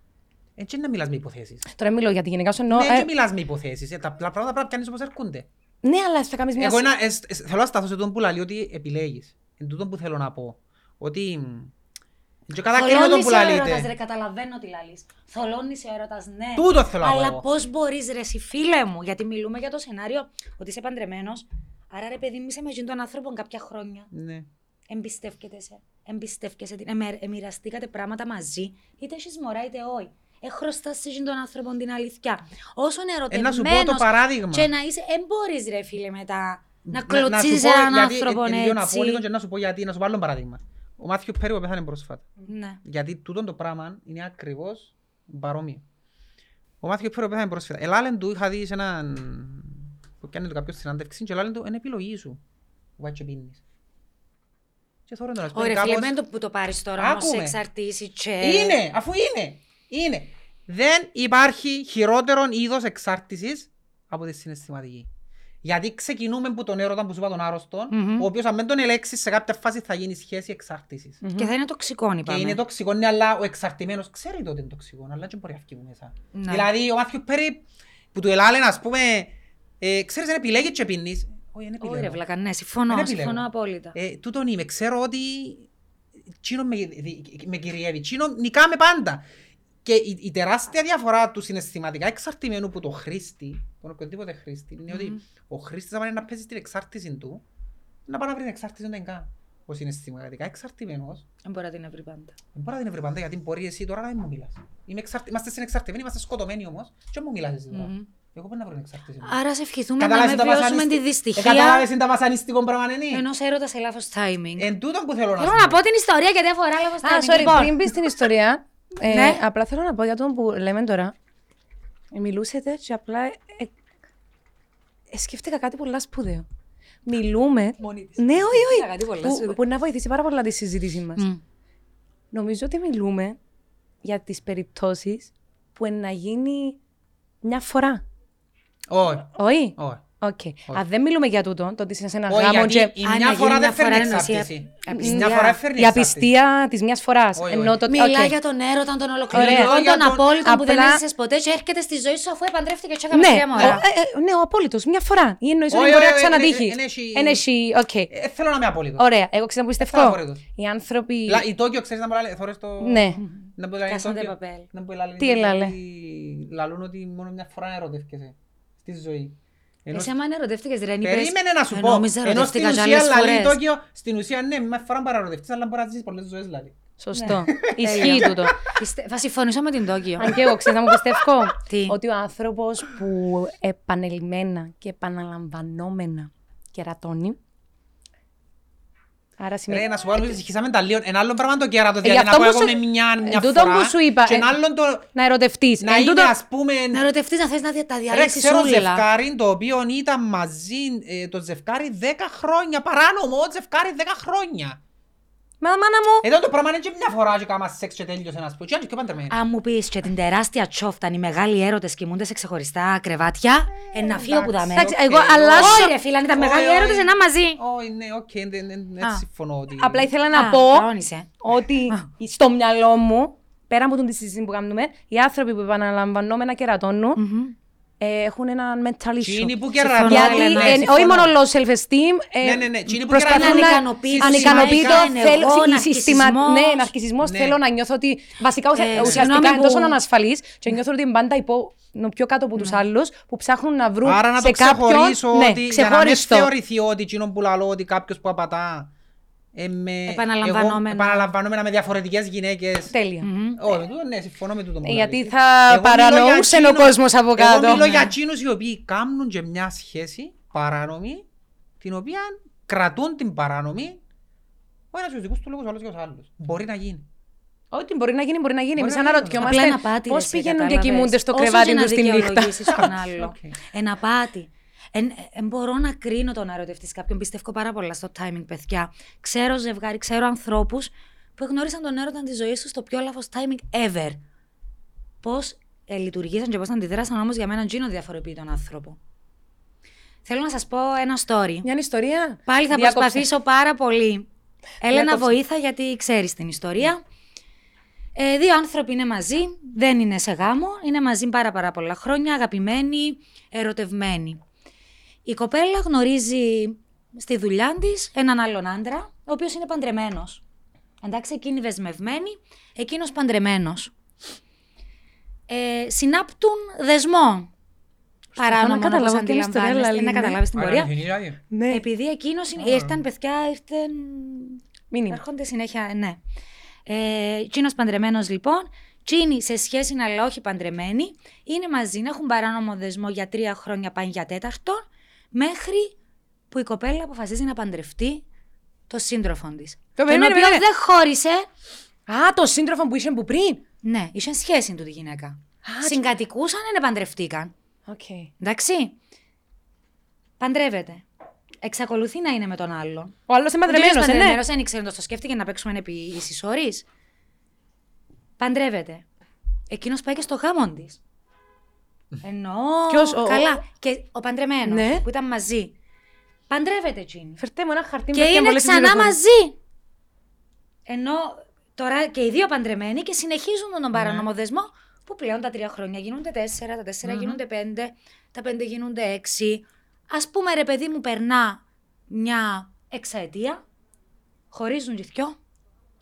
Έτσι να μιλάς με υποθέσεις. Τώρα μιλώ για τη γενικά σου εννοώ. Ναι, ε, και μιλάς με υποθέσεις. Ε, Τα τα πράγματα πρέπει να πιάνεις όπως έρχονται. Ναι, αλλά θα κάνεις μια. Εγώ ένα- ε, ε, θέλω να σταθώ σε τούτο που λέει ότι επιλέγεις. Είναι τούτο που θέλω να πω. Ότι... μ, Και κατακρίνω τον Θολώνεις που ο έρωτας, ρε, λαλείτε. καταλαβαίνω τι λαλείς. Θολώνεις ο έρωτας, ναι. Τούτο θέλω να πω Αλλά εγώ. πώς μπορείς ρε εσύ φίλε μου, γιατί μιλούμε για το σενάριο ότι είσαι παντρεμένος, άρα ρε παιδί μου είσαι με εκείνον τον άνθρωπο κάποια χρόνια. Ναι. Εμπιστεύκεσαι, εμπιστεύκεσαι, την- εμε- εμοιραστήκατε πράγματα μαζί, είτε έχεις μωρά είτε όχι. Έχρωστας σε εκείνον τον άνθρωπο την αλήθεια. Όσον Ε, ερωτευμένος να σου πω το παράδειγμα. και να είσαι, δεν μπορείς ρε φίλε μετά να Να- να σου κλωτσίσεις πω, έναν γιατί άνθρωπο είναι λίγο έτσι. απόλυτο και να σου πω γιατί, να σου πω άλλο παράδειγμα. Ο Μάθιου Πέρι που πέθανε πρόσφατα. Ναι. Γιατί τούτο το πράγμα είναι ακριβώς παρόμοιο. Ο Μάθιου Πέρι που πέθανε πρόσφατα. Ελάλεν του είχα δει σε έναν... που κάνει το κάποιος συνάντευξη και ελάλεν του είναι επιλογή σου. Βάει και πίνεις. Και τώρα να σου πω, Ωραία, κάπως- φίλε, μην το που το πάρεις τώρα όμως σε Άκουμε. εξαρτήσει και... Είναι, αφού είναι. Είναι. Δεν υπάρχει χειρότερο είδος εξάρτησης από τη συναισθηματική. Γιατί ξεκινούμε από τον έρωτα που σου είπα τον άρρωστο, Μμμ. ο οποίος αν δεν τον ελέγξεις σε κάποια φάση θα γίνεις σχέση εξάρτησης. Και θα είναι τοξικό, Και είπαμε. είναι τοξικό, ναι, αλλά ο εξαρτημένος ξέρει τότε είναι τοξικό, αλλά δεν μπορεί να βγει μέσα. Ναι. Δηλαδή, ο Μάθιου Πέρι που του ελάλε, ας πούμε, ε, ξέρεις, δεν επιλέγει και πίνεις. Όχι, δεν Όχι ρε επιλέγω. βλακα, ναι, συμφωνώ, Δεν επιλέγω. συμφωνώ απόλυτα. Ε, τούτον είμαι, ξέρω ότι τσίνο με, δι- με κυριεύει, τσίνο νικάμε πάντα. Και η, η τεράστια διαφορά του συναισθηματικά εξαρτημένου που το χρήστη, τον οποιοδήποτε χρήστη, είναι ότι ο χρήστης άμα είναι να παίζει την εξάρτηση του, να πάει να βρει την εξάρτηση του ενικά. Ο συναισθηματικά εξαρτημένος, Δεν μπορεί να την βρει πάντα. δεν μπορεί να την βρει πάντα γιατί μπορεί εσύ τώρα να μην μου μιλάς. Είμαι εξαρτη... Είμαστε συνεξαρτημένοι, είμαστε σκοτωμένοι όμως και δεν μου μιλάς εσύ τώρα. Μμμ. Εγώ πρέπει να βρω την εξάρτηση μου. Άρα σε ευχηθούμε να Κατάλαβες με τα βιώσουμε βασανιστι- τη Ε, δυστυχία Κατάλαβες είναι τα βασανιστικό πράγμα, είναι; ενός έρωτας σε λάθος timing. Εν τούτον που θέλω να Θέλω σου να πω. πω την ιστορία γιατί αφορά λάθος Α, timing. sorry, Λοιπόν, πριν μπεις στην ιστορία, ε, Ναι. απλά θέλω να πω για τον που λέμε τώρα. Ε, μιλούσετε και απλά ε, ε, ε, σκέφτηκα κάτι πολύ σπουδαίο. Μιλούμε. Μόνη της. Ναι, όχι, Σκέφτηκα κάτι όχι. πολλά Που, σπουδαίο. που να βοηθήσει πάρα πολλά τη συζήτησή μας. μμ. Νομίζω ότι μιλούμε για τις περιπτώσεις που είναι να γίνει μια φορά. Όχι, Όχι. Όχι. Οκ. Αν δεν μιλούμε για τούτο, το ότι είσαι σε ένα Όχι, γάμο γιατί και. η Αν μια να φορά γίνει δεν μια φορά φέρνει εννοεί εξάρτηση. απιστία. Η μια φορά φέρνει Η απιστία της μιας φοράς. Όχι, Ενώ όχι. το Μιλά οκ. για τον έρωτα, τον Ωραία. ολοκληρωτικό, Για τον τον- απόλυτο που δεν απλά- έζησες ποτέ και έρχεται στη ζωή σου αφού επαντρεύτηκε και έκανε Ναι, τρία ο, μωρά. ε, ε, ναι, ο απόλυτος. Μια φορά. Ή εννοείς ότι Όχι, μπορεί να όχι, ξανατύχει. εν- εν έχει- Εν έχει, οκ. Ε, Θέλω να είμαι απόλυτος. Ωραία, εγώ ξέρω που Θέλω πιστεύω. απόλυτος. Οι άνθρωποι. Λα- Η Τόκιο ξέρεις να μου λέει, θωρείς το... Ναι. Να μου λέει Κάσαντε Τόκιο- παπέλ. να μου λέει Τι Τόκιο έλαλε; ότι Λαλούν ότι μόνο μια φορά ερωτεύκεσαι στη ζωή. Ενώ Εσύ άμα ερωτεύτηκες ρε, αν είπες, Περίμενε να σου «Ε, πω. νόμιζα Ενώ στην ερωτεύτηκα κι ουσία άλλες λαλεί φορές». Τόκιο, στην ουσία ναι, μια φορά παραρωτευτείς, αλλά μπορείς να ζήσεις πολλές ζωές λαλεί. Σωστό. [LAUGHS] Ισχύει τούτο. Πιστε- Θα συμφωνήσω με την Τόκιο. Αν και εγώ ξέρω να μου πιστεύω [LAUGHS] Τι; ότι ο άνθρωπος που επανελειμμένα και επαναλαμβανόμενα κερατώνει. Άρα Ρε, σημαίνει. να σου πω, άλλο, συγχύσαμε τα λίγο. Ένα άλλο πράγμα είναι το κέρατο, Ε, δηλαδή γι' να αυτό πω που εγώ σου- με μια, μια Ε, τούτο φορά. που σου είπα, Και ε, ένα άλλο το... Να ερωτευτείς. Να είναι ας πούμε... Να ερωτευτείς να θες να δια- τα Ρε, διαλύσεις ξέρω όλα. ζευκάρι το οποίο ήταν μαζί ε, το ζευκάρι 10 χρόνια. Παράνομο ζευκάρι 10 χρόνια. Μα μάνα μου. Εδώ το πράγμα είναι και μια φορά και κάμα σεξ και τέλειωσε να σου πω. Και αν και παντρεμένοι. Αν μου πεις και την τεράστια τσόφτα, οι μεγάλοι έρωτες κοιμούνται σε ξεχωριστά κρεβάτια, ε, να φύγω που δάμε. Εντάξει, οκ, εγώ εγώ- αλλάζω. Όχι ρε φίλε, αν ήταν Όχι, μεγάλοι όχι. έρωτες, να μαζί. Όχι, ναι, οκ, δεν- δεν- δεν Α. συμφωνώ ότι... Απλά ήθελα να Α, πω φρόνησε. ότι στο μυαλό μου, πέρα από την συζήτηση που κάνουμε, οι άνθρωποι που επαναλαμβανόμενα κερατώνουν Μμμ. ε, έχουν ένα mental Τσίνοι issue. που Συμφωνώ, κερατώνουν, Γιατί Έλενα, ναι, ε, συμφωνώ. όχι μόνο low self-esteem, ε, Ναι, ναι, ναι. Τσίνοι που προσπαθούν κερατώνουν- να ανικανοποίητο, ανικανοποίητο, σημαντικά, θέλω, εγώ, η συστημα... ναρκισσισμός. Ναι, ναρκισισμός, Ναι. θέλω να νιώθω ότι βασικά ουσα- Ε, ουσιαστικά συγγνώμη είναι τόσο που- ανασφαλής και νιώθω ότι είναι πάντα υπό, νο- πιο κάτω από τους άλλους που ψάχνουν να βρουν Άρα να σε το ξεχωρίσω κάποιον ναι, ότι για να μην ξεχώριστο. θεωρηθεί ότι εκείνο που λαλώ ότι κάποιος που απατά ε, με, Επαναλαμβανόμενα. εγώ, επαναλαμβανόμενα με διαφορετικές γυναίκες. Τέλεια. Μμμ. Όχι, με τούτο, ναι, συμφωνώ με τούτο. που Ε, γιατί λαλείς. θα Εγώ μιλώ για παρανοούσε ο εκείνους- κόσμος από κάτω. Εγώ μιλώ για Ναι. εκείνους οι οποίοι κάνουν και μια σχέση παράνομη, την οποία κρατούν την παράνομη, ο ένας για τους δικούς του λόγους, ο άλλος για τους άλλους. Μπορεί να γίνει. Ό,τι μπορεί να γίνει, μπορεί να γίνει. Μπορεί Εμείς να γίνει. αναρωτιόμαστε Απλά εν απάτη. πώς ρε, σε πηγαίνουν και κατάλαβες. κοιμούνται στο Όσο κρεβάτι και να του τη νύχτα. δικαιολογήσεις τον [LAUGHS] άλλο. Οκ. Εν απάτη. Εν, εν μπορώ να κρίνω το να ερωτευτεί κάποιον. Πιστεύω πάρα πολλά στο timing, παιδιά. Ξέρω ζευγάρι, ξέρω ανθρώπους που γνώρισαν τον έρωτα της ζωής τους στο πιο λάθος timing ever. Πώς ε, λειτουργήσαν και πώς αντιδράσαν όμως για μένα τζίνο διαφοροποιεί τον άνθρωπο. Θέλω να σας πω ένα story. Μια ιστορία; Πάλι θα Διάκοψε. προσπαθήσω πάρα πολύ. Έλενα, Διάκοψε. βοήθα γιατί ξέρεις την ιστορία. Ε, δύο άνθρωποι είναι μαζί, δεν είναι σε γάμο, είναι μαζί πάρα πάρα πολλά χρόνια, αγαπημένοι, ερωτευμένοι. Η κοπέλα γνωρίζει στη δουλειά της έναν άλλον άντρα, ο οποίος είναι παντρεμένος. Εντάξει, εκείνη δεσμευμένη, εκείνος παντρεμένος. Ε, συνάπτουν δεσμό. Παράνομο, να καταλάβω όπως ποια είναι η ιστορία, αντιλαμβάνεστε, Λαλή, να ναι. καταλάβεις την Άρα, πορεία. αληθινή, δηλαδή. Ναι, Επειδή εκείνος είναι. Ήρθαν παιδιά, ήρθαν. μήνυμα. Έρχονται συνέχεια, ναι. Ε, Τσίνο παντρεμένος λοιπόν. Τσίνη σε σχέση αλλά όχι παντρεμένη. Είναι μαζί, έχουν παράνομο δεσμό για τρία χρόνια, πάνε για τέταρτο. Μέχρι που η κοπέλα αποφασίζει να παντρευτεί το σύντροφο της. Το Τον περίμενε, οποίο περίμενε. δεν χώρισε. Α, το σύντροφο που είσαι που πριν. Ναι, είχε σχέση του τη γυναίκα. Συγκατοικούσαν, δεν παντρευτήκαν. Οκ. Εντάξει. Παντρεύεται. Εξακολουθεί να είναι με τον άλλον. Ο άλλος είναι παντρεμένος, ε, ναι. Παντρεμένος, δεν ήξερε να το σκέφτηκε να παίξουμε επί ίσοις όροις. Παντρεύεται. Εκείνος πάει και στο γάμο της. Εννοώ. Ποιος, ο- καλά. Και ο παντρεμένος Ναι. που ήταν μαζί. Παντρεύεται εκείνη. Φερτέ μου ένα χαρτί Και με είναι πολλές ξανά πληροφορίες. μαζί. Ενώ τώρα και οι δύο παντρεμένοι και συνεχίζουν τον παράνομο δεσμό που πλέον τα τρία χρόνια γίνονται τέσσερα, τα τεσσερα γίνονται πέντε, τα πέντε γίνονται έξι. Ας πούμε ρε παιδί μου περνά μια εξαετία, χωρίζουν και δυο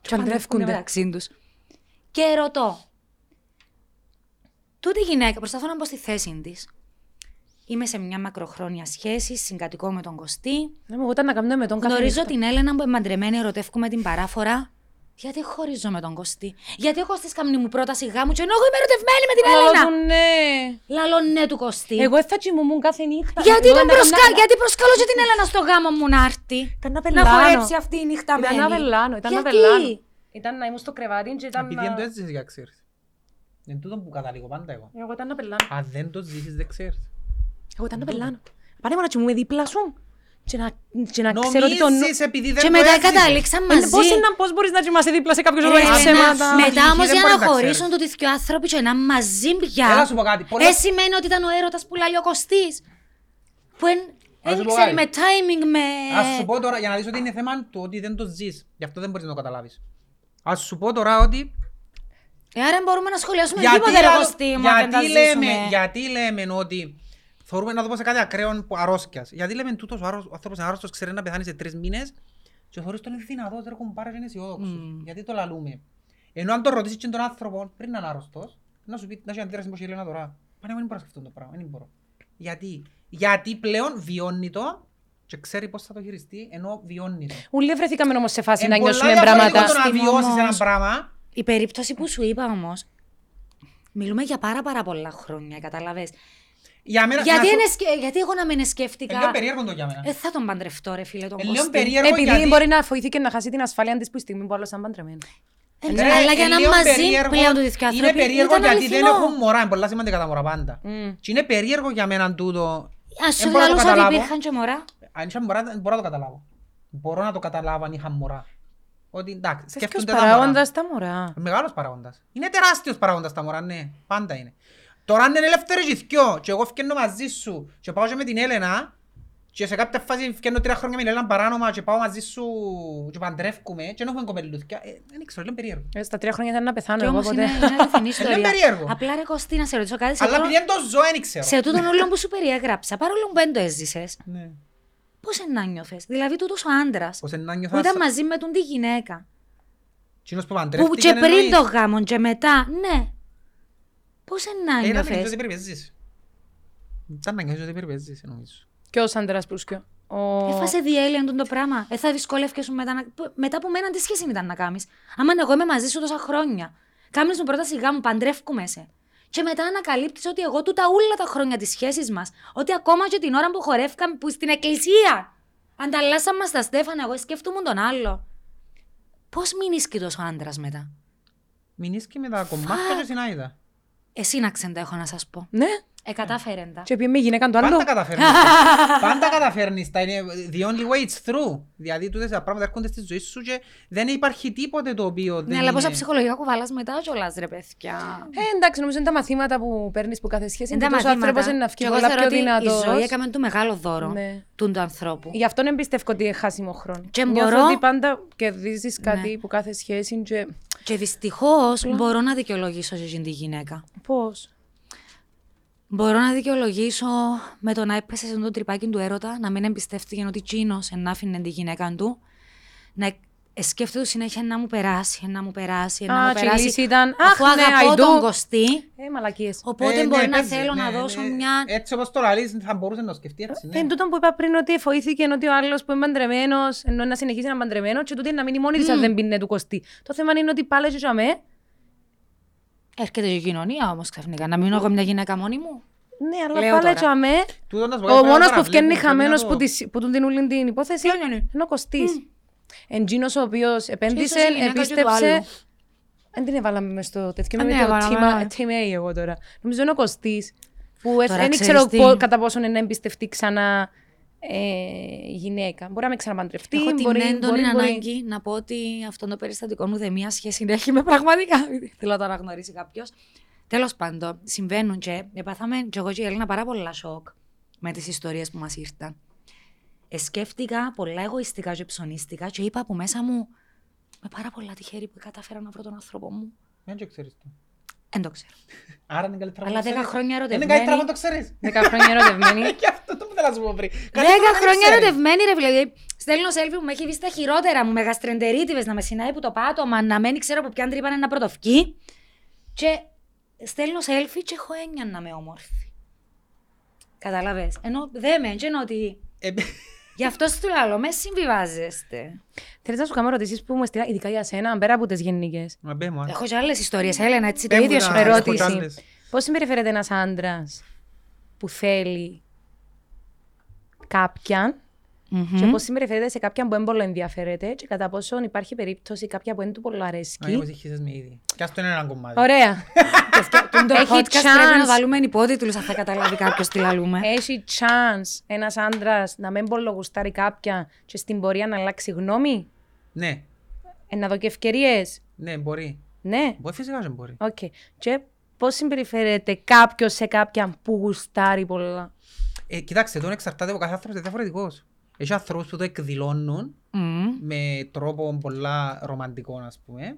Και παντρεύκονται. μεταξύ τους. Και ρωτώ, τούτη η γυναίκα, προσπαθώ να μπω στη θέση της. Είμαι σε μια μακροχρόνια σχέση, συγκατοικώ με τον Κωστή. Ναι, εγώ ήταν να κάνουμε με τον κάθε Γνωρίζω νύχτα. την Έλενα που είναι παντρεμένη, ερωτεύκουμε την παράφορα. Γιατί χωρίζω με τον Κωστή; Γιατί ο Κωστής κάνει μου πρόταση γάμου και ενώ εγώ είμαι ερωτευμένη με την Αλλά Έλενα; του ναι. Λαλό ναι του Κωστή. Εγώ θα τσιμούμουν κάθε νύχτα. Γιατί, Εγώ τον ήταν προσκα... να- Γιατί προσκαλώ και την Έλενα στο γάμο μου να έρθει; Ήταν να Να πελάνω. χορέψει αυτή η νύχτα Ήταν να πελάνω, ήταν να Γιατί; πελάνω. Ήταν να ήμουν στο κρεβάτι και ήταν Επειδή να... δεν το έζησες για ξέρεις. Είναι τούτο που καταλήγω πάντα εγώ. Εγώ ήταν να πελάνω. Αν δεν το ζήσεις δεν ξέρεις. Εγώ ήταν να πελάνω. Πάνε μόνο να τσιμούμε δίπλα σου και να, και να ξέρω ότι το νου... Νομίζεις επειδή δεν Και το μετά έζησες. καταλήξαν Ε, μαζί. Πώς, είναι, πώς μπορείς να τσιμάσαι δίπλα σε κάποιον που Ρε, έχει Έλενα, ψέματα. Μετά Εκεί όμως δεν για μπορεί να να τα χωρίσουν ξέρεις. του δύο άνθρωποι και να είναι μαζί πια. Έλα σου πω κάτι, πολλές- Ε, σημαίνει ότι ήταν ο έρωτας που λέει ο Κωστής. Που εν, Να σου δεν πω ξέρει κάτι. με timing, με. Ας σου πω τώρα, για να δεις ότι είναι θέμα του ότι δεν το ζεις. Γι' αυτό δεν μπορείς να το καταλάβεις. Ας σου πω τώρα ότι Ε, άρα μπορούμε να σχολιάσουμε γιατί, τίποτα ρε λαλό- Κωστή μου, αν δεν τα γιατί, λέμε, ζήσουμε. γιατί λέμε ότι θεωρούμε να το πω σε κάτι ακραίο που αρρώσκιας. Γιατί λέμε τούτος ο, άρρωστος, ο άνθρωπος είναι άρρωστος, ξέρει να πεθάνει σε τρεις μήνες και θεωρείς τον είναι δυνατός, δεν έχουν πάρει και είναι αισιόδοξος. Γιατί το λαλούμε. Ενώ αν το ρωτήσεις και τον άνθρωπο πριν να είναι άρρωστος, να σου πει να έχει αντίδραση πως η Ελένα τώρα. Πάνε εγώ δεν μπορώ να σκεφτώ το πράγμα, δεν μπορώ. Γιατί. Γιατί πλέον βιώνει το και ξέρει πώς θα το χειριστεί, ενώ βιώνει το. Ούλοι βρεθήκαμε όμως σε φάση Ε, να πολλά νιώσουμε διαφορετικό πράγματα. το να Στην βιώσεις όμως- ένα πράγμα Η περίπτωση που σου είπα όμως. Μιλούμε για πάρα πάρα πολλά χρόνια, καταλαβες. Για μένα, Γιατί, να σου- είναι σκε- γιατί εγώ να μην Ε, σκέφτηκα. λίγο περίεργο το για μένα. Ε, θα τον παντρευτώ, ρε φίλε, τον Ε, λίγο Κωστή. περίεργο Επειδή γιατί... μπορεί να φοηθεί να χάσει την ασφάλεια της που η στιγμή που άλλος ήταν παντρεμένος. Ε, Ρε, αλλά για ε, να λίγο μαζί περίεργο- πλέον του δύο Είναι άνθρωποι. περίεργο ήταν γιατί δεν αληθινό. έχουν μωρά, είναι πολλά σημαντικά τα μωρά πάντα. Μμ. Και είναι περίεργο για μένα τούτο. Ας σου Ε, μπορώ να το λαλούσα ότι καταλάβω. υπήρχαν και μωρά; Αν είχα μωρά, δεν μπορώ να το καταλάβω. Μπορώ να το καταλάβω αν είχα μωρά. Ότι εντάξει, Ποιος σκέφτονται τα μωρά. παράγοντας τα μωρά. Μεγάλος παράγοντας. Είναι τεράστιος παράγοντας τα μωρά, ναι. Πάντα είναι. Τώρα αν είναι ελεύθεροι και οι δυο και εγώ φκένω μαζί σου και πάω και με την Έλενα και σε κάποια φάση φκένω τρία χρόνια με την Έλενα παράνομα και πάω μαζί σου και παντρεύκουμε και δεν έχουμε κοπελούθια. Ε, δεν ξέρω, είναι περίεργο. Ε, Στα τρία χρόνια ήταν να πεθάνω Και εγώ όμως ποτέ. είναι, [LAUGHS] είναι αληθινή λίγο ιστορία. περίεργο. Απλά ρε Κωστή, να σε ρωτήσω κάτι. Σε, Αλλά τούτο- επειδή δεν το ζω, δεν ξέρω. σε τούτον όλο που σου περιέγραψα, παρόλο που δεν το έζησες, Ναι. πώς να νιώθες; Δηλαδή τούτος ο άντρας Πως να νιώθω που ήταν ασα- μαζί με τον τη γυναίκα. Εκείνος που Που παντρεύτηκε και πριν εννοείς. το γάμο και μετά, ναι. Πώς να Ε, Ήταν να νιώθεις νιώθες. ότι περιπέζεις. Ήταν να νιώθεις ότι περιπέζεις, νομίζω. Ποιος άντρας πλούσκιο. Ο... Έφασε διέλυαν τον το πράγμα. Ε, θα δυσκολεύκεσαι μετά, να... π- μετά που μέναν τι σχέση ήταν να κάνεις; Άμα εγώ είμαι μαζί σου τόσα χρόνια. Κάμνεις μου πρώτα σιγά μου, παντρεύκουμε σε. Και μετά ανακαλύπτεις ότι εγώ τούτα όλα τα χρόνια της σχέσης μας, ότι ακόμα και την ώρα που χορεύκαμε που στην εκκλησία, ανταλλάσσαμε μα τα στέφανα, εγώ σκέφτομαι τον άλλο. Πώς μείνεις και τόσο άντρας μετά; Μην ίσκει με τα κομμάτια και συνάιδα. Εσύ να ξέντα έχω να σας πω. Ναι. Ε, κατάφερεν τα. Και πει με γυναίκα το άλλο. Πάντα καταφέρνεις. [LAUGHS] Πάντα καταφέρνεις. Τα είναι the only way it's through. Δηλαδή τούτες τα πράγματα έρχονται στη ζωή σου και δεν υπάρχει τίποτε το οποίο δεν Ναι, αλλά πόσα είναι- ψυχολογικά κουβαλάς μετά κιόλας, ρε παιδιά. Ε, εντάξει, νομίζω είναι τα μαθήματα που παίρνεις που κάθε σχέση. Είναι Είναι τα τόσος άνθρωπος μαθήματα. είναι να Και βγει εγώ πολλά θεωρώ πιο ότι η δυνατός. ζωή έκαμε του μεγάλο δώρο Ναι. του του ανθρώπου. Γι' αυτό δεν πιστεύω ότι είναι χάσιμο χρόνο. Και Νιώθω μπορώ- ότι πάντα κερδίζεις κάτι Ναι. που κάθε σχέση. Και... Και δυστυχώς μπορώ να δικαιολογήσω σε εκείνη τη γυναίκα. Πώς; Μπορώ να δικαιολογήσω με το να έπεσε σε αυτό το τρυπάκι του έρωτα, να μην εμπιστεύτηκε ότι τσίνο να άφηνε τη γυναίκα του, να ε, σκέφτεται συνέχεια να μου περάσει, να μου περάσει, να Α, μου και η περάσει. λύση ήταν, Αφού «Αχ, ναι, αγαπώ I τον do». Κωστή, Ε, μαλακίες. οπότε Ε, μπορεί ναι, να παίζει, θέλω ναι, να ναι, δώσω ναι. μια. Έτσι όπως το λαλείς θα μπορούσε να το σκεφτεί έτσι. ναι. Εν τούτο που είπα πριν ότι εφοήθηκε ότι ο άλλος που είναι παντρεμένος, ενώ να συνεχίσει να είναι παντρεμένος, και τούτη να μείνει μόνη της αν δεν πίνει του κοστί. Το θέμα είναι ότι πάλι και αμέ. Έρχεται και η κοινωνία όμως ξαφνικά. Να μείνω εγώ μια γυναίκα μόνη μου. Ναι, αλλά Λέω πάλι τώρα. και αμέ. Τούτο να σου πω, Ο πρέπει να μόνος το που βγαίνει αναβλέπουν, χαμένο πρέπει να που, το- της- που του την ούλη την υπόθεση είναι ο κοστή. Εντζήνο ο οποίος επένδυσε, ίσως η γυναίκα και του επίστεψε. άλλου. Δεν την έβαλαμε μες στο τέτοιο. Α, Με ναι, το έβαλαμε, team, ναι. team A εγώ τώρα. Νομίζω είναι ο κοστή. Που Τώρα δεν ξέρεις ξέρω τι. πο- κατά πόσο είναι να εμπιστευτεί ξανά ε, γυναίκα. Μπορεί να με ξαναπαντρευτεί. Έχω την μπορεί, έντονη μπορεί, μπορεί. ανάγκη να πω ότι αυτό το περιστατικό μου δεν μία σχέση έχει με πραγματικά. [LAUGHS] Θέλω να το αναγνωρίσει κάποιος. Τέλος πάντων, συμβαίνουν και επάθαμε και εγώ και η Έλληνα πάρα πολλά σοκ με τις ιστορίες που μας ήρθαν. Εσκέφτηκα πολλά εγωιστικά και ψωνίστηκα και είπα από μέσα μου με πάρα πολλά τυχερή που κατάφερα να βρω τον άνθρωπο μου. Δεν το ξέρεις το. Δεν το ξέρω. Άρα είναι καλύτερα Αλλά να το δέκα ξέρεις. χρόνια Είναι ερωτευμένη. καλύτερα να το ξέρεις. Δέκα χρόνια ερωτευμένη. [LAUGHS] Και αυτό το που θέλω να σου πω πριν. Καλύτερα Δέκα να το χρόνια ξέρεις. ερωτευμένη, ρε φίλε. Δηλαδή, στέλνω selfie που με έχει δει στα χειρότερα μου, με γαστρεντερίτιδες να με συνάει που το πάτωμα, να μένει ξέρω από ποιαν τρύπα είναι ένα πρωτοφκή. Και στέλνω selfie και έχω έννοια να είμαι όμορφη. Κατάλαβε. Ενώ δεν με, και ενώ ότι. Ε, Γι' αυτό σου λέω, με συμβιβάζεστε. Θέλεις να σου κάνω ερωτήσεις που μου στείλα, ειδικά για σένα, πέρα από τις γενικές; Μα μπέ μου, α. Έχω και άλλες ιστορίες, Έλενα, έτσι το Πες μου ίδιο τα- σου έχω κι ερώτηση. άλλες. Πώς συμπεριφέρεται ένας άντρας που θέλει κάποιαν Μμμ. και πώ συμπεριφέρεται σε κάποιαν που δεν πολύ ενδιαφέρεται και κατά πόσο υπάρχει περίπτωση κάποια που δεν του πολύ Α, αρέσκει. εγώ συγχύσες με ήδη. Κι ας το είναι ένα κομμάτι. Ωραία. [LAUGHS] Το Έχει podcast πρέπει να chance. βάλουμε υπότιτλους αν θα καταλάβει κάποιος τι λαλούμε. Έχει chance ένας άντρας να μην πολύ γουστάρει κάποια και στην πορεία να αλλάξει γνώμη. Ναι, Ε, να δω και ευκαιρίες. ναι, μπορεί. Ναι. Μπορεί φυσικά και μπορεί. Οκ. Και πώς συμπεριφέρεται κάποιος σε κάποιαν που γουστάρει πολλά; Ε, κοιτάξτε, τον εξαρτάται από κάθε άνθρωπος είναι διαφορετικός. Έχει ανθρώπους που το εκδηλώνουν Μμμ. με τρόπο πολλά ρομαντικό, ας πούμε.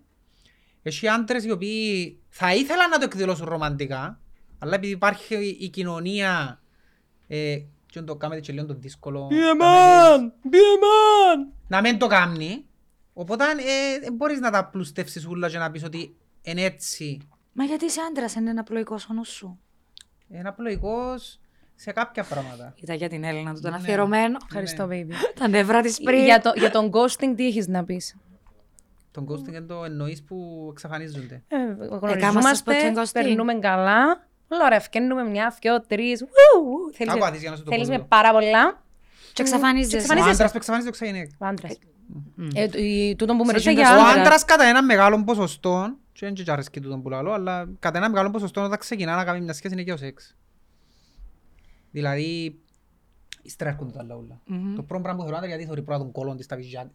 Έχει άντρες οι οποίοι θα ήθελαν να το εκδηλώσουν ρομαντικά, αλλά επειδή υπάρχει η- η κοινωνία ε, και το κάνετε και λίγο το δύσκολο κάνετε- να μην το κάνει, οπότε ε, ε, μπορείς να τα πλουστεύσεις ούλα και να πεις ότι είναι έτσι. Μα γιατί είσαι άντρας, είναι ένα απλοϊκός ο νους σου; Είναι απλοϊκός σε κάποια πράγματα. Ήταν για την Έλληνα του τον Ναι. αφιερωμένο. Ευχαριστώ, baby. Τα νεύρα της πριν. για, το, για τον ghosting, τι έχεις να πεις; Τον ghosting είναι το εννοείς που εξαφανίζονται. Ε, ποτέ γνωριζόμαστε, ghosting? περνούμε καλά. Όλα ωραία, ευκαινούμε μια, δυο, τρεις. Άκου αδείς για να σου το πω Θέλει με λίγο. πάρα πολλά. Και εξαφανίζεσαι. Ο εξαφανίζεσαι. άντρας που εξαφανίζεται ο ξαγενέκα. Ο άντρας. Ε, το- η- τούτο που με Σε ρωτήσε εκείνο για το Ο άντρας. άντρας κατά ένα μεγάλο ποσοστό, και δεν και αρέσκει τούτον που λαλώ, αλλά κατά ένα μεγάλο ποσοστό όταν ξεκινά να κάνει μια σχέση είναι και ο σεξ. Δηλαδή, ύστερα έρχονται τα άλλα όλα. Το πρώτο πράγμα που θεωρώ άντρα γιατί θεωρεί πρώτα τον κόλλον της, τα βυζιά.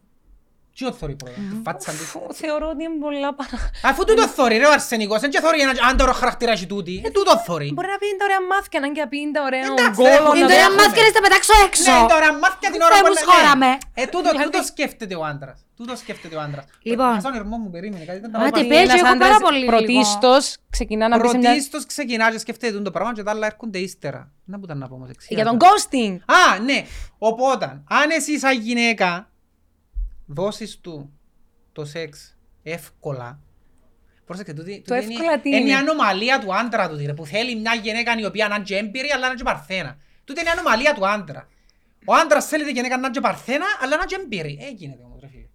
Τι το θεωρεί πρώτα, τη φάτσα της. Φου, Θεωρώ ότι είναι πολλά παρά. Αφού τούτο θεωρεί ρε ο αρσενικός, δεν και θεωρεί ένα άντρο χαρακτήρας έχει τούτη. Ε, τούτο θεωρεί. Μπορεί να πει τα ωραία μάθηκια, να και πει τα ωραία Εντάξει, γκόλος. ρε, να Είναι το τώρα έχουμε. μάθηκες να τα πετάξω έξω. Ναι, τώρα μάθηκια την ώρα Θεέ που μου, είναι- σχόραμε. ναι. Ε, τούτο, τούτο σκέφτεται ο άντρας. Τούτο σκέφτεται ο άντρας. Λοιπόν. Ας τον ερμό μου περίμενε, κάτι δεν τα Μα πάω τι πάλι. πες, Ένας έχω πάρα άντρας πολύ λίγο. πρωτίστως ξεκινά να πει σε μια... Πρωτίστως ξεκινά και σκέφτεται τούτο πράγμα και τα άλλα έρχονται ύστερα. Να που ήταν να πω όμως εξήγα. Για τον ghosting. Α, ναι. Οπότε, αν εσύ σαν γυναίκα δώσεις του το σεξ εύκολα, πρόσεξε, τούτη, Το τούτη εύκολα τι είναι, είναι; η ανομαλία του άντρα του, ρε, που θέλει μια γυναίκα η οποία να είναι και έμπειρη, αλλά να είναι και παρθένα. Τούτη είναι η ανομαλία του άντρα. Ο άντρας θέλει τη γυναίκα να είναι και παρθένα, αλλά να είναι και εμπειρή. Ε, γίνεται όμως, ρε φίλε.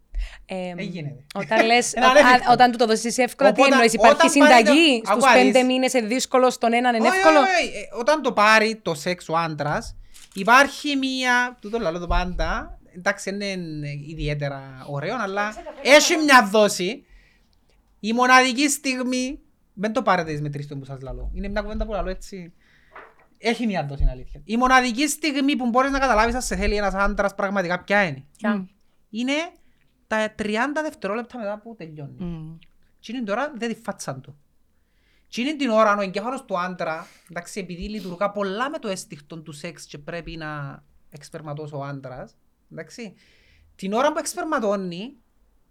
Ε, Ε, γίνεται. Όταν, [LAUGHS] λες, Είναι ο- ανέφικτο. α, όταν του το δώσεις εύκολα, τι Οπότε, εννοείς, όταν υπάρχει πάρει συνταγή το- στους Άκου, πέντε Αλής. μήνες είναι δύσκολο, στον έναν είναι Όχι, εύκολο; όχι, όχι. Ε, Όταν το πάρει το σεξ ο άντρας, υπάρχει μία, τούτο λαλό το πάντα, εντάξει δεν είναι ιδιαίτερα ωραίο, αλλά έχει μια δόση. Η μοναδική στιγμή, δεν το πάρετε τις μετρήσεις που σας λαλώ, είναι μια κουβέντα που λαλώ έτσι. Έχει μια δόση είναι αλήθεια. Η μοναδική στιγμή που μπορείς να καταλάβεις αν σε θέλει ένας άντρας πραγματικά ποια είναι. Ποια; Είναι τα 30 δευτερόλεπτα μετά που τελειώνει. Μμ. Τι είναι τώρα, δεν τη φάτσαν του. Τι είναι την ώρα ο εγκέφαλος του άντρα, εντάξει, επειδή λειτουργά πολλά με το αίσθηκτο του σεξ και πρέπει να εξπερματώσει ο άντρας, εντάξει, την ώρα που εξπερματώνει,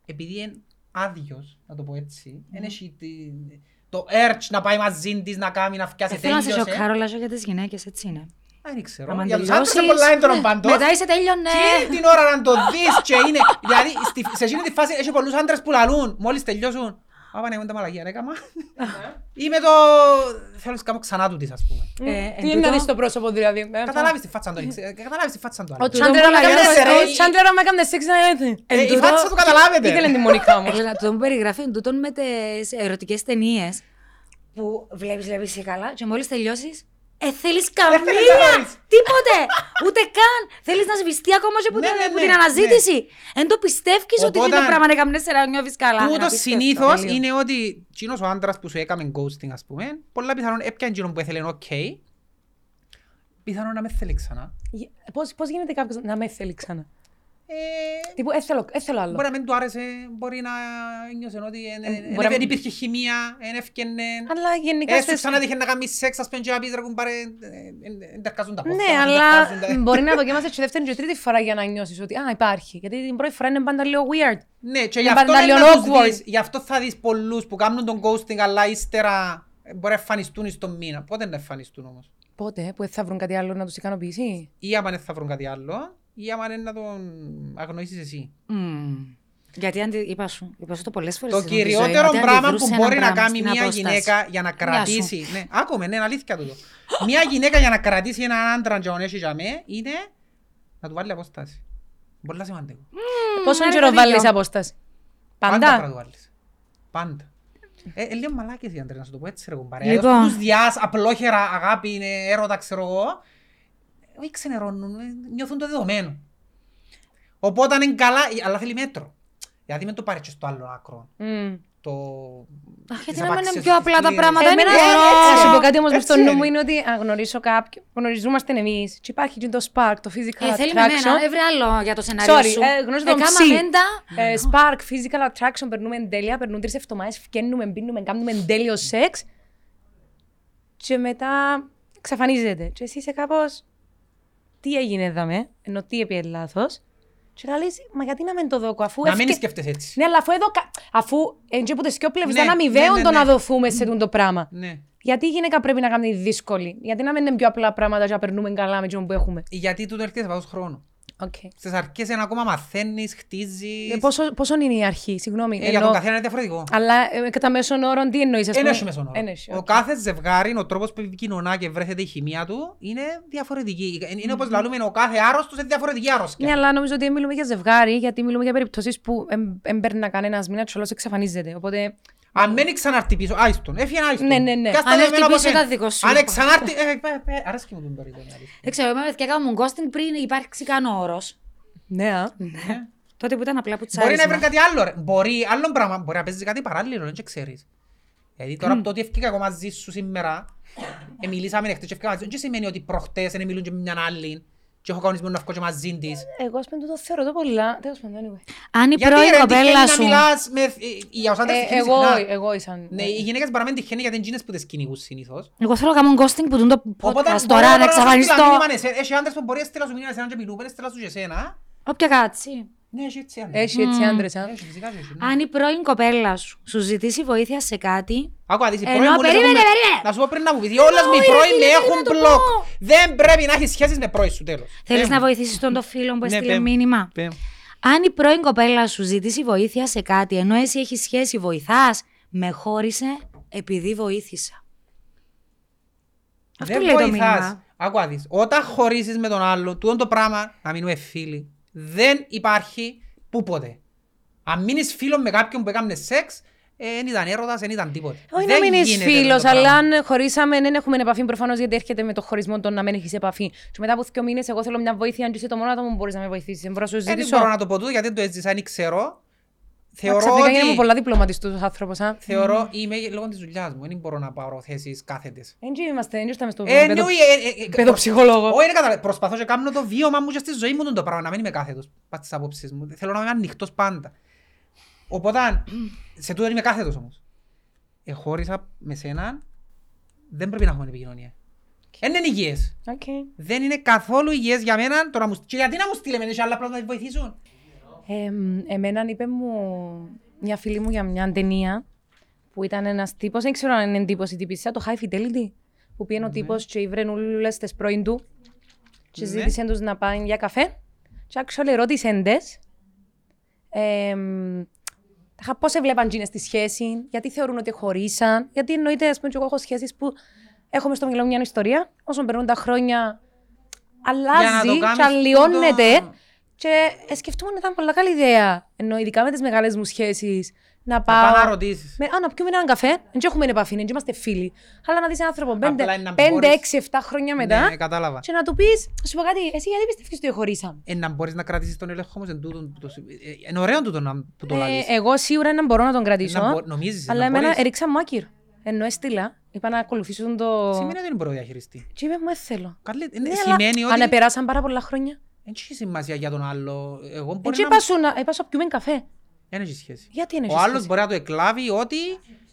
επειδή είναι άδειος, να το πω έτσι, δεν έχει τη- το urge να πάει μαζί της, να κάνει, να φτιάσει Ε, Θέλω να σε τέλειωσε. σοκάρω, αλλά για τις γυναίκες έτσι είναι. Α, Δεν ξέρω, Άμα για τους άντρες είναι τελειώσεις, πολλά έντονο πάντως. Μετά είσαι τέλειωνε. Τι είναι την ώρα να το δεις και είναι, δηλαδή στη- σε εκείνη τη φάση έχει πολλούς άντρες που λαλούν, μόλις τελειώσουν. Α, πάνε τα μαλακία, ρε κάμα. Ή με το... Θέλω να κάνω ξανά του της, ας πούμε. Ε, εν Τι είναι να τούτο- δεις το πρόσωπο δηλαδή. ε, Καταλάβεις τη φάτσα του, ε, καταλάβεις τη φάτσα του. Ο άλλου. Τσάντλερ άμα πολλά έκαμε- γέννησε, ρε. ο Τσάντλερ άμα έκαμε σεξ να έρθει. Ε, η τούτο- φάτσα του καταλάβετε. Ήθελε τη Μονικά όμως; Έλα, το μου περιγράφει εν τούτον με τις ερωτικές ταινίες που βλέπεις, βλέπεις και καλά και μόλις τελειώσεις ε, θέλεις καμία, θέλεις. τίποτε, ούτε καν. Θέλεις να σβηστεί ακόμα και που, Ναι, την- ναι, που ναι, την αναζήτηση. Εν το πιστεύεις ότι Οπότε- είναι το πράγμα να έκαμνες σε να νιώθεις καλά. Είναι Τούτο απίστευτο. συνήθως τελείω. είναι ότι εκείνος ο άντρας που σου έκαμε ghosting, ας πούμε, πολλά πιθανόν έπιανε εκείνον που έθελε οκ, πιθανόν να με θέλει ξανά. Γε- Πώς, πώς γίνεται κάποιος να με θέλει ξανά; Ε, Τύπου, «Ε, θέλω, ε, θέλω άλλο. Μπορεί να μην του άρεσε, μπορεί να νιώσε ότι εν- Ε, εν- μπορεί να δεν μην- υπήρχε χημεία, δεν έφτιανε. Αλλά γενικά Έστω στις- ξανά τύχε να κάνεις σεξ, ας πούμε, και να πεις ρε κουμπάρε, ε, ε, εν τερκάζουν τα πόδια, Ναι, εν αλλά τερκάζουν τα- μπορεί να δοκιμάσεις και δεύτερη και τρίτη φορά για να νιώσεις ότι α, υπάρχει. Γιατί την πρώτη φορά είναι πάντα λίγο weird. Ναι, και Είναι γι' αυτό, πάντα είναι λίγο να τους awkward. δεις, γι' αυτό θα δεις πολλούς που κάνουν τον ghosting, αλλά ύστερα ε, μπορεί να εμφανιστούν στον μήνα. Πότε να εμφανιστούν όμως; Πότε, που δεν θα βρουν κάτι άλλο να τους ικανοποιήσει; Ή άμα δεν θα βρουν κάτι άλλο, ή άμα είναι να τον αγνοήσεις εσύ. Μμμ. Γιατί αντι... είπα σου, είπα σου το πολλές φορές. Το στην ζωή, κυριότερο ότι πράγμα αντιδρούσε που ένα μπορεί να πράγμα κάνει στην μια απόσταση. γυναίκα για να Γεια σου. κρατήσει. Ναι, άκουμε, ναι, είναι αλήθεια τούτο. Μια γυναίκα για να κρατήσει έναν άντρα και τον έχει για μέ είναι να του βάλει απόσταση. Πολύ σημαντικό. Πόσο άρα καιρό έχετε δίκιο. βάλεις απόσταση; Πάντα πρέπει να Πάντα. του βάλεις. Πάντα. Ε, ε, λίγο μαλάκες οι άντρες, να σου το πω έτσι ρε κουμπάρε. Λοιπόν. Λοιπόν. Τους διάς, απλόχερα, αγάπη, είναι έρωτα, ξέρω εγώ. Όχι ξενερώνουν, ε, νιώθουν το δεδομένο. Οπότε είναι καλά, ε, αλλά θέλει μέτρο. Γιατί μην το πάρει και στο άλλο άκρο. Μμ. Το... Αχ, γιατί τις να μην είναι απαξίες πιο απλά τα της πράγματα, κλήρες. είναι Εμένα, μπορώ. να σου πω κάτι όμως που Έτσι στο νου είναι. μου είναι ότι αν γνωρίσω κάποιον, γνωριζόμαστε εμείς και υπάρχει και το spark, το physical Ε, θέλει με μένα, attraction. έβρε άλλο για το σενάριο Sorry, σου. ε, γνωρίζω τον Εκάμα ψι. μέντα. Ε, spark, physical attraction, περνούμε τέλεια, περνούν τρεις εβδομάδες, φκαίνουμε, μπίνουμε, κάνουμε τέλειο σεξ και μετά εξαφανίζεται. Και εσύ είσαι κάπως, τι έγινε εδώ με, ενώ τι έπιε λάθος. Και να λες, μα γιατί να μην το δω, αφού Να μην έφυγε- σκέφτεσαι έτσι. Ναι, αλλά αφού εδώ, κα- αφού έτσι που τις πιο πλευρές Ναι, ήταν αμοιβαίο ναι, ναι, το ναι. να δοθούμε σε τούτο το πράγμα. Ναι. Γιατί η γυναίκα πρέπει να κάνει δύσκολη, γιατί να μην είναι πιο απλά πράγματα και να περνούμε καλά με εκείνο που έχουμε. Γιατί τούτο έρχεται σε βάθος χρόνου. Okay. Στις αρχές είναι ακόμα μαθαίνεις, χτίζεις. Ε, πόσο, πόσο είναι η αρχή, συγγνώμη. Ε, για εννοώ- τον καθένα είναι διαφορετικό. Αλλά ε, κατά μέσον όρο τι εννοείς, ας Εν πούμε; έχει μέσον όρο. Εν έχει, Ο οκ. κάθε ζευγάρι, ο τρόπος που επικοινωνά και βρέθεται η χημεία του είναι διαφορετική. Ε, Είναι όπως λαλούμε, ο κάθε άρρωστος είναι διαφορετική άρρωστια. Ναι, αλλά νομίζω ότι μιλούμε για ζευγάρι, γιατί μιλούμε για περιπτώσεις που έμπαιρνα κανένας μήνα και όλος εξαφανίζεται. Οπότε, Αν μένει ξανάρθει πίσω, άιστον, έφυγε άιστον. Ναι, ναι, ναι. Πιάσ' τα Αν δεδομένα έρθει όπως πίσω, είναι. τα δικό σου. Αν ξανάρθει, ε, ε, ε, αρέσκει μου τον περίπτωση. Δεν ξέρω, εμένα και έκανα μου ghosting πριν υπάρξει καν όρος. ναι, α. Τότε που ήταν απλά που Μπορεί να βρει τσάρισμα. κάτι άλλο. ρε. Μπορεί, άλλο πράγμα, μπορεί να παίζει κάτι παράλληλο, δεν ξέρεις. Γιατί τώρα από το ότι έφυγα εγώ μαζί σου σήμερα, ε, μιλήσαμε χτες και έφυγα μαζί σου, δεν σημαίνει ότι προχτές δεν μιλούν και με μιαν άλλη και έχω κανονισμό να βγω και μαζί της. Εγώ, ας πούμε, το θεωρώ το πολλά. Τέλος πάντων, anyway. Αν η Γιατί πρώην ρε, κοπέλα τυχαίνει να σου. μιλάς με... ε, Για τους άντρες Ε, τυχαίνει εγώ, συχνά. εγώ ήσαν. Ναι, οι γυναίκες παραμένουν τυχαίνει γιατί είναι εκείνες που τις κυνηγούν συνήθως. Εγώ θέλω να κάνω ghosting που δουν το Οπότε podcast μπορώ τώρα να σου στείλω εξαφανιστώ. μήνυμα, ναι, σε- Έχει άντρες που μπορεί να στείλω σου μήνυμα εσένα και μιλούν, να στείλω σου και εσένα. Όποια κάτσει. Ναι, έχει έτσι άντρες. Έχει έτσι άντρες, α. Έχει, φυσικά έχει, ναι. Αν η πρώην κοπέλα σου σου ζητήσει βοήθεια σε κάτι, Άκου να δεις, οι Ενώ, πρώην μου λες περίμενε, έχουν- περίμενε. Να σου πω πριν να μου πεις, όλες μου οι ρε πρώην φίλε, με πρέπει έχουν να το μπλοκ. πω. Δεν πρέπει να έχεις σχέσεις με πρώην σου, τέλος. θέλεις Πέμ. να βοηθήσεις τον το φίλο που Ναι, έστειλε πέμ. μήνυμα; Πέμ. Αν η πρώην κοπέλα σου ζητήσει βοήθεια σε κάτι ενώ εσύ έχεις σχέση βοηθάς, με χώρισε επειδή βοήθησα. Αυτό Δεν λέει το βοηθάς. μήνυμα. Άκου να δεις. Όταν χωρίσεις με τον άλλο, τούτο το πράγμα, να μείνουμε φίλοι, δεν υπάρχει πού ποτέ. Αν μείνεις φίλος με κάποιον που έκανε σεξ, δεν ήταν έρωτας, δεν ήταν τίποτε. Όχι Δεν να μείνεις γίνεται φίλος, τούτο αλλά πράγμα. αν χωρίσαμε, δεν έχουμε επαφή προφανώς γιατί έρχεται με το χωρισμό το να μην έχεις επαφή. Και μετά από δύο μήνες, εγώ θέλω μια βοήθεια. Αν είσαι το μόνο άτομο που μπορείς να με βοηθήσεις, δεν μπορώ να σου Ε, Δεν ζητήσω. μπορώ να το πω τούτο γιατί δεν το έζησα, δεν ξέρω. Μα Θεωρώ Ξαφνικά γίνομαι ότι... πολλά διπλωματιστού άνθρωπος. Α. Θεωρώ, είμαι λόγω της δουλειάς μου, δεν μπορώ να πάρω θέσεις κάθετες. Δεν είμαστε, δεν ήρθαμε στο Ε, παιδο- εννοεί, ε, ε, ε, παιδοψυχολόγο. Όχι, δεν καταλαβαίνω. Προσπαθώ και κάνω το βίωμα μου και στη ζωή μου τον το πράγμα, να μην είμαι κάθετος. Πας στις απόψεις μου. Θέλω να είμαι ανοιχτός πάντα. Οπότε, σε τούτο είμαι κάθετος όμως. Εχώρισα με σένα, δεν πρέπει να έχουμε επικοινωνία. Δεν είναι υγιές. Οκ. Δεν είναι καθόλου υγιές για μένα το να μου... Και γιατί να μου στείλε με άλλα πράγματα να τη βοηθήσουν. Εμ, εμένα είπε μου μια φίλη μου για μια ταινία που ήταν ένας τύπος, δεν ξέρω αν είναι εντύπωση τύπησα, το High Fidelity. Που πήγαινε ο τύπος και ήβρε όλες τις πρώην του και Ναι. ζήτησε τους να πάνε για καφέ. Και actually ρώτησε τι. Πώς έβλεπαν τζίνε στη σχέση, γιατί θεωρούν ότι χωρίσαν, γιατί εννοείται, ας πούμε, και εγώ έχω σχέσεις που έχουμε στο μυαλό μου μια ιστορία, όσο περνούν τα χρόνια αλλάζει το και κάνεις αλλοιώνεται. τούτο. Και ε, σκεφτούμε ότι ήταν πολλά καλή ιδέα. Ενώ ειδικά με τις μεγάλες μου σχέσεις να Να πάω. πάω να ρωτήσεις. Με, α, να πιούμε έναν καφέ, δεν έχουμε επαφή, δεν είμαστε φίλοι. Αλλά να δεις έναν άνθρωπο Απλά είναι να 5, μπορείς- 6, 7 χρόνια μετά Ναι, κατάλαβα. και να του πεις, σου πω κάτι, εσύ γιατί πιστεύεις ότι χωρίσαμε. Ε, να μπορείς να κρατήσεις τον έλεγχο όμως εν τούτον που το συ- ε, Είναι ωραίο τούτο να που το Ε, λαλείς. εγώ σίγουρα να μπορώ να τον κρατήσω. Να μπο- νομίζεις, αλλά να εμένα μπορείς. έριξα μάκυρ. Ενώ έστειλα, είπα να ακολουθήσω τον το. Σημαίνει ότι δεν μπορώ να διαχειριστεί. Και είπε μου, «Ε, θέλω. Καλή- ε, Ναι, αλλά Σημαίνει Αν ότι περάσαν πάρα πολλά χρόνια. Δεν έχει σημασία για τον άλλο. Εγώ μπορεί Έτσι να... είπα σου να είπα σου να πιούμε καφέ. Δεν έχει σχέση. Γιατί είναι Ο άλλος μπορεί να το εκλάβει ότι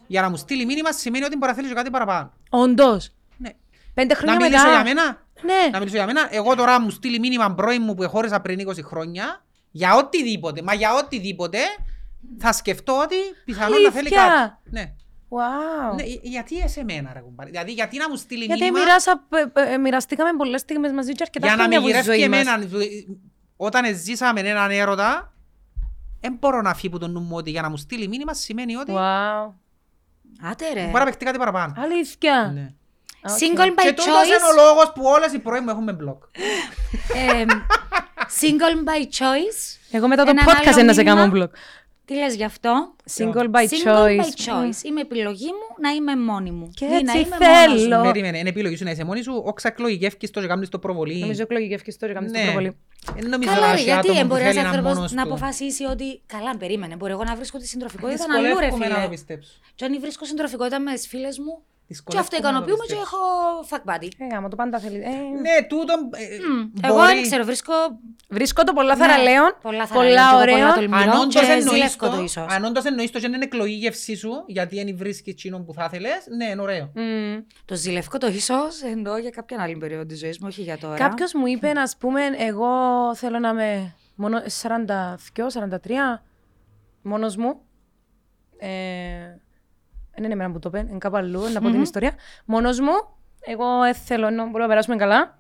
για να μου στείλει μήνυμα σημαίνει ότι μπορεί να θέλει και κάτι παραπάνω. Όντως. Ναι. Πέντε Να χρόνια μιλήσω μετά. για μένα; Ναι. Να μιλήσω για μένα. Εγώ τώρα μου στείλει μήνυμα πρώην μου που εχώρισα πριν 20 χρόνια για οτιδήποτε. Μα για οτιδήποτε θα σκεφτώ ότι πιθανόν να θέλει Αλήθεια; κάτι. Ναι. Wow. Ναι, γιατί εσέ μένα ρε κουμπάρι. Δηλαδή γιατί να μου στείλει Γιατί μήνυμα; μοιράσα, ε, ε, μοιραστήκαμε πολλές στιγμές μαζί και αρκετά για να χρόνια με από τη γυρεύει ζωή μας. εμένα. Όταν ζήσαμε έναν έρωτα, δεν μπορώ να φύγει που το νου μου ότι για να μου στείλει μήνυμα σημαίνει ότι Wow. Άτε ρε. μπορεί να παιχτεί κάτι παραπάνω. Αλήθεια. Ναι. Οκ. Single by Και τούτος είναι ο choice. λόγος που όλες οι πρώην μου έχουν με μπλοκ. εμ, Single by choice. Εγώ μετά το Έναν podcast άλλο να σε μήνυμα. κάνω blog. Τι λες γι' αυτό; Single by Single choice. by choice. Είμαι επιλογή μου να είμαι μόνη μου. Και Ή να έτσι είμαι θέλω. μόνος μου. Περίμενε, είναι επιλογή σου να είσαι μόνη σου, όξα εκλογικεύκεις το και κάνεις το προβολή. Νομίζω εκλογική ευκαιρία το έκαμε στην Ναι. προβολή. Δεν νομίζω Καλά, να ρε, έχει γιατί άτομος ε, που μπορεί θέλει ένας να άνθρωπος μόνος να του. αποφασίσει ότι καλά, περίμενε. Μπορεί εγώ να βρίσκω τη συντροφικότητα αλλού, ρε Δυσκολεύομαι να το φίλε. πιστέψω. Και αν βρίσκω συντροφικότητα με τις φίλες μου, και Δυσκολεύομαι αυτό να το ικανοποιούμε και πιστέψω. έχω fuck buddy. Ε, γάμο, το πάντα θέλει. Ε, Ναι, τούτο ε, Εγώ μπορεί- δεν ξέρω, βρίσκω Βρίσκω το πολλά Ναι, θαραλέων, πολλά πολλά θαραλέων και εγώ πολλά ωραίων. τολμηρό. Αν Μυρό όντως και εννοείς ζηλεύκω το το, ίσως. αν όντως εννοείς το και είναι εκλογή σου, γιατί δεν βρίσκεις εκείνον που θα ήθελες, ναι, είναι ωραίο. Μμμ. το ζηλεύκω το ίσως εννοώ για κάποια άλλη περίοδο της ζωής μου, όχι για τώρα. Κάποιος μου είπε, ας πούμε, εγώ θέλω να είμαι μόνο 42-43, μόνος μου. Ε, δεν είναι εμένα που το είπε, είναι κάπου αλλού, να πω την ιστορία. Μόνος μου, εγώ ε, θέλω να μπορούμε να περάσουμε καλά.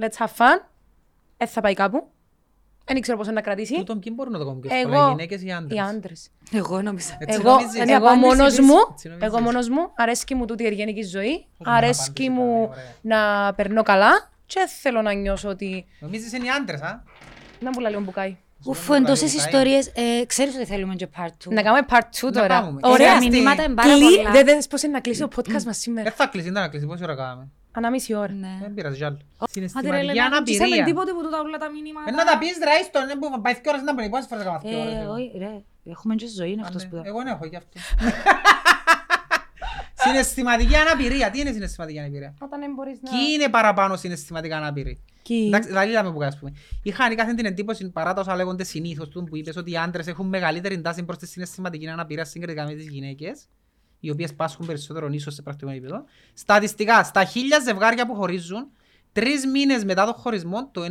Let's have fun. Δεν θα πάει κάπου. Δεν ξέρω πώς να κρατήσει. Τούτον ποιοι μπορούν να το κάνουν πιο Εγώ, εύκολα, οι γυναίκες ή οι άντρες. οι άντρες. Εγώ νόμιζα. Έτσι Εγώ, νομίζεις. Είναι η εγώ απάντηση μόνος της. μου, Έτσι νομίζεις. εγώ μόνος μου, αρέσκει μου τούτη η εργενική ζωή, είναι αρέσκει απάντηση, μου πάλι, να περνώ καλά και θέλω να νιώσω ότι Νομίζεις είναι οι άντρες, α; να μου λίγο μπουκάει. Ουφ, εν τόσε ιστορίες. Ε, Ξέρεις ότι θέλουμε και part 2. Να κάνουμε part 2 Να τώρα. κάνουμε. Ωραία. Τα Εστί. μηνύματα είναι πάρα Κλεί, πολλά. δεν δες πώς είναι να κλείσει το podcast μας σήμερα. Δεν θα κλείσει, δεν θα κλείσει, πόση ώρα κάναμε; Ανά μισή ώρα. Ναι. Δεν πειράζει κι άλλο. Άντε ρε, Συναισθηματική Ελένα, δεν ξέραμε αναπηρία. τίποτε που τούτα όλα τα μηνύματα. Ε, Να τα πεις ρε, ίστο, ναι, που πάει δύο ώρες να πρέπει, πόσες φορές έκανα δύο ώρες. Ε, εγώ. όχι, ρε. Έχουμε και ζωή, είναι αυτός Ναι, που Εγώ δεν έχω γι' αυτό. [LAUGHS] Συναισθηματική αναπηρία. Τι είναι συναισθηματική αναπηρία; Όταν δεν μπορείς να... Ποιοι είναι παραπάνω συναισθηματικά αναπηροί. Κι. Εντάξει, δηλαδή λέμε που ας πούμε. Είχα ανήκαθεν την εντύπωση παρά τα όσα λέγονται συνήθως του που είπες ότι οι άντρες έχουν μεγαλύτερη τάση προς τη συναισθηματική αναπηρία συγκριτικά με τις γυναίκες οι οποίες πάσχουν περισσότερο ίσως σε πρακτικό επίπεδο. Στατιστικά, στα χίλια ζευγάρια που χωρίζουν, τρεις μήνες μετά το χωρισμό, το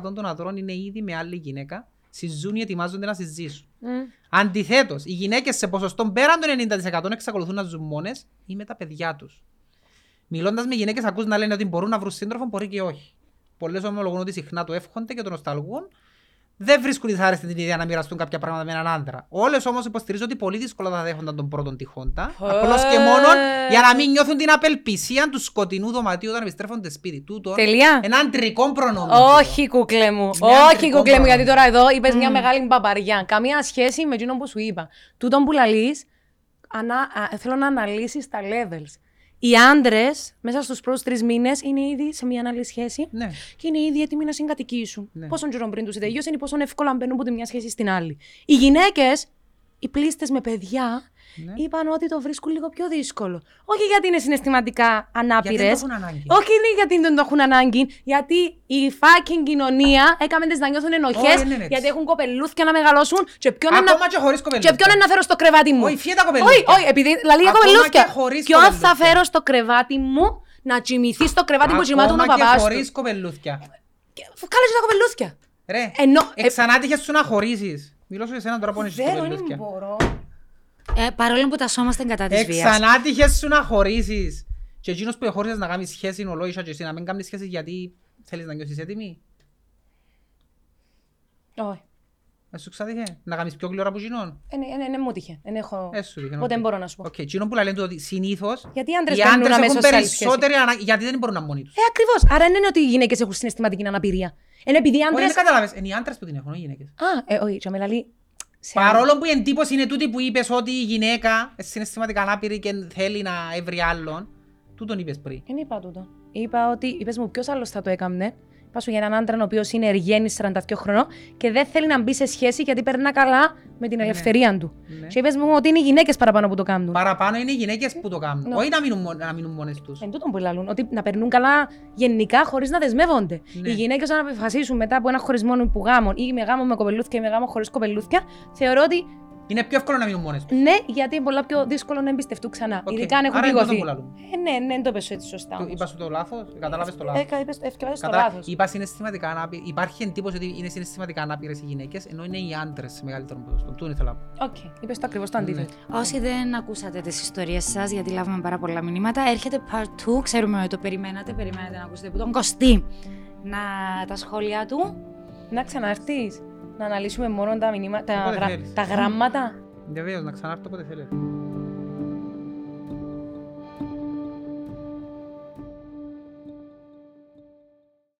90% των ανδρών είναι ήδη με άλλη γυναίκα, συζούν ή ετοιμάζονται να συζήσουν. Μμ. Αντιθέτως, οι γυναίκες σε ποσοστό πέραν των 90% εξακολουθούν να ζουν μόνες ή με τα παιδιά τους. Μιλώντας με γυναίκες, ακούς να λένε ότι μπορούν να βρουν σύντροφο, μπορεί και όχι. Πολλές ομολογούν ότι συχνά το εύχονται και το νοσταλγούν. Δεν βρίσκουν δυσάρεστη την ιδέα να μοιραστούν κάποια πράγματα με έναν άντρα. Όλες όμως υποστηρίζουν ότι πολύ δύσκολα θα δέχονταν τον πρώτον τυχόντα. Απλώς και μόνο για να μην νιώθουν την απελπισία του σκοτεινού δωματίου όταν επιστρέφονται σπίτι τούτο. Τελεία. Ένα αντρικό προνόμιο. Όχι, κούκλε μου. Μια Όχι, αντρικό κούκλε μου, πράγμα. γιατί τώρα εδώ είπες μια μεγάλη μπαμπαριά. Καμία σχέση με εκείνο που σου είπα. Τούτον που λαλείς, θέλω να αναλύσεις τα levels. Οι άντρες μέσα στους πρώτους τρεις μήνες είναι ήδη σε μια άλλη σχέση Ναι. και είναι ήδη έτοιμοι να συγκατοικήσουν. Ναι. Πόσο καιρό πριν τους τελειώσει, είναι πόσο εύκολα μπαίνουν από τη μια σχέση στην άλλη. Οι γυναίκες, οι πλήστες με παιδιά, Ναι. είπαν ότι το βρίσκουν λίγο πιο δύσκολο. Όχι γιατί είναι συναισθηματικά ανάπηρες. δεν το έχουν ανάγκη. Όχι είναι γιατί δεν το έχουν ανάγκη. Γιατί η fucking κοινωνία έκαμε τις να νιώθουν ενοχές. Όχι, δεν είναι έτσι. γιατί έχουν κοπελούθια να μεγαλώσουν. Και ποιον είναι Ακόμα να... και χωρίς κοπελούθια. Και ποιον είναι να φέρω στο κρεβάτι μου. Όχι, φύγε τα κοπελούθια. Όχι, όχι, επειδή λαλεί για Ακόμα κοπελούθια. και χωρίς Ποιον θα κοπελούθια. φέρω στο κρεβάτι μου να κοιμηθεί στο κρεβάτι που κοιμάται ο Ακόμα και παπάς του. χωρίς κοπελούθια. Κάλεσε τα κοπελούθια. Ρε, Ενώ- ε- εξανάτυχες σου να χωρίσεις. Μιλώ σου για σένα τώρα που έχεις Δεν είναι κοπελούθια. μπορώ. Ε, παρόλο που τασόμαστε κατά της βίας. Εξανάτυχε σου να χωρίσεις. Και εκείνος που χώρισες να κάνεις σχέση ολόισια και εσύ να μην κάνεις σχέση γιατί θέλεις να νιώσεις έτοιμη. Όχι. Ε, σου ξάτυχε. Να κάνεις πιο γλήορα από εκείνον. Ε, ναι, ναι, ναι, μου τύχε. Δεν έχω... Ε, σου τύχε, Οπότε οκ. δεν μπορώ να σου πω. Οκ, εκείνο που λένε ότι συνήθως Γιατί οι άντρες οι μπαίνουν άντρες έχουν αμέσως σε άλλη σχέση. περισσότερη ανάγκη γιατί δεν μπορούν να μόνοι τους. Ε, ακριβώς. Άρα δεν είναι ότι οι γυναίκες έχουν συναισθηματική αναπηρία. Είναι επειδή οι Όχι, άντρε. δεν κατάλαβες. Είναι οι άντρες που την έχουν, όχι οι γυναίκες. Α, ε, όχι, και με λαλεί. σε- Παρόλο που η εντύπωση είναι τούτη που είπες ότι η γυναίκα είναι συναισθηματικά ανάπηρη και θέλει να έβρει άλλον, τούτον είπες πριν. Δεν είπα τούτο. Είπα ότι, είπες μου, ποιος άλλος θα το έκαμνε; Είπα σου για έναν άντρα ο οποίος είναι εργένης 42 χρονών και δεν θέλει να μπει σε σχέση γιατί περνά καλά με την ελευθερία του. Ναι. Και είπες μου ότι είναι οι γυναίκες παραπάνω που το κάνουν. Παραπάνω είναι οι γυναίκες που το κάνουν. Ναι. Όχι να μείνουν, μο- να μείνουν μόνες τους. Εν τούτον που λαλούν, ότι να περνούν καλά γενικά χωρίς να δεσμεύονται. Ναι. Οι γυναίκες, όταν αποφασίσουν μετά από ένα χωρισμό που γάμων ή με γάμο με κοπελούθια ή με γάμο χωρίς κοπελούθια, θεωρώ ότι Είναι πιο εύκολο να μείνουν μόνες τους. ναι, γιατί είναι πολλά πιο δύσκολο να εμπιστευτούν ξανά. Οκ. Ειδικά αν έχουν Άρα είναι πληγωθεί. τούτο που λαλούμε. Ε, ναι, ναι, δεν το πες έτσι σωστά. Το- όμως. Είπα σου το λάθος, κατάλαβες το Ε, λάθος. κα- είπες- ευκαιράζεις το Κατά, λάθος. είπα συναισθηματικά ανάπηροι. Υπάρχει εντύπωση ότι είναι συναισθηματικά ανάπηρες οι γυναίκες, ενώ είναι οι άντρες σε μεγαλύτερο ποσοστό. Τούτο ήθελα να πω. Οκ, είπες το ακριβώς το αντίθετο. Όσοι δεν ακούσατε τις ιστορίες σας, γιατί λάβουμε πάρα πολλά μηνύματα, έρχεται part 2. Ξέρουμε ότι το περιμένατε, περιμένατε να ακούσετε από τον Κωστή να, τα σχόλια του. Να ξαναρθείς, να αναλύσουμε μόνο τα, μηνύμα, τα, Όποτε γρα- θέλεις. τα γράμματα. Βεβαίως, να ξανάρθω όποτε θέλετε.